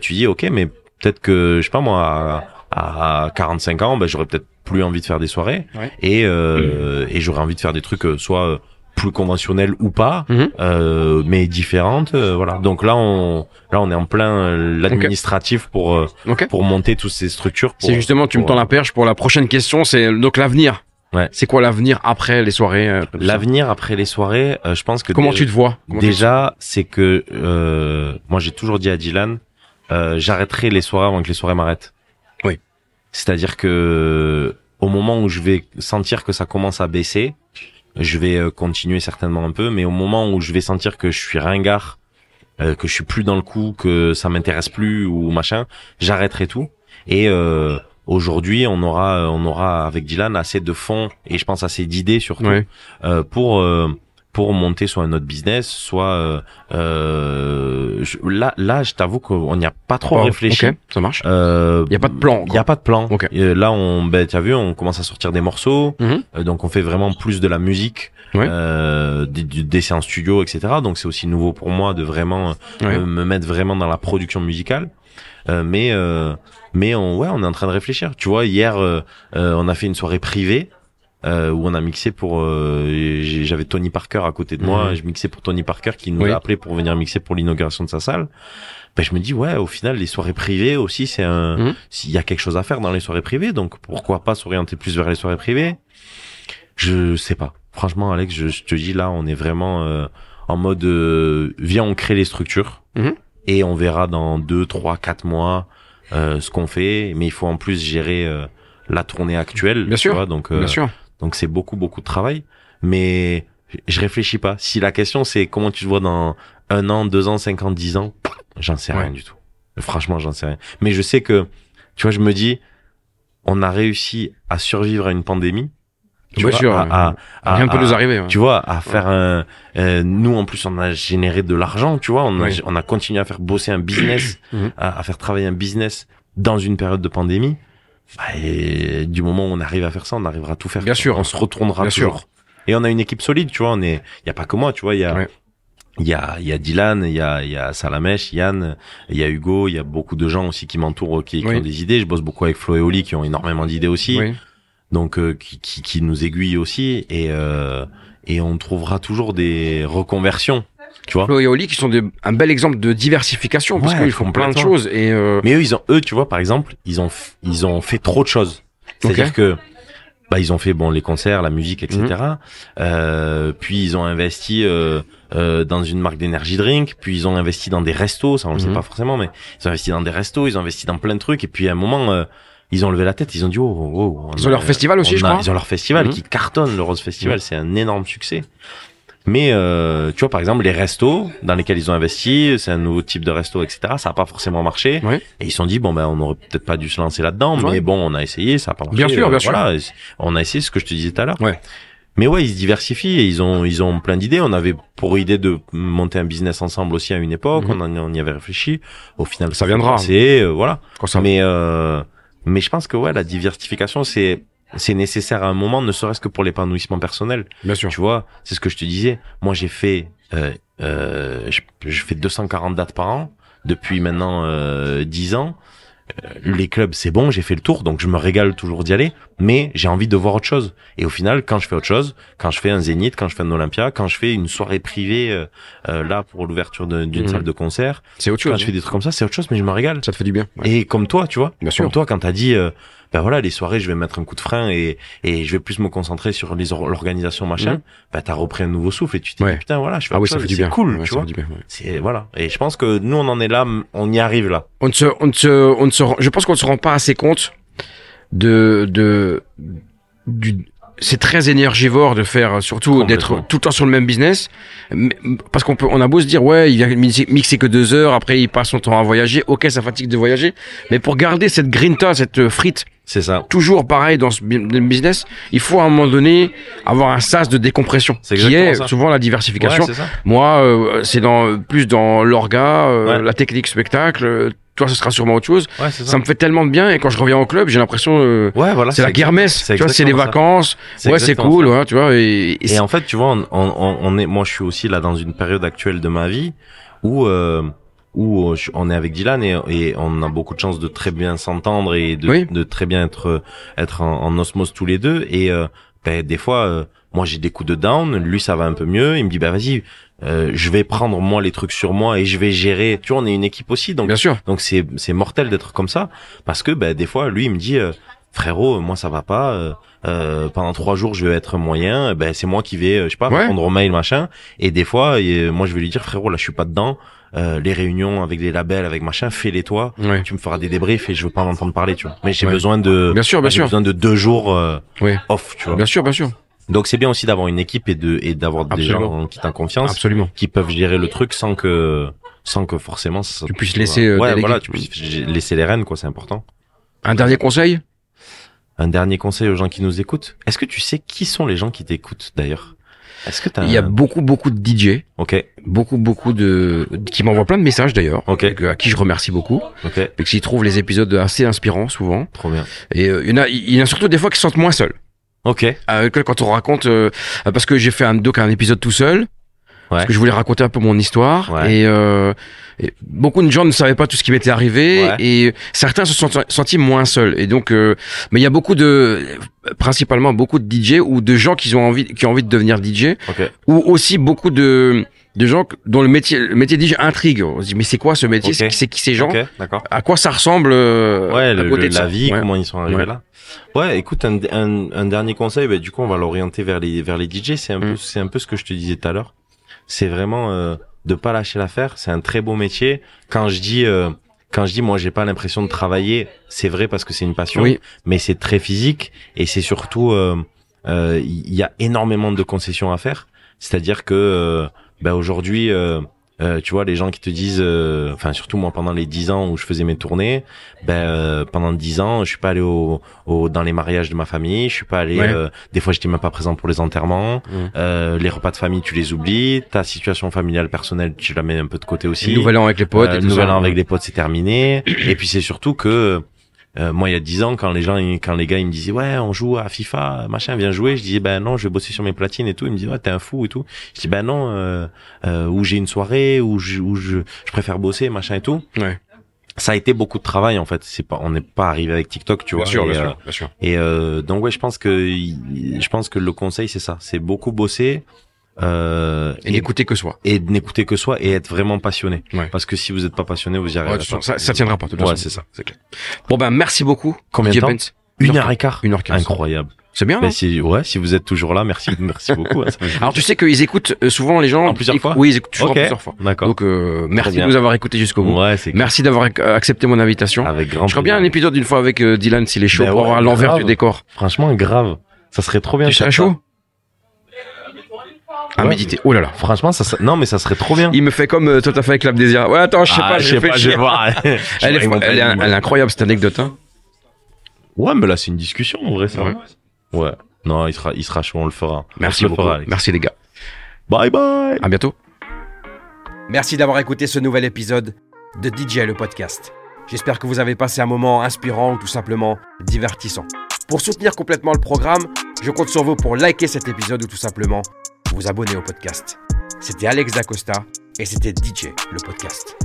[SPEAKER 3] tu dis ok, mais peut-être que je sais pas moi, à, à 45 ans, ben j'aurais peut-être plus envie de faire des soirées
[SPEAKER 1] Ouais.
[SPEAKER 3] et euh, et j'aurais envie de faire des trucs soit euh, plus conventionnels ou pas,
[SPEAKER 1] Mhm.
[SPEAKER 3] euh, mais différentes. euh, voilà. Donc là, on là on est en plein euh, l'administratif pour euh, pour monter toutes ces structures.
[SPEAKER 1] C'est justement, tu me tends la perche pour la prochaine question. C'est donc l'avenir.
[SPEAKER 3] Ouais.
[SPEAKER 1] C'est quoi l'avenir après les soirées euh,
[SPEAKER 3] L'avenir après les soirées, euh, je pense que
[SPEAKER 1] Comment tu te vois? Comment
[SPEAKER 3] déjà c'est que euh, moi j'ai toujours dit à Dylan, euh, j'arrêterai les soirées avant que les soirées m'arrêtent.
[SPEAKER 1] Oui.
[SPEAKER 3] C'est-à-dire que au moment où je vais sentir que ça commence à baisser, je vais euh, continuer certainement un peu, mais au moment où je vais sentir que je suis ringard, euh, que je suis plus dans le coup, que ça m'intéresse plus ou machin, j'arrêterai tout. Et euh, aujourd'hui, on aura, on aura avec Dylan assez de fonds et je pense assez d'idées surtout
[SPEAKER 1] Ouais.
[SPEAKER 3] euh, pour euh, pour monter soit un autre business, soit euh, euh, je- là là je t'avoue qu'on n'y a pas trop
[SPEAKER 1] Bon,
[SPEAKER 3] réfléchi.
[SPEAKER 1] Ok, ça marche.
[SPEAKER 3] Euh,
[SPEAKER 1] Il y a pas de plan,
[SPEAKER 3] Il y a pas de plan.
[SPEAKER 1] Ok.
[SPEAKER 3] Euh, là on ben t'as vu on commence à sortir des morceaux,
[SPEAKER 1] Mhm.
[SPEAKER 3] euh, donc on fait vraiment plus de la musique,
[SPEAKER 1] Ouais.
[SPEAKER 3] euh, des, des séances studio etc. Donc c'est aussi nouveau pour moi de vraiment euh,
[SPEAKER 1] Ouais.
[SPEAKER 3] me mettre vraiment dans la production musicale. Euh, mais euh, mais on ouais on est en train de réfléchir. Tu vois hier euh, euh, on a fait une soirée privée euh, où on a mixé pour. euh, J'avais Tony Parker à côté de moi.
[SPEAKER 1] Mhm.
[SPEAKER 3] Je mixais pour Tony Parker qui nous
[SPEAKER 1] Oui.
[SPEAKER 3] a appelé pour venir mixer pour l'inauguration de sa salle. Ben, je me dis ouais, au final, les soirées privées aussi, c'est un.
[SPEAKER 1] Mhm.
[SPEAKER 3] S'il y a quelque chose à faire dans les soirées privées, donc pourquoi pas s'orienter plus vers les soirées privées? Je sais pas. Franchement, Alex, je, je te dis là, on est vraiment euh, en mode euh, viens, on crée les structures
[SPEAKER 1] Mhm.
[SPEAKER 3] et on verra dans deux, trois, quatre mois euh, ce qu'on fait. Mais il faut en plus gérer euh, la tournée actuelle.
[SPEAKER 1] Bien
[SPEAKER 3] tu
[SPEAKER 1] sûr,
[SPEAKER 3] vois, donc euh,
[SPEAKER 1] Bien sûr.
[SPEAKER 3] Donc c'est beaucoup beaucoup de travail. Mais je réfléchis pas. Si la question c'est comment tu te vois dans un an, deux ans, cinq ans, dix ans, j'en sais
[SPEAKER 1] Ouais.
[SPEAKER 3] rien du tout. Franchement, j'en sais rien. Mais je sais que, tu vois, je me dis, on a réussi à survivre à une pandémie. Tu vois,
[SPEAKER 1] sûr.
[SPEAKER 3] à- à- à-
[SPEAKER 1] Rien ne peut
[SPEAKER 3] à-
[SPEAKER 1] nous arriver. ouais.
[SPEAKER 3] tu vois, à faire un. euh, nous, en plus, on a généré de l'argent, tu vois. On a,
[SPEAKER 1] Oui.
[SPEAKER 3] on a continué à faire bosser un business,
[SPEAKER 1] Mhm.
[SPEAKER 3] à, à faire travailler un business dans une période de pandémie. Bah, et du moment où on arrive à faire ça, on arrivera à tout faire.
[SPEAKER 1] Bien sûr.
[SPEAKER 3] On se retournera
[SPEAKER 1] Bien sûr.
[SPEAKER 3] toujours. Et on a une équipe solide, tu vois. On est. Il y a pas que moi, tu vois. Il y a.
[SPEAKER 1] Ouais.
[SPEAKER 3] Il y a, il y a Dylan, il y a, il y a Salamèche, Yann, il y a Hugo, il y a beaucoup de gens aussi qui m'entourent, qui, qui
[SPEAKER 1] Oui.
[SPEAKER 3] ont des idées. Je bosse beaucoup avec Flo et Oli qui ont énormément d'idées aussi
[SPEAKER 1] Oui.
[SPEAKER 3] donc euh, qui, qui, qui nous aiguille aussi et euh, et on trouvera toujours des reconversions tu vois
[SPEAKER 1] Flo et Oli qui sont des- un bel exemple de diversification parce
[SPEAKER 3] Ouais,
[SPEAKER 1] qu'ils font plein de choses et euh,
[SPEAKER 3] mais eux ils ont eux tu vois par exemple ils ont ils ont fait trop de choses. C'est à dire que bah ils ont fait bon les concerts la musique etc
[SPEAKER 1] Mhm.
[SPEAKER 3] euh, puis ils ont investi euh, euh, dans une marque d'énergie drink. Puis ils ont investi dans des restos. Ça on le sait
[SPEAKER 1] Mhm.
[SPEAKER 3] pas forcément mais ils ont investi dans des restos ils ont investi dans plein de trucs. Et puis à un moment euh, ils ont levé la tête. Ils ont dit oh, oh, oh, on
[SPEAKER 1] Ils ont leur festival aussi, je
[SPEAKER 3] a-
[SPEAKER 1] crois.
[SPEAKER 3] ils ont leur festival
[SPEAKER 1] Mhm.
[SPEAKER 3] qui cartonne le Rose Festival. C'est un énorme succès mais euh, tu vois par exemple les restos dans lesquels ils ont investi c'est un nouveau type de resto etc ça a pas forcément marché
[SPEAKER 1] Ouais.
[SPEAKER 3] et ils se sont dit bon ben on aurait peut-être pas dû se lancer là-dedans mais bon on a essayé ça a pas marché
[SPEAKER 1] Bien sûr,
[SPEAKER 3] euh,
[SPEAKER 1] bien sûr.
[SPEAKER 3] voilà, on a essayé ce que je te disais tout à l'heure
[SPEAKER 1] Ouais.
[SPEAKER 3] mais ouais ils se diversifient et ils ont ils ont plein d'idées on avait pour idée de monter un business ensemble aussi à une époque
[SPEAKER 1] Mhm.
[SPEAKER 3] on, en, on y avait réfléchi au final
[SPEAKER 1] Ça viendra.
[SPEAKER 3] c'est voilà
[SPEAKER 1] quand ça
[SPEAKER 3] mais euh, mais je pense que ouais la diversification c'est c'est nécessaire à un moment ne serait-ce que pour l'épanouissement personnel
[SPEAKER 1] bien sûr.
[SPEAKER 3] tu vois, c'est ce que je te disais. Moi, j'ai fait, euh, euh, je, je fais 240 dates par an depuis maintenant euh, 10 ans. Euh, les clubs, c'est bon, j'ai fait le tour, donc je me régale toujours d'y aller. Mais j'ai envie de voir autre chose. Et au final, quand je fais autre chose, quand je fais un zénith, quand je fais un Olympia, quand je fais une soirée privée euh, euh, là pour l'ouverture d'une
[SPEAKER 1] Mhm.
[SPEAKER 3] salle de concert,
[SPEAKER 1] C'est autre
[SPEAKER 3] quand
[SPEAKER 1] chose.
[SPEAKER 3] je fais des trucs comme ça, c'est autre chose, mais je me régale.
[SPEAKER 1] Ça te fait du bien. Ouais.
[SPEAKER 3] Et comme toi, tu vois,
[SPEAKER 1] Bien
[SPEAKER 3] comme
[SPEAKER 1] sûr.
[SPEAKER 3] toi, quand t'as dit, euh, ben voilà, les soirées, je vais mettre un coup de frein et et je vais plus me concentrer sur les or- l'organisation machin.
[SPEAKER 1] Mhm.
[SPEAKER 3] Ben t'as repris un nouveau souffle et tu t'es
[SPEAKER 1] Ouais.
[SPEAKER 3] dit putain voilà, je fais
[SPEAKER 1] Ah oui, ça fait du
[SPEAKER 3] c'est
[SPEAKER 1] bien.
[SPEAKER 3] cool,
[SPEAKER 1] Ouais,
[SPEAKER 3] tu
[SPEAKER 1] ça
[SPEAKER 3] vois.
[SPEAKER 1] ouais.
[SPEAKER 3] C'est voilà. Et je pense que nous on en est là, on y arrive là.
[SPEAKER 1] On se, on se, on se, je pense qu'on ne se rend pas assez compte de, de, du, c'est très énergivore de faire, surtout d'être tout le temps sur le même business, parce qu'on peut, on a beau se dire, ouais, il vient mixer, que deux heures, après il passe son temps à voyager, ok, ça fatigue de voyager, mais pour garder cette grinta, cette frite,
[SPEAKER 3] C'est ça.
[SPEAKER 1] toujours pareil dans ce business, il faut à un moment donné avoir un sas de décompression,
[SPEAKER 3] C'est
[SPEAKER 1] qui est
[SPEAKER 3] ça.
[SPEAKER 1] souvent la diversification.
[SPEAKER 3] Ouais.
[SPEAKER 1] Moi, euh, c'est dans plus dans l'orga, euh,
[SPEAKER 3] Ouais.
[SPEAKER 1] la technique spectacle. euh, toi, ce sera sûrement autre chose.
[SPEAKER 3] Ouais, ça.
[SPEAKER 1] Ça me fait tellement de bien et quand je reviens au club, j'ai l'impression euh,
[SPEAKER 3] Ouais, voilà.
[SPEAKER 1] c'est la
[SPEAKER 3] c'est
[SPEAKER 1] Tu vois, c'est les vacances. Ouais, c'est cool, ouais, tu vois. Et, et
[SPEAKER 3] Et
[SPEAKER 1] c'est-
[SPEAKER 3] en fait, tu vois, on, on, on est, moi, je suis aussi là dans une période actuelle de ma vie où euh, où euh, on est avec Dylan et, et on a beaucoup de chance de très bien s'entendre et de,
[SPEAKER 1] Oui.
[SPEAKER 3] de très bien être être en, en osmose tous les deux. Et euh, ben, des fois, euh, moi, j'ai des coups de down, lui, ça va un peu mieux. Il me dit, bah vas-y, euh, je vais prendre moi les trucs sur moi et je vais gérer. Tu vois, on est une équipe aussi, donc
[SPEAKER 1] bien sûr.
[SPEAKER 3] donc c'est c'est mortel d'être comme ça parce que ben des fois lui il me dit frérot moi ça va pas euh, euh, pendant trois jours je vais être moyen ben c'est moi qui vais je sais pas
[SPEAKER 1] Ouais.
[SPEAKER 3] répondre aux mails machin et des fois et, moi je vais lui dire frérot là je suis pas dedans euh, les réunions avec les labels avec machin fais-les toi
[SPEAKER 1] Ouais.
[SPEAKER 3] tu me feras des débriefs et je veux pas en entendre parler tu vois mais j'ai
[SPEAKER 1] Ouais.
[SPEAKER 3] besoin de
[SPEAKER 1] Bien sûr, bien
[SPEAKER 3] j'ai
[SPEAKER 1] sûr.
[SPEAKER 3] besoin de deux jours euh,
[SPEAKER 1] Ouais.
[SPEAKER 3] off tu vois
[SPEAKER 1] Bien sûr, bien sûr.
[SPEAKER 3] donc c'est bien aussi d'avoir une équipe et de et d'avoir des gens en qui t'as confiance
[SPEAKER 1] Absolument.
[SPEAKER 3] qui peuvent gérer le truc sans que sans que forcément ça-
[SPEAKER 1] Tu puisses laisser, euh,
[SPEAKER 3] ouais voilà tu puisses laisser les rênes quoi c'est important
[SPEAKER 1] Un dernier conseil?
[SPEAKER 3] Un dernier conseil aux gens qui nous écoutent est-ce que tu sais qui sont les gens qui t'écoutent d'ailleurs? Est-ce que
[SPEAKER 1] Il y a beaucoup, beaucoup de DJ,
[SPEAKER 3] ok
[SPEAKER 1] beaucoup, beaucoup de qui m'envoient plein de messages d'ailleurs,
[SPEAKER 3] Ok.
[SPEAKER 1] à qui je remercie beaucoup,
[SPEAKER 3] ok
[SPEAKER 1] et qui trouvent les épisodes assez inspirants souvent.
[SPEAKER 3] trop bien
[SPEAKER 1] Et euh, il y en a, il y en a surtout des fois qui se sentent moins seuls.
[SPEAKER 3] ok
[SPEAKER 1] Euh, quand on raconte, euh, parce que j'ai fait un doc, un épisode tout seul. Parce que je voulais raconter un peu mon histoire
[SPEAKER 3] Ouais.
[SPEAKER 1] et, euh, et beaucoup de gens ne savaient pas tout ce qui m'était arrivé
[SPEAKER 3] Ouais.
[SPEAKER 1] et certains se sont sentis moins seuls et donc euh, mais il y a beaucoup de principalement beaucoup de DJ ou de gens qui ont envie qui ont envie de devenir DJ
[SPEAKER 3] Ok.
[SPEAKER 1] ou aussi beaucoup de de gens dont le métier le métier DJ intrigue. On se dit mais c'est quoi ce métier? C'est qui ces gens?
[SPEAKER 3] Ok, d'accord.
[SPEAKER 1] À quoi ça ressemble euh,
[SPEAKER 3] Ouais,
[SPEAKER 1] à
[SPEAKER 3] le-
[SPEAKER 1] côté
[SPEAKER 3] le-
[SPEAKER 1] de
[SPEAKER 3] la
[SPEAKER 1] ça?
[SPEAKER 3] vie,
[SPEAKER 1] Ouais.
[SPEAKER 3] comment ils sont arrivés
[SPEAKER 1] Ouais.
[SPEAKER 3] là? Ouais, écoute, un, un, un dernier conseil, bah, du coup, on va l'orienter vers les vers les DJ. C'est un peu
[SPEAKER 1] Mm.
[SPEAKER 3] c'est un peu ce que je te disais tout à l'heure. C'est vraiment euh, de pas lâcher l'affaire. C'est un très beau métier. Quand je dis euh, quand je dis moi j'ai pas l'impression de travailler, c'est vrai parce que c'est une passion,
[SPEAKER 1] Oui.
[SPEAKER 3] mais c'est très physique et c'est surtout euh, euh, il y a énormément de concessions à faire. C'est-à-dire que euh, bah, aujourd'hui euh, tu vois les gens qui te disent euh, enfin surtout moi pendant les 10 ans où je faisais mes tournées ben euh, pendant 10 ans je suis pas allé au, au dans les mariages de ma famille je suis pas allé
[SPEAKER 1] Ouais.
[SPEAKER 3] euh, des fois j'étais même pas présent pour les enterrements euh, les repas de famille tu les oublies ta situation familiale personnelle tu la mets un peu de côté aussi
[SPEAKER 1] Le nouvel an avec les potes. et tout
[SPEAKER 3] nouvel
[SPEAKER 1] ça.
[SPEAKER 3] an avec les potes c'est terminé et puis c'est surtout que euh, moi il y a 10 ans quand les gens quand les gars ils me disaient ouais on joue à FIFA machin viens jouer je disais ben non je vais bosser sur mes platines et tout. Ils me disaient ouais t'es un fou et tout. Je dis ben non euh, euh, où j'ai une soirée où je où je, je préfère bosser machin et tout.
[SPEAKER 1] Ouais.
[SPEAKER 3] ça a été beaucoup de travail en fait. C'est pas on n'est pas arrivé avec TikTok tu
[SPEAKER 1] Bien
[SPEAKER 3] vois.
[SPEAKER 1] sûr,
[SPEAKER 3] et,
[SPEAKER 1] bien
[SPEAKER 3] euh,
[SPEAKER 1] sûr, bien sûr.
[SPEAKER 3] et euh, donc ouais je pense que je pense que le conseil c'est ça. C'est beaucoup bosser euh,
[SPEAKER 1] Et n'écouter que soi.
[SPEAKER 3] et n'écouter que soi et être vraiment passionné
[SPEAKER 1] Ouais.
[SPEAKER 3] parce que si vous êtes pas passionné vous y
[SPEAKER 1] Ouais,
[SPEAKER 3] arriverez
[SPEAKER 1] façon,
[SPEAKER 3] pas
[SPEAKER 1] ça, ça tiendra pas. de toute
[SPEAKER 3] ouais c'est ça
[SPEAKER 1] C'est clair. Bon ben merci beaucoup.
[SPEAKER 3] Combien de temps
[SPEAKER 1] Benz.
[SPEAKER 3] une heure et quart
[SPEAKER 1] Une heure quinze.
[SPEAKER 3] incroyable
[SPEAKER 1] C'est bien.
[SPEAKER 3] Ben, si ouais si vous êtes toujours là merci merci beaucoup hein,
[SPEAKER 1] Alors tu sais qu'ils écoutent euh, souvent les gens
[SPEAKER 3] En plusieurs fois
[SPEAKER 1] Oui, ils écoutent toujours
[SPEAKER 3] Ok.
[SPEAKER 1] plusieurs fois.
[SPEAKER 3] d'accord
[SPEAKER 1] Donc euh, merci de nous avoir écoutés jusqu'au bout.
[SPEAKER 3] ouais c'est
[SPEAKER 1] Merci d'avoir ac- accepté mon invitation.
[SPEAKER 3] avec grand
[SPEAKER 1] Je ferais bien un épisode une fois avec euh, Dylan s'il est chaud
[SPEAKER 3] Ben
[SPEAKER 1] pour
[SPEAKER 3] ouais,
[SPEAKER 1] avoir l'envers du décor.
[SPEAKER 3] franchement grave ça serait trop bien
[SPEAKER 1] Tu serais chaud À
[SPEAKER 3] Ouais.
[SPEAKER 1] méditer. Oh là là.
[SPEAKER 3] franchement ça serait- non mais ça serait trop bien
[SPEAKER 1] Il me fait comme euh, toi t'as fait avec l'Abdésir. Ouais attends, je sais
[SPEAKER 3] Ah,
[SPEAKER 1] pas,
[SPEAKER 3] je sais pas je vais voir
[SPEAKER 1] Elle est, elle, est, elle est incroyable cette anecdote. Hein.
[SPEAKER 3] ouais mais là c'est une discussion en vrai ça
[SPEAKER 1] Ouais.
[SPEAKER 3] ouais non il sera il sera chaud on le fera
[SPEAKER 1] Merci
[SPEAKER 3] on le
[SPEAKER 1] beaucoup.
[SPEAKER 3] fera Alex.
[SPEAKER 1] Merci les gars.
[SPEAKER 3] bye bye
[SPEAKER 1] À bientôt.
[SPEAKER 4] Merci d'avoir écouté ce nouvel épisode de DJ le podcast. J'espère que vous avez passé un moment inspirant ou tout simplement divertissant. Pour soutenir complètement le programme, je compte sur vous pour liker cet épisode ou tout simplement vous abonner au podcast. C'était Alex Dacosta et c'était DJ le podcast.